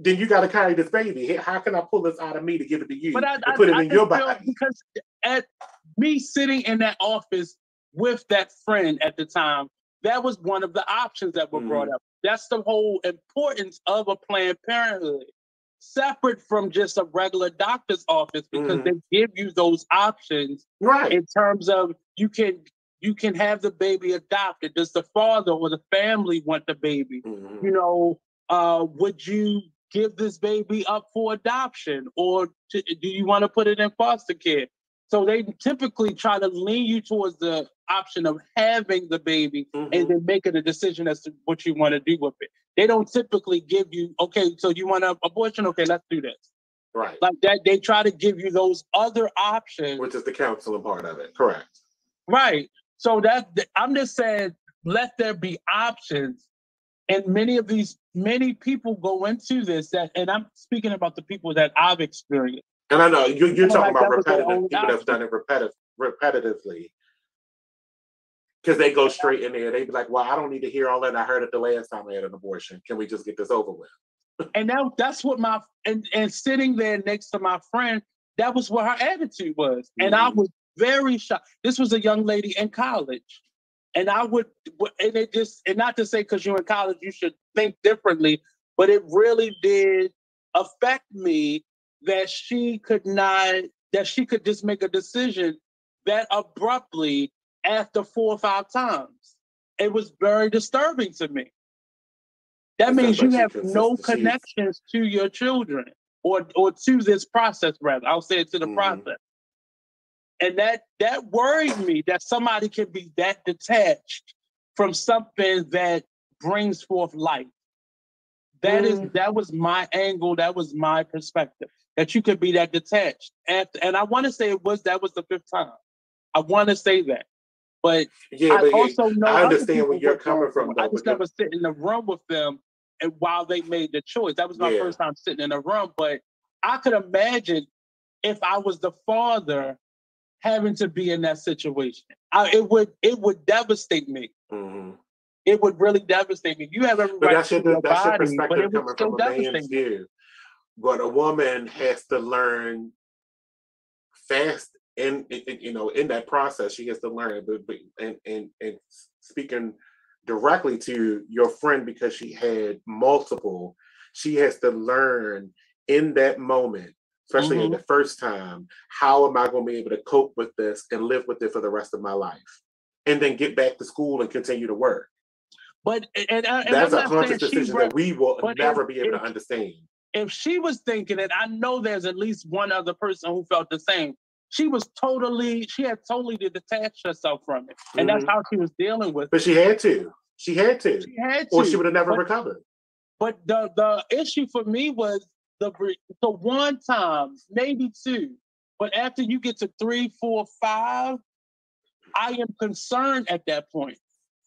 S1: then you got to carry this baby. How can I pull this out of me to give it to you but I, I, put it I, in your body?
S2: Because at me sitting in that office with that friend at the time, that was one of the options that were mm brought up. That's the whole importance of a Planned Parenthood, separate from just a regular doctor's office, because mm they give you those options
S1: right.
S2: in terms of you can you can have the baby adopted. Does the father or the family want the baby? mm You know, uh, would you give this baby up for adoption, or to, do you want to put it in foster care? So they typically try to lean you towards the option of having the baby mm-hmm. and then making a decision as to what you want to do with it. They don't typically give you, okay, so you want an abortion? Okay, let's do this.
S1: Right.
S2: Like that, they try to give you those other options.
S1: Which is the counseling part of it. Correct.
S2: Right. So that I'm just saying, let there be options. And many of these, many people go into this that, and I'm speaking about the people that I've experienced.
S1: And I know you, you're talking like about repetitive people that've done it repetitive, repetitively. Because they go straight in there. They be like, well, I don't need to hear all that. I heard it the last time I had an abortion. Can we just get this over with? [laughs]
S2: and now that's what my and, and sitting there next to my friend, that was what her attitude was. Mm-hmm. And I mm-hmm. was very shocked. This was a young lady in college. And I would and it just and not to say because you're in college you should think differently, but it really did affect me that she could not that she could just make a decision that abruptly after four or five times. It was very disturbing to me. That means you have no connections to your children or or to this process, rather. I'll say it to the mm-hmm. process. And that that worried me that somebody can be that detached from something that brings forth life. That mm. is that was my angle, that was my perspective that you could be that detached. And, and I want to say it was that was the fifth time. I want to say that. But yeah, I but also know
S1: I understand where you're coming from.
S2: Though, I just never sit in the room with them and while they made the choice. That was my yeah. first time sitting in a room. But I could imagine if I was the father having to be in that situation. I, it would it would devastate me. Mm-hmm. it would really devastate me. You have every
S1: But
S2: right
S1: that's your,
S2: your
S1: that's your
S2: body, but
S1: perspective
S2: it would
S1: coming from a man's view. But a woman has to learn fast in, in- in- you know in that process. She has to learn. But, but and, and and speaking directly to your friend because she had multiple, she has to learn in that moment. Especially in
S2: Mhm.
S1: the first time, how am I going to be able to cope with this and live with it for the rest of my life? And then get back to school and continue to work.
S2: But and, and, and
S1: That's
S2: I'm
S1: a conscious decision that we will never
S2: if-
S1: be able
S2: if-
S1: to understand.
S2: if she was thinking it, I know there's at least one other person who felt the same. She was totally, she had totally to detach herself from it, and that's
S1: Mhm.
S2: how she was dealing with it.
S1: But she had to. She had to,
S2: She had to.
S1: or she would have never
S2: but-
S1: recovered.
S2: But the the issue for me was the the one time, maybe two, but after you get to three, four, five, I am concerned at that point.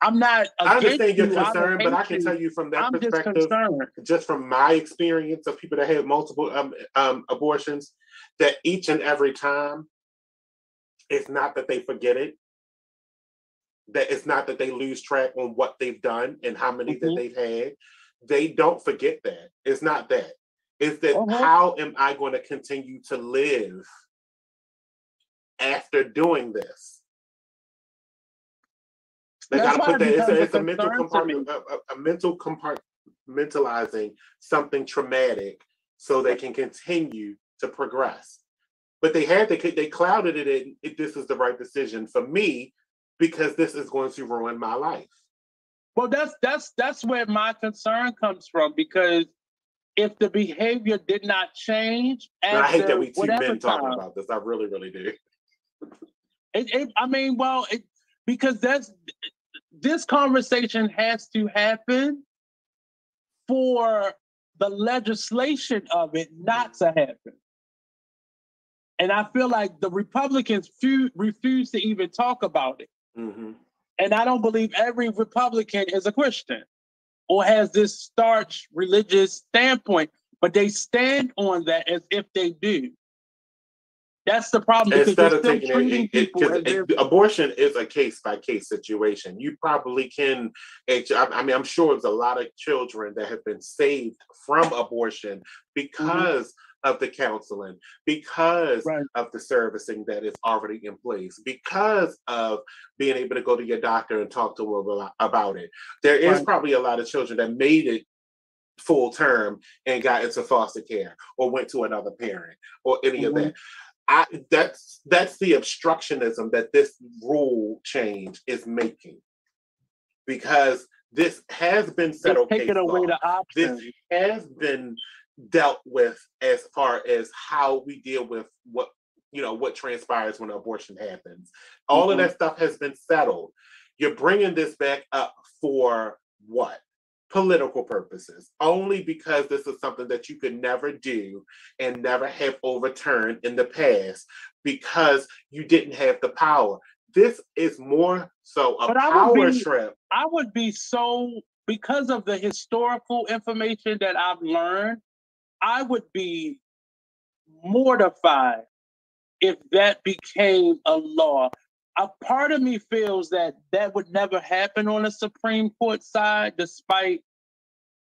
S2: I'm not.
S1: I understand your
S2: you,
S1: concern, but I can
S2: you.
S1: tell you from that
S2: I'm just
S1: perspective,
S2: concerned.
S1: just from my experience of people that had multiple um, um, abortions, that each and every time, it's not that they forget it. That it's not that they lose track on what they've done and how many
S2: Mhm.
S1: that they've had. They don't forget that. It's not that. It's that
S2: Uh-huh.
S1: how am I going to continue to live after doing this? They got to put that. It's a, it's a mental
S2: concern to me.
S1: compartment, a, a mental compartmentalizing something traumatic so they can continue to progress. But they had to, they clouded it in. It, this is the right decision for me because this is going to ruin my life.
S2: Well, that's that's that's where my concern comes from because if the behavior did not change
S1: And I hate that we two
S2: whatever
S1: men talking
S2: time,
S1: about this. I really, really do.
S2: It, it, I mean, well, it, because that's this conversation has to happen for the legislation of it not to happen. And I feel like the Republicans few, refuse to even talk about it.
S1: hmm
S2: And I don't believe every Republican is a Christian or has this starch religious standpoint, but they stand on that as if they do. That's the problem
S1: Instead of taking it, it,
S2: people as
S1: 'cause
S2: if
S1: it- abortion is a case by case situation. You probably can. I I mean, I'm sure there's a lot of children that have been saved from abortion because of the counseling, because
S2: Right.
S1: of the servicing that is already in place, because of being able to go to your doctor and talk to them about- about it. There is
S2: Right.
S1: probably a lot of children that made it full term and got into foster care or went to another parent or any of
S2: Mhm.
S1: that. I that's that's the obstructionism that this rule change is making. Because this has been settled
S2: taking away the option.
S1: This has been dealt with as far as how we deal with what you know what transpires when abortion happens. All of
S2: Mhm.
S1: that stuff has been settled. You're bringing this back up for what? Political purposes, only because this is something that you could never do and never have overturned in the past because you didn't have the power. This is more so a
S2: But I
S1: power
S2: be-
S1: trip.
S2: I would be so because of the historical information that I've learned, I would be mortified if that became a law. A part of me feels that that would never happen on the Supreme Court side, despite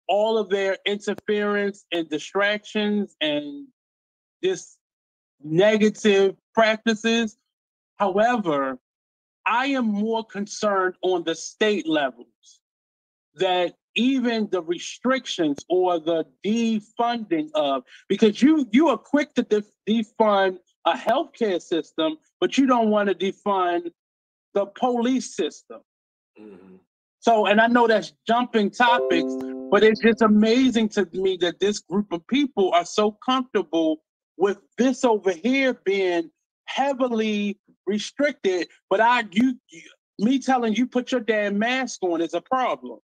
S2: all of their interference and distractions and just negative practices. However, I am more concerned on the state levels that even the restrictions or the defunding of because you you are quick to def- defund a healthcare system, but you don't want to defund the police system.
S1: Mhm.
S2: So, and I know that's jumping topics, but it's just amazing to me that this group of people are so comfortable with this over here being heavily restricted. But I, you, you me telling you put your damn mask on is a problem.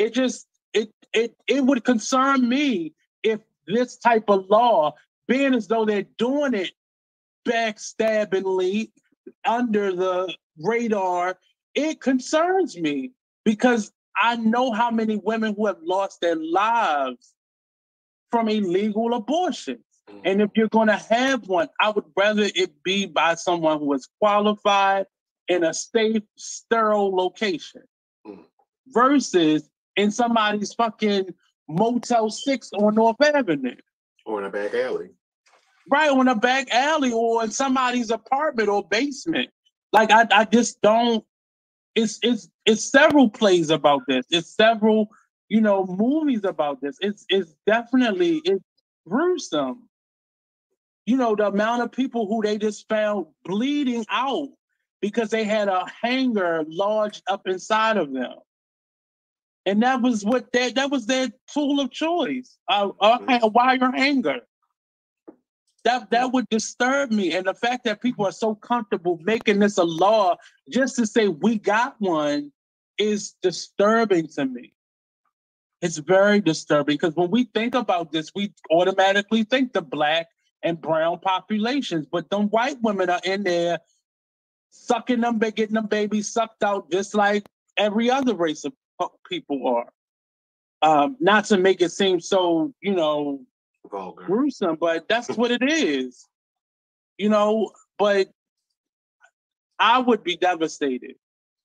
S1: Mm.
S2: It just it it it would concern me if this type of law, being as though they're doing it backstabbingly under the radar, it concerns me because I know how many women who have lost their lives from illegal abortions.
S1: Mhm.
S2: And if you're going to have one, I would rather it be by someone who is qualified in a safe, sterile location. mm. versus in somebody's fucking Motel 6 on North Avenue.
S1: Or in a back alley.
S2: Right, on a back alley or in somebody's apartment or basement. Like I, I just don't it's it's it's several plays about this. It's several, you know, movies about this. It's it's definitely it's gruesome. You know, the amount of people who they just found bleeding out because they had a hanger lodged up inside of them. And that was what that that was their tool of choice. A, a wire hanger. That that would disturb me. And the fact that people are so comfortable making this a law just to say we got one is disturbing to me. It's very disturbing because when we think about this, we automatically think the black and brown populations, but them white women are in there sucking them, getting them babies sucked out just like every other race of people are. Um, not to make it seem so, you know, Vulgar. gruesome, but that's [laughs] what it is. You know, but I would be devastated.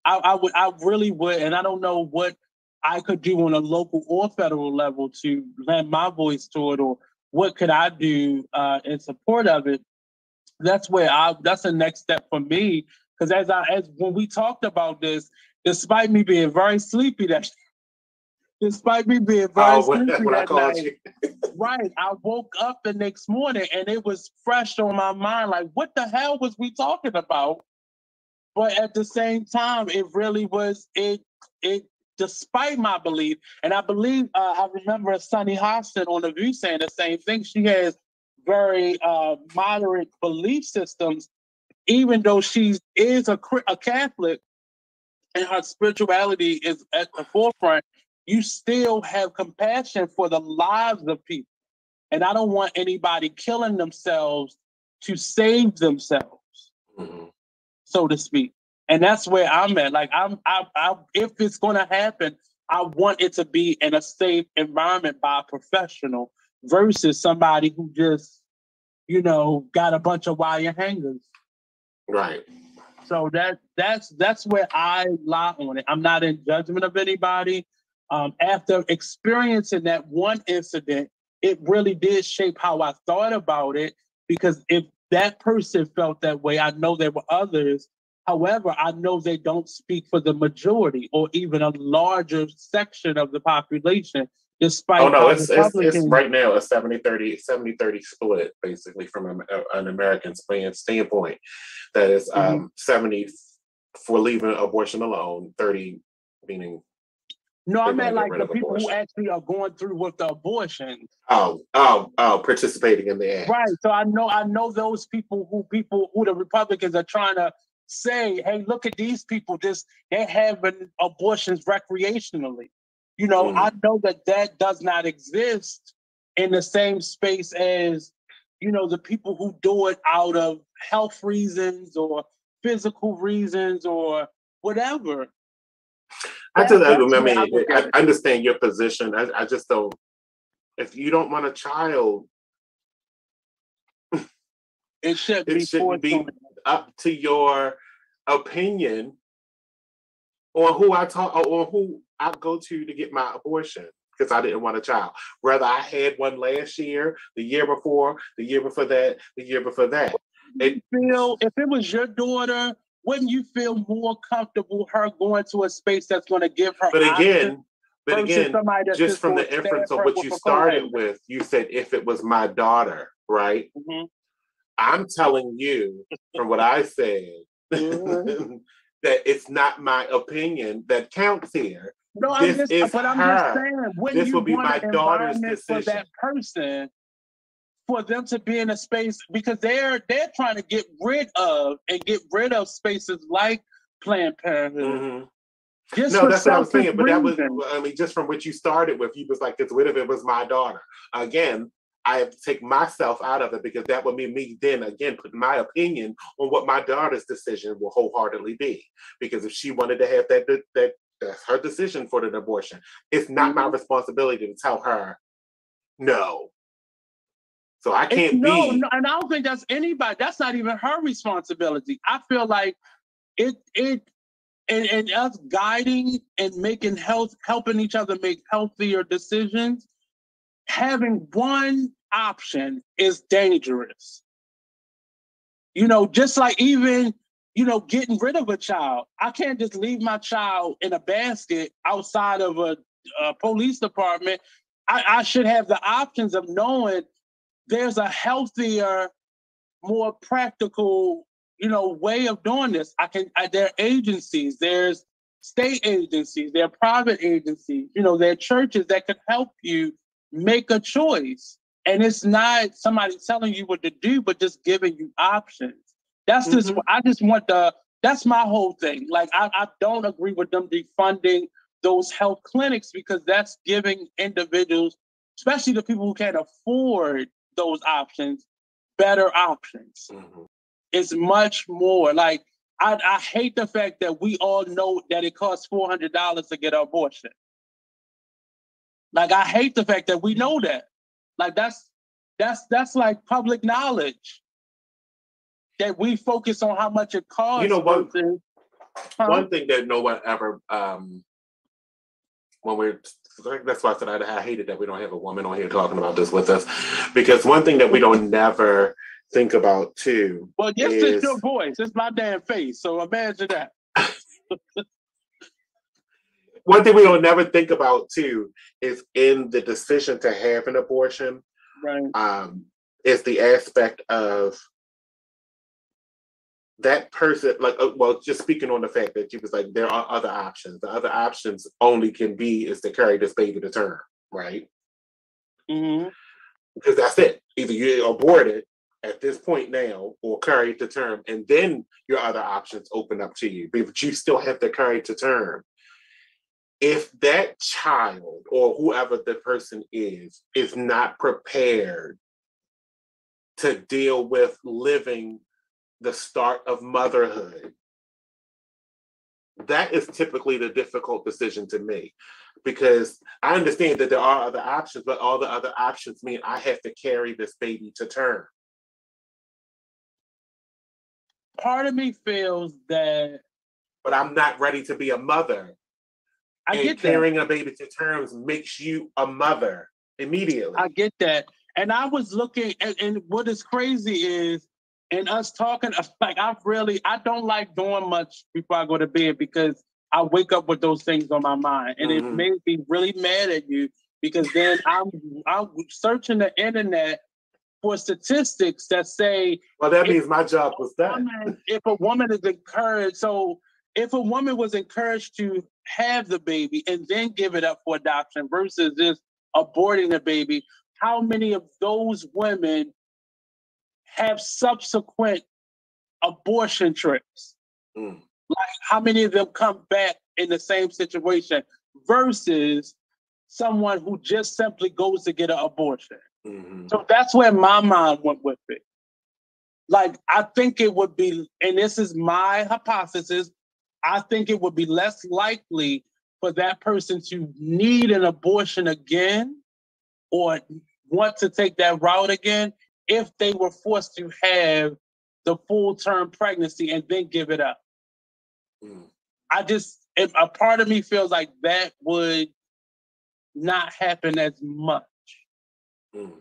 S2: I, I would, I really would, and I don't know what I could do on a local or federal level to lend my voice to it, or what could I do uh, in support of it. That's where I. That's the next step for me. Because as I, as when we talked about this, despite me being very sleepy that despite me being very [laughs] oh, sleepy that night, [laughs] right, I woke up the next morning and it was fresh on my mind. Like, what the hell was we talking about? But at the same time, it really was it it despite my belief, and I believe uh, I remember Sunny Hostin on the View saying the same thing. She has very uh, moderate belief systems, even though she is a, a Catholic and her spirituality is at the forefront, you still have compassion for the lives of people. And I don't want anybody killing themselves to save themselves, mm-hmm. so to speak. And that's where I'm at. Like I'm, I, I, if it's going to happen, I want it to be in a safe environment by a professional versus somebody who just, you know, got a bunch of wire hangers.
S1: Right.
S2: So that that's that's where I lie on it. I'm not in judgment of anybody. Um, after experiencing that one incident, it really did shape how I thought about it. Because if that person felt that way, I know there were others. However, I know they don't speak for the majority or even a larger section of the population despite
S1: oh no it's, it's, it's, right now a 70 30 70 30 split basically from a, an american standpoint that is mm-hmm. um, 70 for leaving abortion alone 30 meaning
S2: no i meant like the people abortion. who actually are going through with the abortion
S1: oh oh oh participating in the act
S2: right so i know i know those people who people who the republicans are trying to say hey look at these people just they're having abortions recreationally you know, mm. I know that that does not exist in the same space as, you know, the people who do it out of health reasons or physical reasons or whatever.
S1: I just, I, mean, I, I, understand your position. I, I just don't. If you don't want a child,
S2: it should it
S1: should be up to your opinion on who I talk or who I go to to get my abortion because I didn't want a child. Whether I had one last year, the year before, the year before that, the year before that.
S2: It, feel if it was your daughter, wouldn't you feel more comfortable her going to a space that's going to give her?
S1: But again, but again, just from the inference of what you started with, you said if it was my daughter, right? Mm-hmm. I'm telling you from what I said mm-hmm. [laughs] that it's not my opinion that counts here.
S2: No, this I'm just, but I'm her. just saying, when this you will be my daughter's decision. for that person, for them to be in a space because they're they're trying to get rid of and get rid of spaces like Planned Parenthood. Mm-hmm.
S1: no, that's what I'm saying. But that was, I mean, just from what you started with, you was like, "It's rid of it was my daughter." Again, I have to take myself out of it because that would mean me then again putting my opinion on what my daughter's decision will wholeheartedly be. Because if she wanted to have that that that's her decision for the abortion. It's not mm-hmm. my responsibility to tell her no. So I can't no, be.
S2: No, and I don't think that's anybody. That's not even her responsibility. I feel like it. It. and, and us guiding and making health, helping each other make healthier decisions, having one option is dangerous. You know, just like even, you know, getting rid of a child. I can't just leave my child in a basket outside of a, a police department. I, I should have the options of knowing there's a healthier, more practical, you know, way of doing this. I can. I, there are agencies. There's state agencies. There are private agencies. You know, there are churches that can help you make a choice. And it's not somebody telling you what to do, but just giving you options. That's mm-hmm. just. I just want the. That's my whole thing. Like I, I don't agree with them defunding those health clinics because that's giving individuals, especially the people who can't afford those options, better options. Mm-hmm. It's much more like I, I hate the fact that we all know that it costs four hundred dollars to get an abortion. Like I hate the fact that we know that. Like that's that's that's like public knowledge. That we focus on how much it costs.
S1: You know one, huh? one thing that no one ever um when we're that's why I said I, I hated that we don't have a woman on here talking about this with us. Because one thing that we don't never think about too.
S2: Well, yes, is, it's your voice. It's my damn face. So imagine that. [laughs]
S1: one thing we don't never think about too is in the decision to have an abortion.
S2: Right.
S1: Um, is the aspect of that person, like, uh, well, just speaking on the fact that she was like, there are other options. The other options only can be is to carry this baby to term, right?
S2: Mm-hmm.
S1: Because that's it. Either you abort it at this point now or carry it to term, and then your other options open up to you. But you still have to carry it to term. If that child or whoever the person is is not prepared to deal with living the start of motherhood, that is typically the difficult decision to make because I understand that there are other options, but all the other options mean I have to carry this baby to term
S2: part of me feels that.
S1: But I'm not ready to be a mother.
S2: I
S1: and
S2: get
S1: carrying
S2: that.
S1: a baby to terms makes you a mother immediately.
S2: I get that. And I was looking, and, and what is crazy is, and us talking, like I really, I don't like doing much before I go to bed because I wake up with those things on my mind, and mm-hmm. it makes me really mad at you because then I'm I'm searching the internet for statistics that say.
S1: Well, that means my job was done.
S2: if a woman is encouraged, so if a woman was encouraged to have the baby and then give it up for adoption versus just aborting the baby, how many of those women have subsequent abortion trips? Mm. Like, how many of them come back in the same situation versus someone who just simply goes to get an abortion? Mm-hmm. So that's where my mind went with it. Like, I think it would be, and this is my hypothesis, I think it would be less likely for that person to need an abortion again or want to take that route again if they were forced to have the full term pregnancy and then give it up. Mm. I just, if a part of me feels like that would not happen as much.
S1: Mm.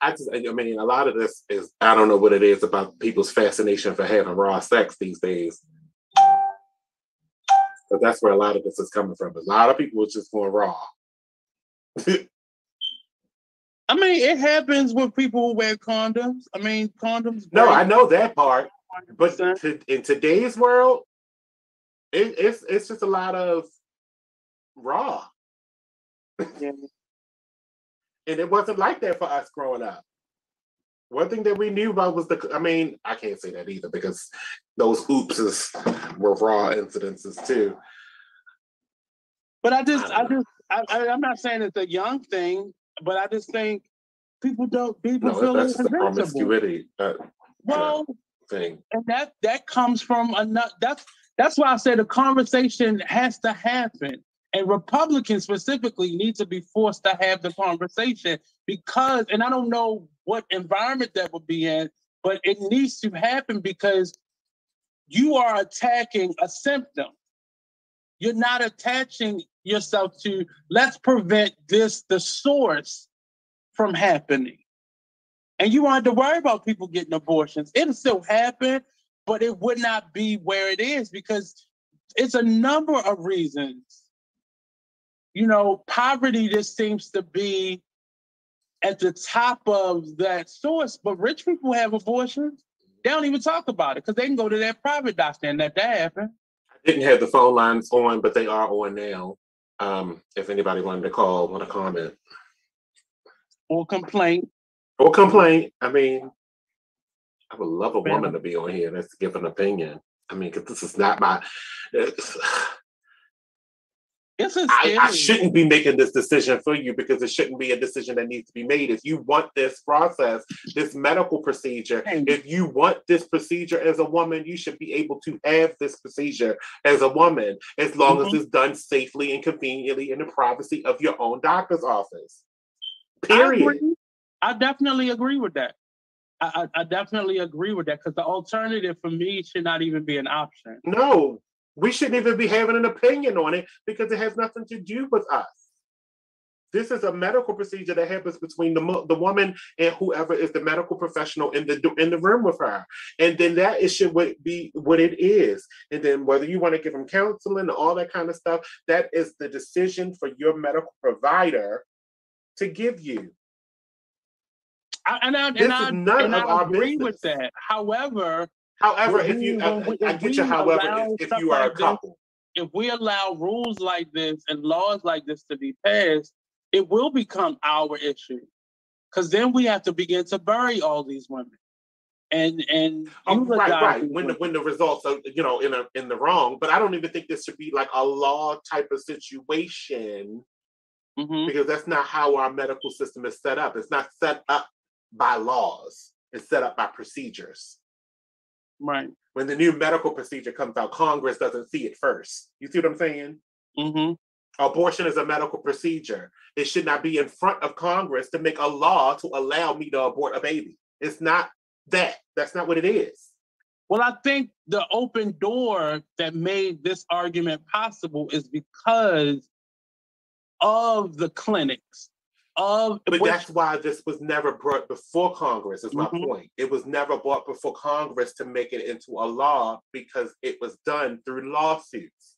S1: I just, I mean, a lot of this is, I don't know what it is about people's fascination for having raw sex these days. But that's where a lot of this is coming from. A lot of people are just going raw. [laughs]
S2: I mean, it happens with people who wear condoms. I mean, condoms.
S1: No, I know that part. But to, in today's world, it, it's it's just a lot of raw. Yeah and it wasn't like that for us growing up. One thing that we knew about was the, I mean, I can't say that either because those oopses were raw incidences too.
S2: But I just, I, I just, I, am not saying it's a young thing, but I just think people don't, people no, feel that's the promiscuity.
S1: Uh,
S2: well,
S1: thing,
S2: and that that comes from another. That's that's why I said the conversation has to happen. And Republicans specifically need to be forced to have the conversation because, and I don't know what environment that would be in, but it needs to happen because you are attacking a symptom. You're not attaching yourself to let's prevent this, the source, from happening. And you wanted to worry about people getting abortions. It'll still happen, but it would not be where it is because it's a number of reasons. You know, poverty just seems to be at the top of that source, but rich people have abortions. They don't even talk about it because they can go to their private doctor and let that happen.
S1: I didn't have the phone lines on, but they are on now. Um, if anybody wanted to call, want to comment.
S2: Or complain.
S1: Or complain. I mean, I would love a woman to be on here that's give an opinion. I mean, because this is not my. I, I, shouldn't be making this decision for you because it shouldn't be a decision that needs to be made. If you want this process, this medical procedure, if you want this procedure as a woman, you should be able to have this procedure as a woman as long mm-hmm. as it's done safely and conveniently in the privacy of your own doctor's office. Period.
S2: I, I definitely agree with that. I, I, definitely agree with that because the alternative for me should not even be an option.
S1: No, we shouldn't even be having an opinion on it because it has nothing to do with us. This is a medical procedure that happens between the, the woman and whoever is the medical professional in the in the room with her, and then that it should be what it is. And then whether you want to give them counseling and all that kind of stuff, that is the decision for your medical provider to give you.
S2: I, and I, this and I, and I agree business. with that. However,
S1: However, if you, I, I get you. However, if, if you are like a couple,
S2: this, if we allow rules like this and laws like this to be passed, it will become our issue, because then we have to begin to bury all these women. And and
S1: oh, right, right. When the when the results are you know in a in the wrong, but I don't even think this should be like a law type of situation. Mm-hmm. Because that's not how our medical system is set up. It's not set up by laws. It's set up by procedures.
S2: Right.
S1: When the new medical procedure comes out, Congress doesn't see it first. You see what I'm saying?
S2: Mm-hmm.
S1: Abortion is a medical procedure. It should not be in front of Congress to make a law to allow me to abort a baby. It's not that. That's not what it is.
S2: Well, I think the open door that made this argument possible is because of the clinics of
S1: but which, that's why this was never brought before Congress, is my mm-hmm. point. It was never brought before Congress to make it into a law because it was done through lawsuits.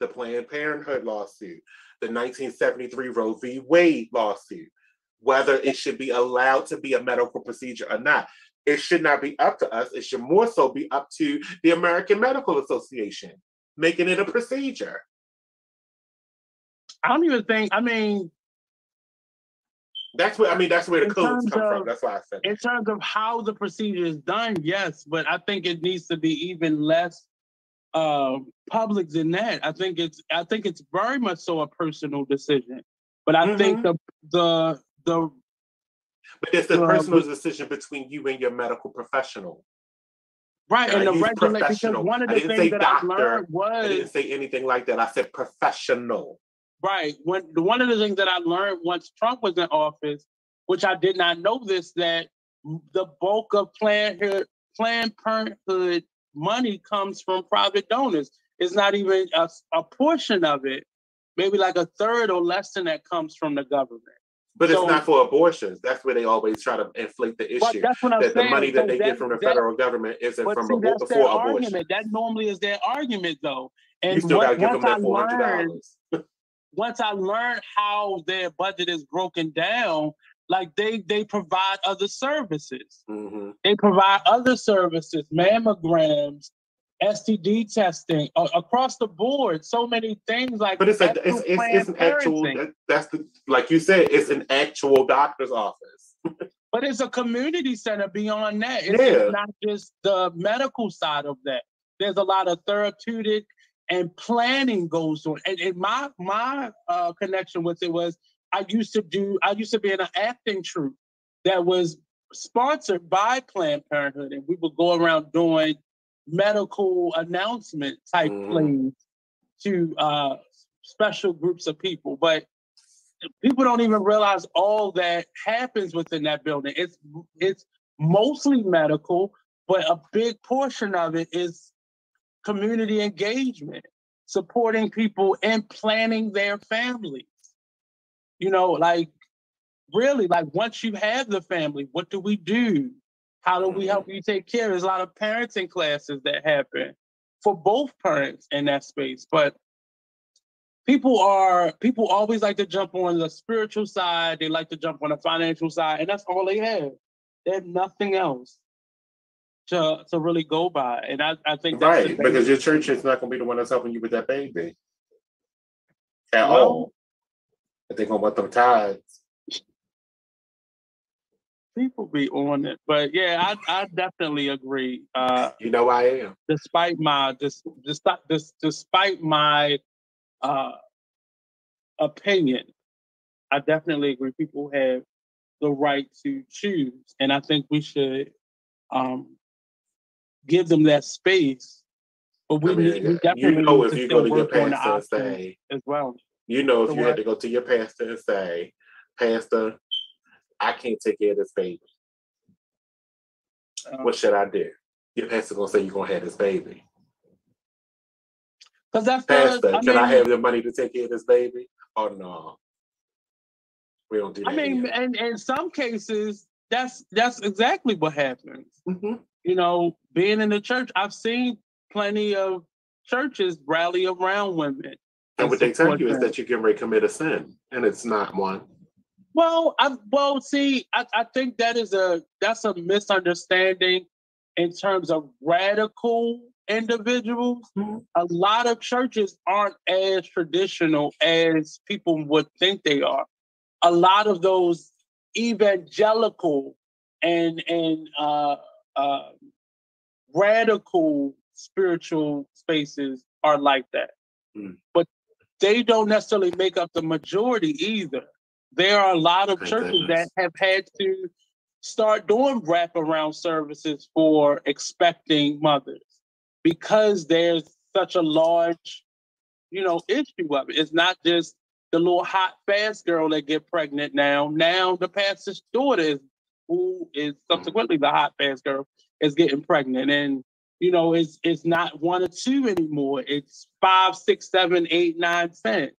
S1: The Planned Parenthood lawsuit, the 1973 Roe v. Wade lawsuit, whether it should be allowed to be a medical procedure or not. It should not be up to us. It should more so be up to the American Medical Association, making it a procedure.
S2: I don't even think, I mean,
S1: that's where I mean. That's where the codes come of, from. That's why I said.
S2: In terms of how the procedure is done, yes, but I think it needs to be even less uh, public than that. I think it's. I think it's very much so a personal decision. But I mm-hmm. think the the the.
S1: But it's the personal decision between you and your medical professional.
S2: Right, and, and the regular because one of the things that doctor, I learned was
S1: I didn't say anything like that. I said professional.
S2: Right. When one of the things that I learned once Trump was in office, which I did not know this, that the bulk of Planned Planned Parenthood money comes from private donors. It's not even a, a portion of it, maybe like a third or less than that comes from the government.
S1: But so, it's not for abortions. That's where they always try to inflate the issue. That's what I'm that saying. the money that they that, get from the that, federal government isn't from see, that's before abortion.
S2: Argument. That normally is their argument, though.
S1: And you still got to give them that four hundred dollars. [laughs]
S2: once I learned how their budget is broken down, like they they provide other services.
S1: Mm-hmm.
S2: They provide other services, mammograms, STD testing uh, across the board. So many things like.
S1: But it's a it's, it's, it's an actual. That's the like you said. It's an actual doctor's office. [laughs]
S2: but it's a community center beyond that. It's yeah. not just the medical side of that. There's a lot of therapeutic and planning goes on. And, and my my uh, connection with it was I used to do I used to be in an acting troupe that was sponsored by Planned Parenthood, and we would go around doing medical announcement type mm. plays to uh, special groups of people. But people don't even realize all that happens within that building. It's it's mostly medical, but a big portion of it is community engagement, supporting people and planning their families. You know, like really, like once you have the family, what do we do? How do we
S1: Mm-hmm.
S2: help you take care? There's a lot of parenting classes that happen for both parents in that space. But people are people always like to jump on the spiritual side, they like to jump on the financial side, and that's all they have. They have nothing else to to really go by. And I, I think that's
S1: Right, because your church is not going to be the one that's helping you with that baby at
S2: Well-
S1: all. If they're going to want them tithes.
S2: people be on it. But yeah, I I definitely agree. Uh
S1: You know I am.
S2: despite my despite dis, despite my uh opinion, I definitely agree. People have the right to choose, and I think we should um give them that space. But we,
S1: I mean,
S2: need, we
S1: you know if you go to your
S2: work on the
S1: pastor and say,
S2: as well.
S1: you know if
S2: So
S1: you had to go to your pastor and say, Pastor, I can't take care of this baby.
S2: Um,
S1: What should I do? Your pastor gonna say you're gonna have this baby.
S2: Because that's
S1: Pastor,
S2: the, I
S1: can I have the money to take care of this baby? Oh no. We don't do that.
S2: I mean, and in some cases, that's that's exactly what happens.
S1: Mhm.
S2: You know, being in the church, I've seen plenty of churches rally around women.
S1: and what they tell you is that you can ready to commit a sin, and it's not one.
S2: Well, I well see, I, I think that is a that's a misunderstanding in terms of radical individuals.
S1: Mhm.
S2: A lot of churches aren't as traditional as people would think they are. A lot of those evangelical and and uh, uh, radical spiritual spaces are like that,
S1: Mm.
S2: but they don't necessarily make up the majority either. There are a lot of
S1: Thank
S2: churches
S1: goodness.
S2: that have had to start doing wraparound services for expecting mothers because there's such a large, you know, issue of it. It's not just the little hot fast girl that get pregnant now. Now the pastor's daughter is who is subsequently the hot fast girl is getting pregnant. And you know, it's it's not one or two anymore. It's five, six, seven, eight, nine, ten.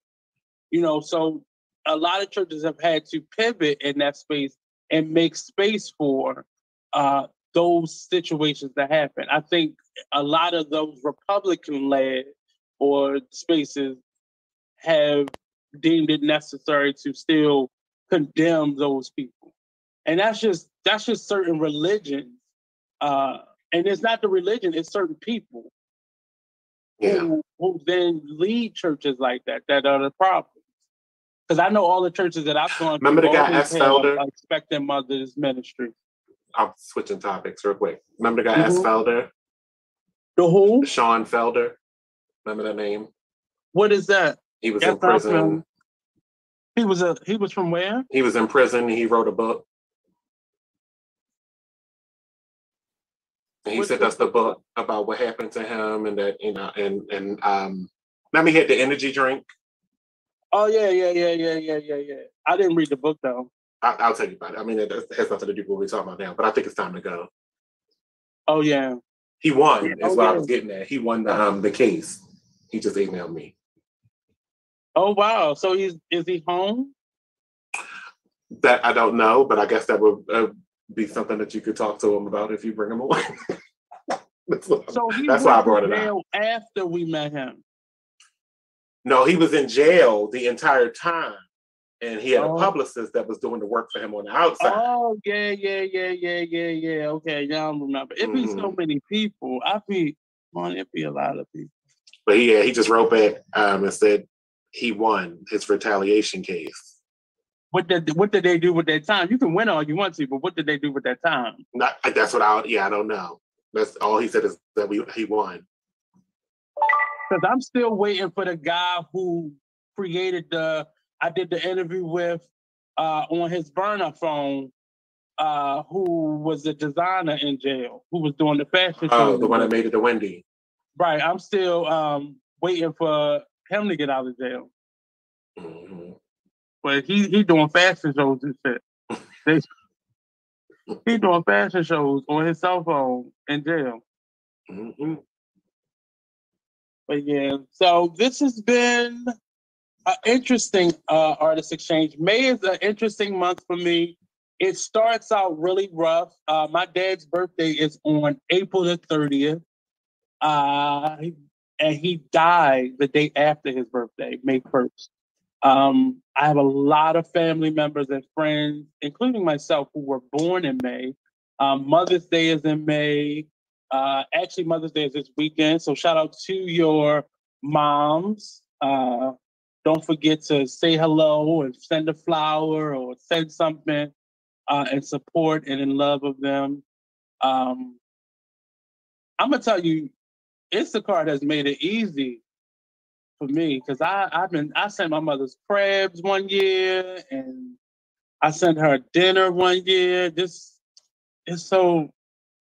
S2: You know, so a lot of churches have had to pivot in that space and make space for uh, those situations that happen. I think a lot of those Republican led or spaces have deemed it necessary to still condemn those people. And that's just that's just certain religions. Uh, and it's not the religion, it's certain people
S1: Yeah.
S2: who, who then lead churches like that that are the problem. Because I know all the churches that I've gone
S1: Remember
S2: to
S1: the guy, S. Felder?
S2: a expecting mothers ministry.
S1: I'm switching topics real quick. Remember the guy S.
S2: Mhm.
S1: Felder?
S2: The who?
S1: Sean Felder? Remember that name?
S2: What is that?
S1: He was in prison.
S2: He was a he was from where?
S1: He was in prison. He wrote a book. And he said that's the book about what happened to him and that, you know, and and um remember he had the energy drink.
S2: Oh yeah, yeah, yeah, yeah, yeah, yeah, yeah. I didn't read the book though.
S1: I, I'll tell you about it. I mean, it has nothing to do with what we're talking about now, but I think it's time to go.
S2: Oh yeah.
S1: He won,
S2: Yeah,
S1: is
S2: oh,
S1: what I was getting at. He won the um the case. He just emailed me.
S2: Oh wow. So he's is he home?
S1: That I don't know, but I guess that would uh, be something that you could talk to him about if you bring him on. [laughs] that's what-
S2: So he
S1: That's why I brought it up.
S2: after we met him.
S1: no, he was in jail the entire time, and he had
S2: Oh.
S1: a publicist that was doing the work for him on the outside.
S2: Oh yeah, yeah, yeah, yeah, yeah, yeah. Okay, now I remember. It be so
S1: Mhm.
S2: many people. I be on it be a lot of people.
S1: But yeah, he just wrote back um, and said he won his retaliation case.
S2: What did what did they do with that time? You can win all you want to, but what did they do with that time?
S1: Not, that's what I. Yeah, I don't know. That's all he said is that we he won.
S2: Because I'm still waiting for the guy who created the. I did the interview with uh, on his burner phone. Uh, who was the designer in jail? Who was doing the fashion
S1: Oh,
S2: show?
S1: the one that made it to Wendy.
S2: Right. I'm still um, waiting for him to get out of jail.
S1: Mhm.
S2: But he he doing fashion shows and shit. They, he doing fashion shows on his cell phone in jail.
S1: Mhm.
S2: But yeah, so this has been an interesting uh, artist exchange. May is an interesting month for me. It starts out really rough. Uh, my dad's birthday is on April the 30th. Uh, and he died the day after his birthday, May 1st. Um, I have a lot of family members and friends, including myself, who were born in May. Um, Mother's Day is in May. Uh, actually, Mother's Day is this weekend. So shout out to your moms. Uh, don't forget to say hello and send a flower or send something uh, and support and in love of them. Um, I'm gonna tell you, Instacart has made it easy for me because I I've been I sent my mother's crabs one year and I sent her dinner one year. This is so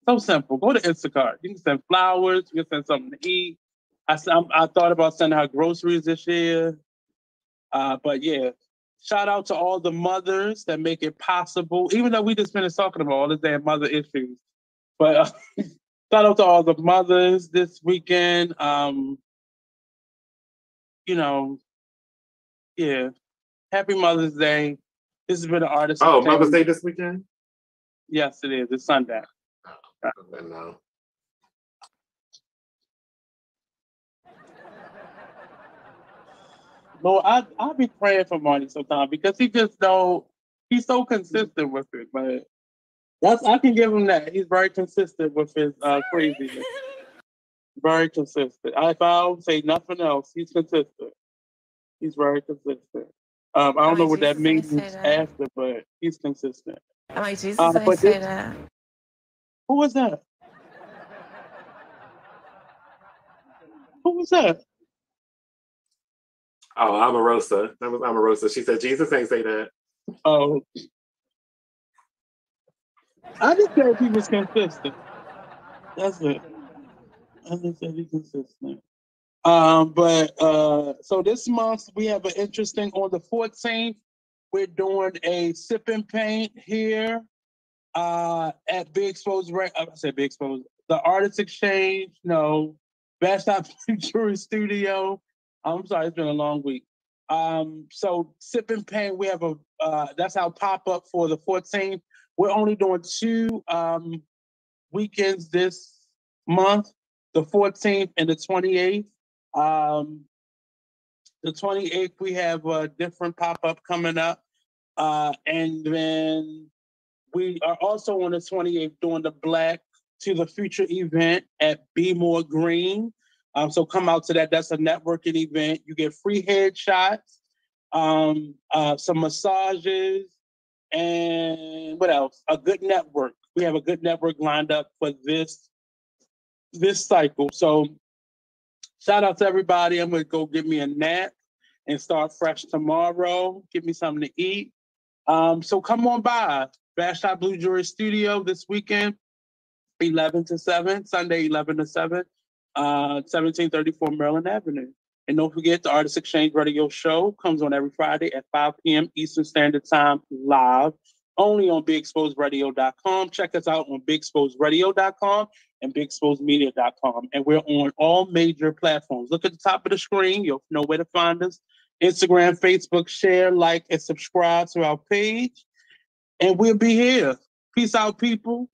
S2: so simple. Go to Instacart. You can send flowers. You can send something to eat. I I thought about sending her groceries this year. Uh, but yeah, shout out to all the mothers that make it possible, even though we just finished talking about all the damn mother issues. But uh, [laughs] shout out to all the mothers this weekend. Um, you know, yeah, happy Mother's Day. This has been an artist.
S1: Oh, Mother's Day this weekend?
S2: Yes, it is. It's Sunday.
S1: Oh, No.
S2: Lord, I I'll be praying for Marty sometimes because he just don't he's so consistent with it, but that's I can give him that. He's very consistent with his uh craziness. Very consistent. If I don't say nothing else, he's consistent. He's very consistent. Um, I don't know what that means that. after, but he's consistent.
S4: I'm like, Jesus uh, ain't say that.
S2: Who was that? Who was that?
S1: Oh, Omarosa. That was Omarosa. She said Jesus ain't say that.
S2: Oh. I just said he was consistent. That's it. Said consistent. Um, but uh, so this month we have an interesting on the 14th. We're doing a sip and paint here uh, at Big Exposed. Re- I said Big Exposed. The Artist Exchange. No, Best Stop [laughs] Jewelry Studio. I'm sorry, it's been a long week. Um, so sip and paint, we have a uh, that's our pop up for the 14th. We're only doing two um, weekends this month, the 14th and the 28th. Um, the 28th, we have a different pop up coming up. Uh, and then we are also on the 28th doing the Black to the Future event at Be More Green. Um, so come out to that. That's a networking event. You get free headshots, um, uh, some massages, and what else? A good network. We have a good network lined up for this this cycle. So shout out to everybody. I'm gonna go get me a nap and start fresh tomorrow. Give me something to eat. Um, so come on by Bash Blue Jewelry Studio this weekend, 11 to 7, Sunday 11 to 7 uh, 1734 Maryland Avenue. And don't forget, the Artist Exchange Radio Show comes on every Friday at 5 p.m. Eastern Standard Time live, only on BigExposedRadio.com. Check us out on BigExposedRadio.com and BigExposedMedia.com. And we're on all major platforms. Look at the top of the screen. You'll know where to find us. Instagram, Facebook, share, like, and subscribe to our page. And we'll be here. Peace out, people.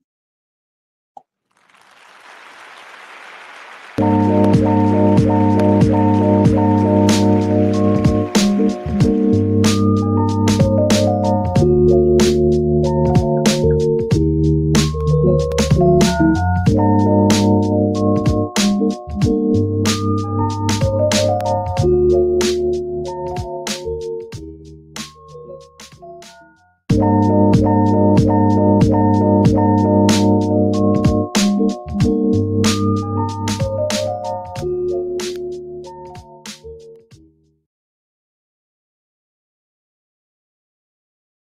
S2: Thank